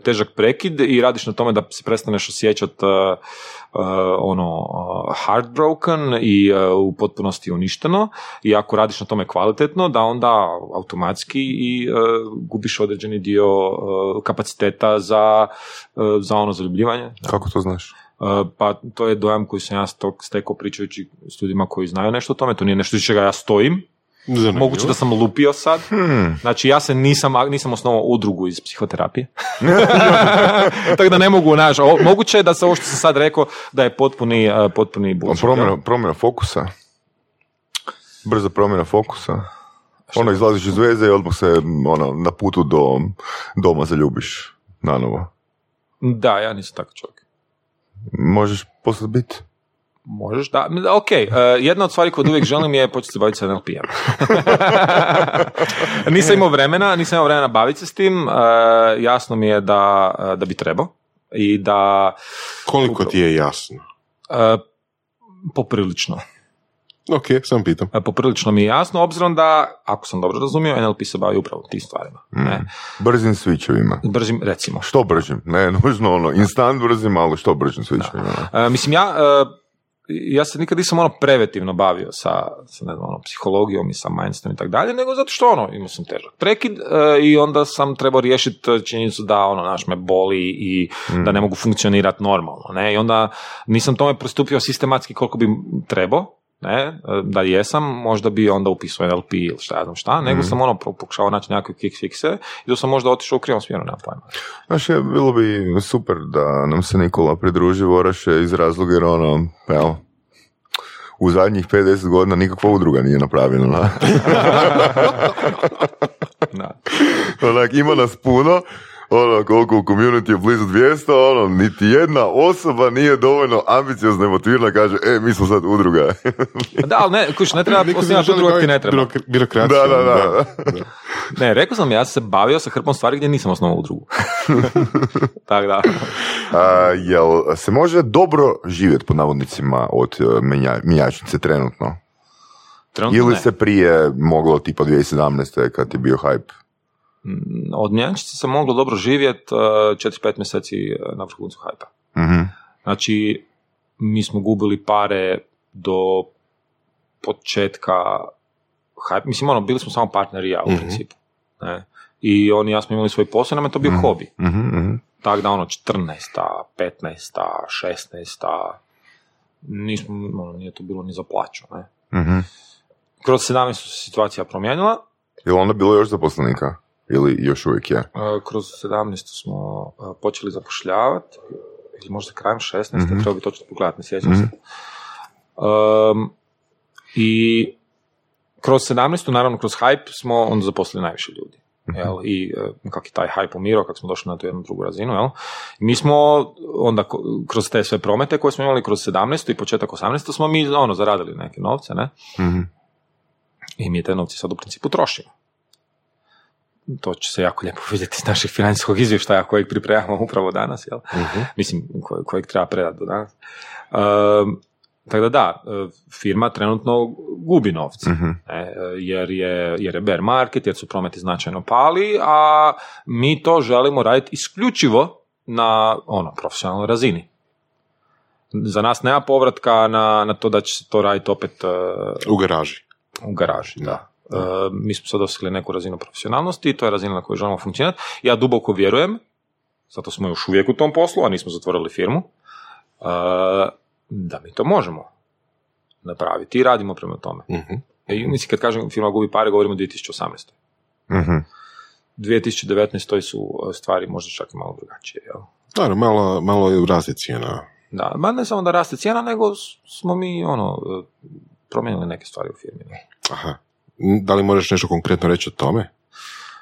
težak prekid i radiš na tome da se prestaneš osjećati uh, uh, ono uh, heartbroken i uh, u potpunosti uništeno i ako radiš na tome kvalitetno da onda automatski i uh, gubiš određeni dio uh, kapaciteta za, uh, za ono zaljubljivanje. Kako to znaš? Uh, pa to je dojam koji sam ja stekao pričajući s ljudima koji znaju nešto o tome, to nije nešto iz čega ja stojim, Zanimljivo. Moguće da sam lupio sad. Znači, ja se nisam, nisam osnovao udrugu iz psihoterapije. Tako da ne mogu, znaš, o- moguće je da se ovo što sam sad rekao, da je potpuni, eh, potpuni? Promjena, promjena fokusa. Brza promjena fokusa. Ono, izlaziš iz veze i odmah se ono, na putu do doma zaljubiš nanovo. Da, ja nisam takav čovjek. Možeš postati biti. Možeš, da. Ok, eh, jedna od stvari koju uvijek želim je početi se baviti sa NLP-em. nisam imao vremena, nisam imao vremena baviti se s tim. eh, jasno mi je da, eh, da bi trebao. I da Koliko ti je jasno? poprilično. Ok, sam pitam. E, Poprilično mi je jasno, obzirom da, ako sam dobro razumio, NLP se bavi upravo tim stvarima. Ne? Brzim switchovima. Bržim, recimo. Što bržim? Ne, nužno ono, instant brzim, ali što bržim switchovima. E, mislim, ja, e, ja se nikad nisam ono preventivno bavio sa, sa ne znam, ono, psihologijom i sa mindsetom i tako dalje, nego zato što ono, imao sam težak prekid e, i onda sam trebao riješiti činjenicu da ono, naš me boli i da ne mogu funkcionirati normalno, ne, i onda nisam tome pristupio sistematski koliko bi trebao, ne, e, da jesam, možda bi onda upisao NLP ili šta ja znam šta, nego sam ono pokušao naći nekakve kick fixe i da sam možda otišao u krivom smjeru, nemam pojma. Znaš, je, bilo bi super da nam se Nikola pridruži Voraše iz razloga jer ono, evo, u zadnjih 50 godina nikakva udruga nije napravljena. Da. Onak, ima nas puno, ono, koliko u community je blizu 200, ono, niti jedna osoba nije dovoljno ambiciozna i motivirana kaže, e, mi smo sad udruga. Da, ali ne, kuš, ne treba osnivati ako ti ne treba. birok- birokracijom, Da, da, da. Ne, rekao sam, ja sam se bavio sa hrpom stvari gdje nisam osnovao udrugu. Tako da. A, jel se može dobro živjeti pod navodnicima od e, menja, menjačnice trenutno? Trenutno Ili ne. se prije moglo tipa 2017. kad je bio hype? Mm, Od njančice se moglo dobro živjeti 4-5 mjeseci uh, na vrhuncu hajpa. Mhm. Znači, mi smo gubili pare do početka hype. Mislim, ono, bili smo samo partneri ja u Mhm. principu. Ne? I oni i ja smo imali svoj posao, nam je to bio hobi. Mhm, mhm. Tako da ono 14. 15. 16. Nismo, ono, nije to bilo ni za plaću. Ne? Kroz 17 su se situacija promijenila. Je onda bilo još zaposlenika? Ili još uvijek je? Kroz 17 smo počeli zapošljavati. Ili možda krajem 16. Mhm. Treba bi točno pogledati, ne sjećam se. Um, I kroz 17. naravno kroz hype smo onda zaposlili najviše ljudi. Jel? I e, kak je taj hype umirao, kako smo došli na tu jednu drugu razinu. Jel? Mi smo onda kroz te sve promete koje smo imali kroz 17. i početak 18. smo mi ono, zaradili neke novce, ne? Mhm. I mi te novce sad u principu trošimo. To će se jako lijepo vidjeti iz našeg financijskog izvještaja kojeg pripremamo upravo danas, jel? Mislim, koje- kojeg treba predati do danas. Ehm, tako da da, e, firma trenutno gubi novce, ne, e, jer, je, jer je bear market, jer su prometi značajno pali, a mi to želimo raditi isključivo na ono, profesionalnoj razini. Za nas nema povratka na, na to da će se to raditi opet e, U garaži. u garaži, da. E, mi smo sad dosegli neku razinu profesionalnosti i to je razina na kojoj želimo funkcionirati. Ja duboko vjerujem, zato smo još uvijek u tom poslu, a nismo zatvorili firmu, e, da mi to možemo napraviti i radimo prema tome. Mhm. I mislim, kad kažem firma gubi pare, govorimo o 2018. Mhm. 2019. su e, stvari možda čak i malo drugačije. Jel? Naravno, malo, malo je raste cijena. Da, ma ne samo da raste cijena, nego smo mi ono, e, promijenili neke stvari u firmi. ne. Aha. Da li možeš nešto konkretno reći o tome?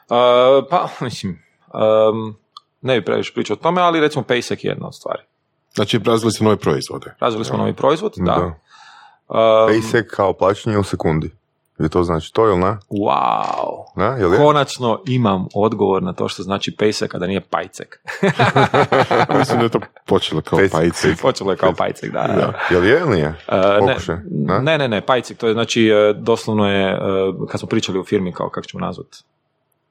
Uh, pa, mislim, um, ne bi previše pričao o tome, ali recimo Paysec je jedna od stvari. Znači, razvili ste nove proizvode. Razvili smo novi proizvod, da. Da. Um, Paysec kao plaćanje u sekundi. Je to znači to ili ne? wow. Ne? Jel je? Konačno imam odgovor na to što znači Paysec, a da nije Pajcek. Mislim da je to počelo kao Pejsek. pajice. Počelo je kao Pajcek, da. da. Jel je ili nije? Uh, ne, Pokušaj, ne? ne, ne, ne, Pajcek, to je znači, uh, doslovno je, uh, kad smo pričali u firmi kao kako ćemo nazvat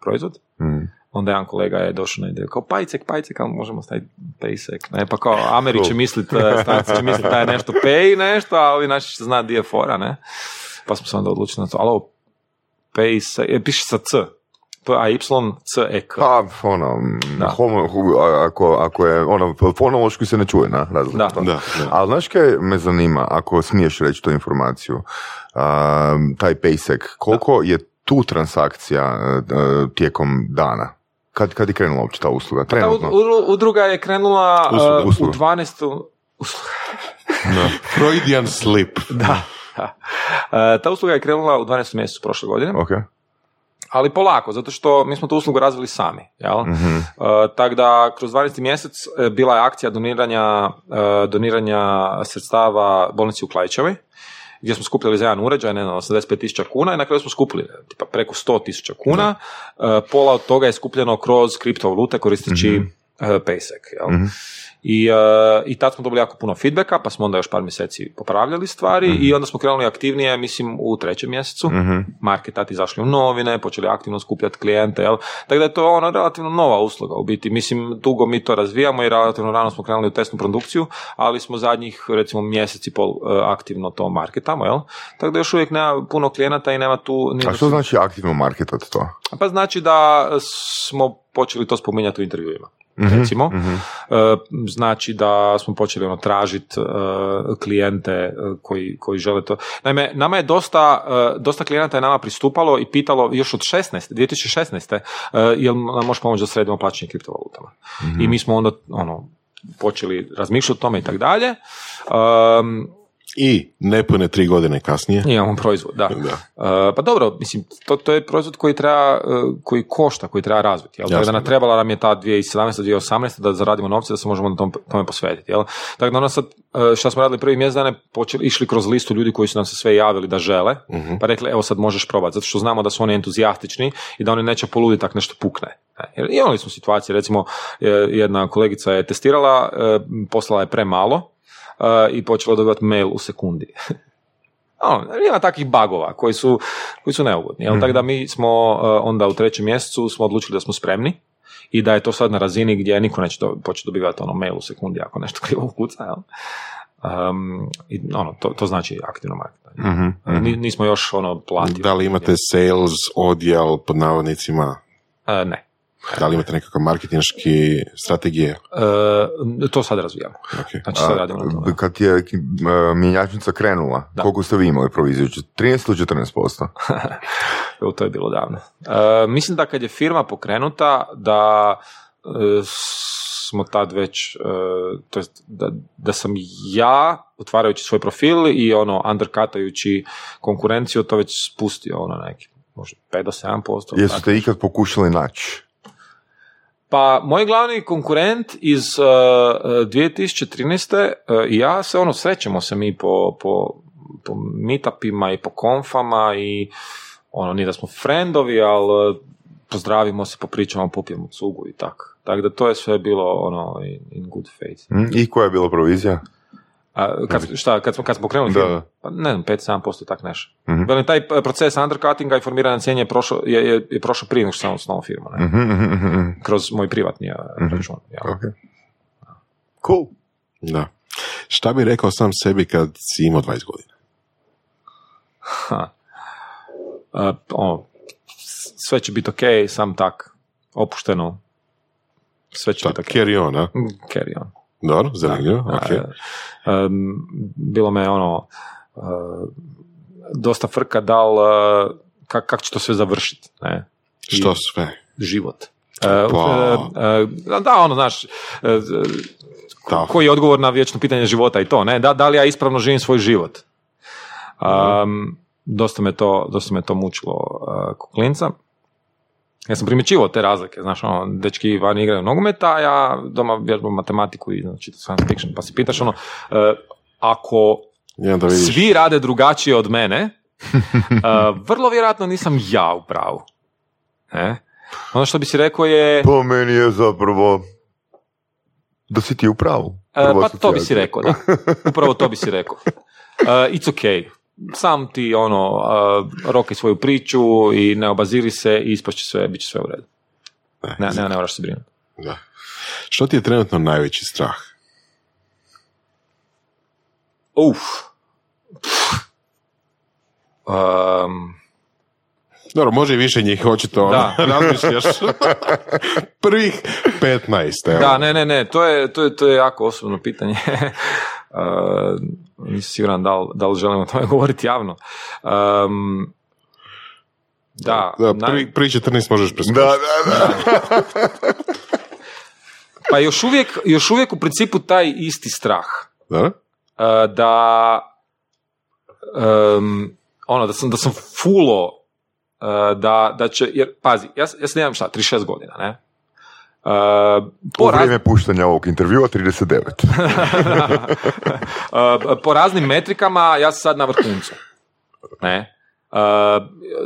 proizvod, Mhm. onda jedan kolega je došao na ideju kao pajcek, pajcek, ali možemo staviti pejsek. Ne, pa kao Ameri će Cool. mislit, stranci će mislit da je nešto pay nešto, a ovi naši će zna di je fora, ne. Pa smo se onda odlučili na to, ali ovo pejsek, e, piše sa C, P-A-Y-C-E-K. Pa, ono, Da. homo, ako, ako je, ono, fonološki se ne čuje, na, razlika. Da. Da, da. Ali znaš kaj me zanima, ako smiješ reći tu informaciju, a, taj Paysec, koliko je tu transakcija a, a, tijekom dana? Kad, kad je krenula uopće ta usluga? Ta Trenutno? u- udruga je krenula Usluga, uh, usluga. u 12. Usluga. Freudian slip. Da. Uh, ta usluga je krenula u 12. mjesecu prošle godine, Ok. ali polako, zato što mi smo tu uslugu razvili sami. Jel? Mhm. Uh, tako da kroz 12. mjesec e, bila je akcija doniranja, e, doniranja sredstava bolnici u Klajčevoj, gdje smo skupljali za jedan uređaj, ne znam, 85.000 kuna i na kraju smo skupili e, tipa preko 100.000 kuna. E, pola od toga je skupljeno kroz kriptovalute koristeći e, Paysec. Jel? I, e, I tad smo dobili jako puno feedbacka, pa smo onda još par mjeseci popravljali stvari i onda smo krenuli aktivnije, mislim, u trećem mjesecu. Mhm. Marketati izašli u novine, počeli aktivno skupljati klijente, jel? Tako da je to ono relativno nova usluga u biti. Mislim, dugo mi to razvijamo i relativno rano smo krenuli u testnu produkciju, ali smo zadnjih, recimo, mjesec i pol e, aktivno to marketamo, jel? Tako da još uvijek nema puno klijenata i nema tu... A što znači aktivno marketat to? Pa znači da smo počeli to spominjati u intervjuima. Recimo, E, znači da smo počeli ono tražiti klijente e, koji, koji žele to. Naime, nama je dosta, e, dosta klijenata je nama pristupalo i pitalo još od 16. 2016. e, jel nam može pomoći da sredimo plaćanje kriptovalutama. I mi smo onda ono, počeli razmišljati o tome i tako dalje. Um, I nepune tri godine kasnije. Imamo proizvod, da. Da. Uh, pa dobro, mislim, to, to je proizvod koji treba, uh, koji košta, koji treba razviti. Jel? Tako da Jasno, nam trebala nam je ta 2017. 2018. da zaradimo novce da se možemo na tom, tome posvetiti. Jel? Tako da ono sad, uh, što smo radili prvi mjesec dana, počeli, išli kroz listu ljudi koji su nam se sve javili da žele, pa rekli, evo sad možeš probati, zato što znamo da su oni entuzijastični i da oni neće poluditi tak nešto pukne. Ne, Jer imali smo situacije, recimo, e, jedna kolegica je testirala, e, poslala je premalo, e, i počela dobivati mail u sekundi. Ono, ima takvih bagova koji su, koji su neugodni. Jel? Tako da mi smo e, onda u trećem mjesecu smo odlučili da smo spremni i da je to sad na razini gdje niko neće do, početi dobivati ono mail u sekundi ako nešto krivo ukuca. Jel? Um, i, ono, to, to znači aktivno marketing. Mhm. Ni- Nismo još ono platili. Da li imate sales odjel pod navodnicima? E, ne. Da li imate nekakve marketinški strategije? E, to sad razvijamo. Ok. Znači sad radimo na tome. Kad je e, mjenjačnica krenula, Da. koliko ste vi imali proviziju? 13 ili 14%? Evo, to je bilo davno. E, mislim da kad je firma pokrenuta, da e, smo tad već, e, to jest da, da sam ja, otvarajući svoj profil i ono, underkatajući konkurenciju, to već spustio ono neki, možda 5 do 7%. Jesu ste ikad pokušali naći? Pa, moj glavni konkurent iz uh, uh, 2013. uh, ja se ono, srećemo se mi po, po, po meetupima i po konfama i ono, nije da smo friendovi, ali uh, pozdravimo se, popričamo, popijemo cugu i tako. Tako da to je sve bilo ono, in, in good faith. Hm? I koja je bila provizija? A, kad, šta, kad smo, kad smo pokrenuli Da. Pa, ne znam, 5-7% tak nešto. Mhm. Velim, taj proces undercuttinga i formiranja cijene je prošao, je, je, je prošao prije nego što sam osnovao firmu. Ne? Mhm, mhm, mhm, mhm. Kroz moj privatni uh, račun. Ja. Ok. Cool. Da. Šta bi rekao sam sebi kad si imao 20 godina? Ha. Uh, ono, sve će biti ok, sam tak, opušteno, sve će biti ok. carry on, a? Mm, Carry on. Dobro, zanimljivo, ok. Um, bilo me ono, uh, dosta frka da li, uh, kak, kak će to sve završiti, ne? I Što sve? Život. Uh, Pa. uh, uh, da, ono, znaš, uh, Da. koji je odgovor na vječno pitanje života i to, ne? Da, da li ja ispravno živim svoj život? Um, dosta, me to, dosta me to mučilo uh, ko klinca. Ja sam primjećivao te razlike, znaš, ono, dečki vani igraju nogometa, a ja doma vježbam matematiku i znači, science fiction, pa se pitaš ono, uh, ako onda vidiš, svi rade drugačije od mene, uh, vrlo vjerojatno nisam ja u pravu. Ne? Ono što bi si rekao je... Po meni je zapravo da si ti u pravu. Prva pa to bi si rekao, da. Upravo to bi si rekao. Uh, it's ok. Sam ti ono, uh, rokaj svoju priču i ne obaziri se i ispašće sve, bit će sve u redu. Ne, ne, ne moraš se brinuti. da. Što ti je trenutno najveći strah? Uf. Um, Dobro, može i više njih, očito ono, Da. razmišljaš. Prvih 15, evo. Da, ne, ne, ne, to je, to je, to je jako osobno pitanje. uh, nisam siguran da li, da li želim o tome govoriti javno. Um, da, Da, naj- prvi, prvi 14 možeš preskočiti. Da, da, da. pa još uvijek, još uvijek u principu taj isti strah. Da? uh, da um, ono, da sam, da sam fulo uh, da, da će, jer pazi, ja, ja sad imam šta, 36 godina, ne? U po, raz- vrijeme puštanja ovog intervjua 39. Uh, po raznim metrikama ja sam sad na vrhuncu. Ne? Uh,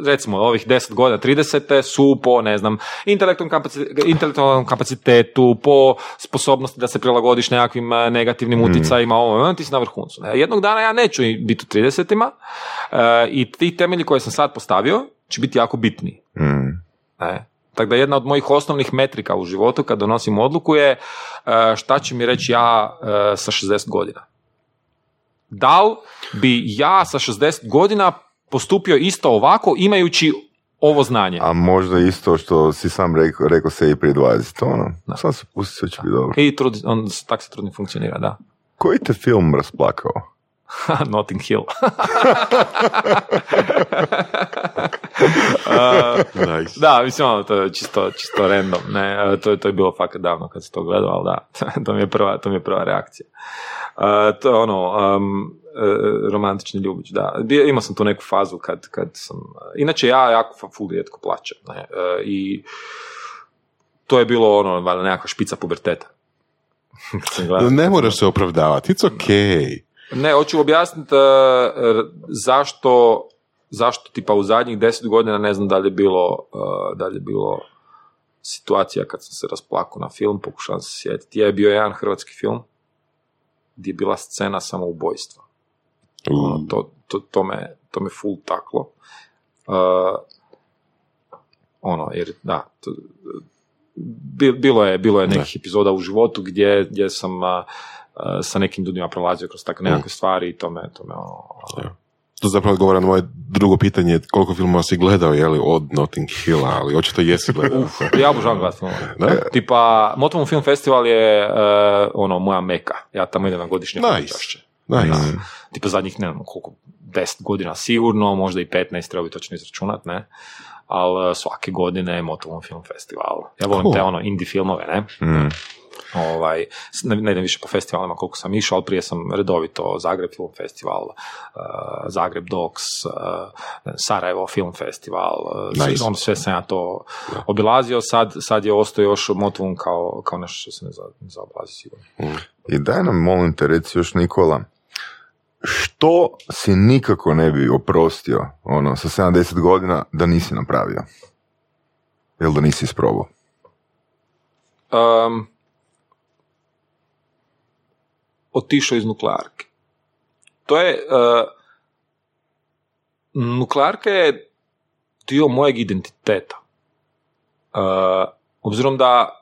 recimo ovih 10 godina 30 su po ne znam intelektualnom, kapaci- intelektualnom kapacitetu po sposobnosti da se prilagodiš nekakvim negativnim utjecajima ovo ono, ti si na vrhuncu ne? jednog dana ja neću biti u 30 uh, i ti temelji koje sam sad postavio će biti jako bitni Mm. ne? Tako da jedna od mojih osnovnih metrika u životu kad donosim odluku je e, šta će mi reći ja e, sa 60 godina. Da li bi ja sa 60 godina postupio isto ovako imajući ovo znanje? A možda isto što si sam rekao, rekao se i prije 20. Ono, sam se pusti, sve će biti dobro. I trud, on tak se trudni funkcionira, da. Koji te film rasplakao? Notting Hill. Nice. Da, mislim, ono, to je čisto, čisto random, ne, e, to, je- to je bilo fakat davno kad se to gledao, ali da, to mi je prva, to mi je prva reakcija. E, to je ono, um, romantični ljubić, da. Imao sam tu neku fazu kad, kad sam, inače ja jako ful rijetko plaćem, ne, i to je bilo ono, nekakva špica puberteta. Ne moraš se opravdavati, it's okay. Ne, hoću objasniti uh, zašto, zašto tipa u zadnjih deset godina ne znam da li je bilo, uh, da li je bilo situacija kad sam se rasplakao na film, pokušavam se sjetiti. Je bio jedan hrvatski film gdje je bila scena samoubojstva. Ono, to, to, to, me, to me full taklo. Uh, ono, jer da, to, bi- bilo je, bilo je nekih epizoda u životu gdje, gdje sam a, sa nekim ljudima prolazio kroz takve nekakve stvari i to me, to me ono, To zapravo odgovara na moje drugo pitanje, koliko filmova si gledao, je li, od Notting Hilla, ali očito jesi gledao. Ja obožavam gledati filmove. Tipa, Motovom film festival je e, ono, moja meka. Ja tamo idem na godišnje Nice. Nice. Tipa zadnjih, ne znam koliko, 10 godina sigurno, možda i 15, treba bi točno izračunat, ne? Ali svake godine je Motovom film festival. Ja volim Cool. te ono indie filmove, ne? Mm. Ovaj, ne, idem više po festivalima koliko sam išao, ali prije sam redovito Zagreb Film Festival, uh, Zagreb Docs, uh, Sarajevo Film Festival, uh, Nice. ono sve sam ja to obilazio, sad, sad je ostao još Motovun kao, kao nešto što se ne, za, ne zaobilazi sigurno. I daj nam, molim te, reci još Nikola, što si nikako ne bi oprostio, ono, sa 70 godina da nisi napravio? Ili da nisi isprobao? Um, otišao iz nuklearke. To je, uh, nuklearka je dio mojeg identiteta. Uh, obzirom da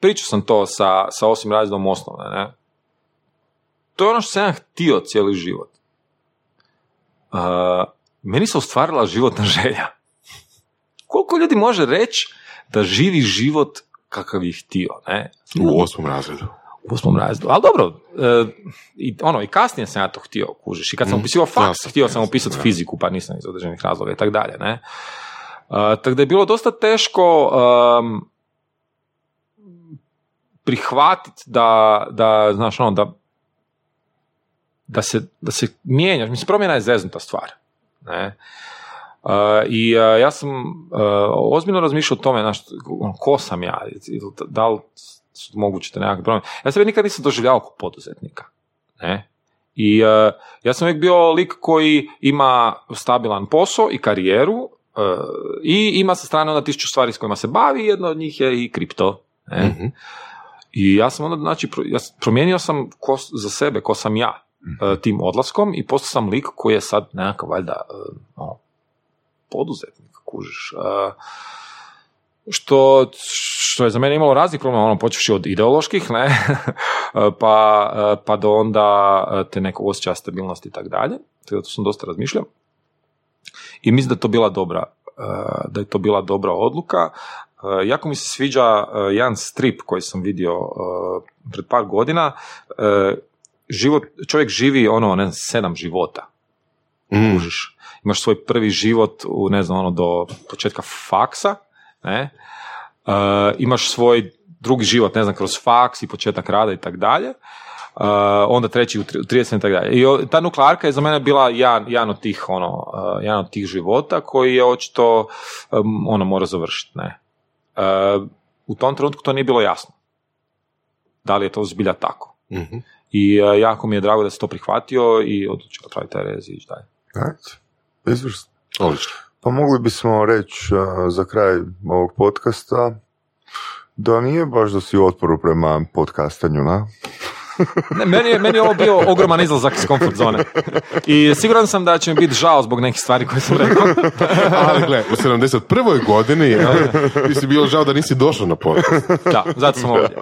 pričao sam to sa, sa osim razredom osnovne, ne? To je ono što sam htio cijeli život. Uh, meni se ostvarila životna želja. Koliko ljudi može reći da živi život kakav je htio, ne? U osmom razredu. U osmom razredu. Ali dobro, e, i, ono, i kasnije sam ja to htio, kužiš. I kad sam Mm, upisivao faks, jasno, htio sam upisati fiziku, pa nisam iz određenih razloga i tako dalje, ne. E, tako da je bilo dosta teško um, prihvatiti da, da, znaš, ono, da, da se, da se mijenjaš. Mislim, promjena je zeznuta stvar. Ne? Uh, I uh, ja sam uh, ozbiljno razmišljao o tome, znaš, ono, ko sam ja, da li su moguće nekakve promjene. Ja sebe nikad nisam doživljavao kao poduzetnika. Ne? I uh, ja sam uvijek bio lik koji ima stabilan posao i karijeru uh, i ima sa strane onda tisuću stvari s kojima se bavi i jedno od njih je i kripto. Ne? Mhm. I ja sam onda, znači, pro- ja promijenio sam ko, za sebe, ko sam ja, e, tim odlaskom i postao sam lik koji je sad nekakav, valjda, ono, poduzetnik, kužiš. E, što, što je za mene imalo raznih problema, ono, počevši od ideoloških, ne, pa, e, pa do onda e, te nekog osjećaja stabilnosti i tako dalje. Tako da to sam dosta razmišljao. I mislim da je to bila dobra, uh, da je to bila dobra odluka. Uh, jako mi se sviđa jedan strip koji sam vidio pred par godina. Život, čovjek živi ono, ne znam, sedam života. Mm. Imaš svoj prvi život u, ne znam, ono, do početka faksa, ne? Uh, imaš svoj drugi život, ne znam, kroz faks i početak rada i tako dalje. Uh, onda treći u tri- u 30 i tako dalje. I o- ta nuklearka je za mene bila jedan, jedan od tih ono, uh, jedan od tih života koji je očito um, ono mora završiti, ne. Uh, u tom trenutku to nije bilo jasno. Da li je to zbilja tako. Mhm. I uh, jako mi je drago da se to prihvatio i odlučio napraviti taj rez i ići dalje. Right. Izvrsno. Odlično. Pa mogli bismo reći za kraj ovog podcasta da nije baš da si u otporu prema podcastanju, na? Ne, meni, je, meni je ovo bio ogroman izlazak iz komfort zone. I siguran sam da će mi biti žao zbog nekih stvari koje sam rekao. Ali gle, u 71. godini ja, ti si bilo žao da nisi došao na podcast. Da, zato sam ovdje.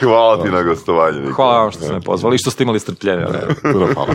Hvala ti na gostovanje. Nikola. Hvala vam što ste me pozvali i što ste imali strpljenja. Puno hvala.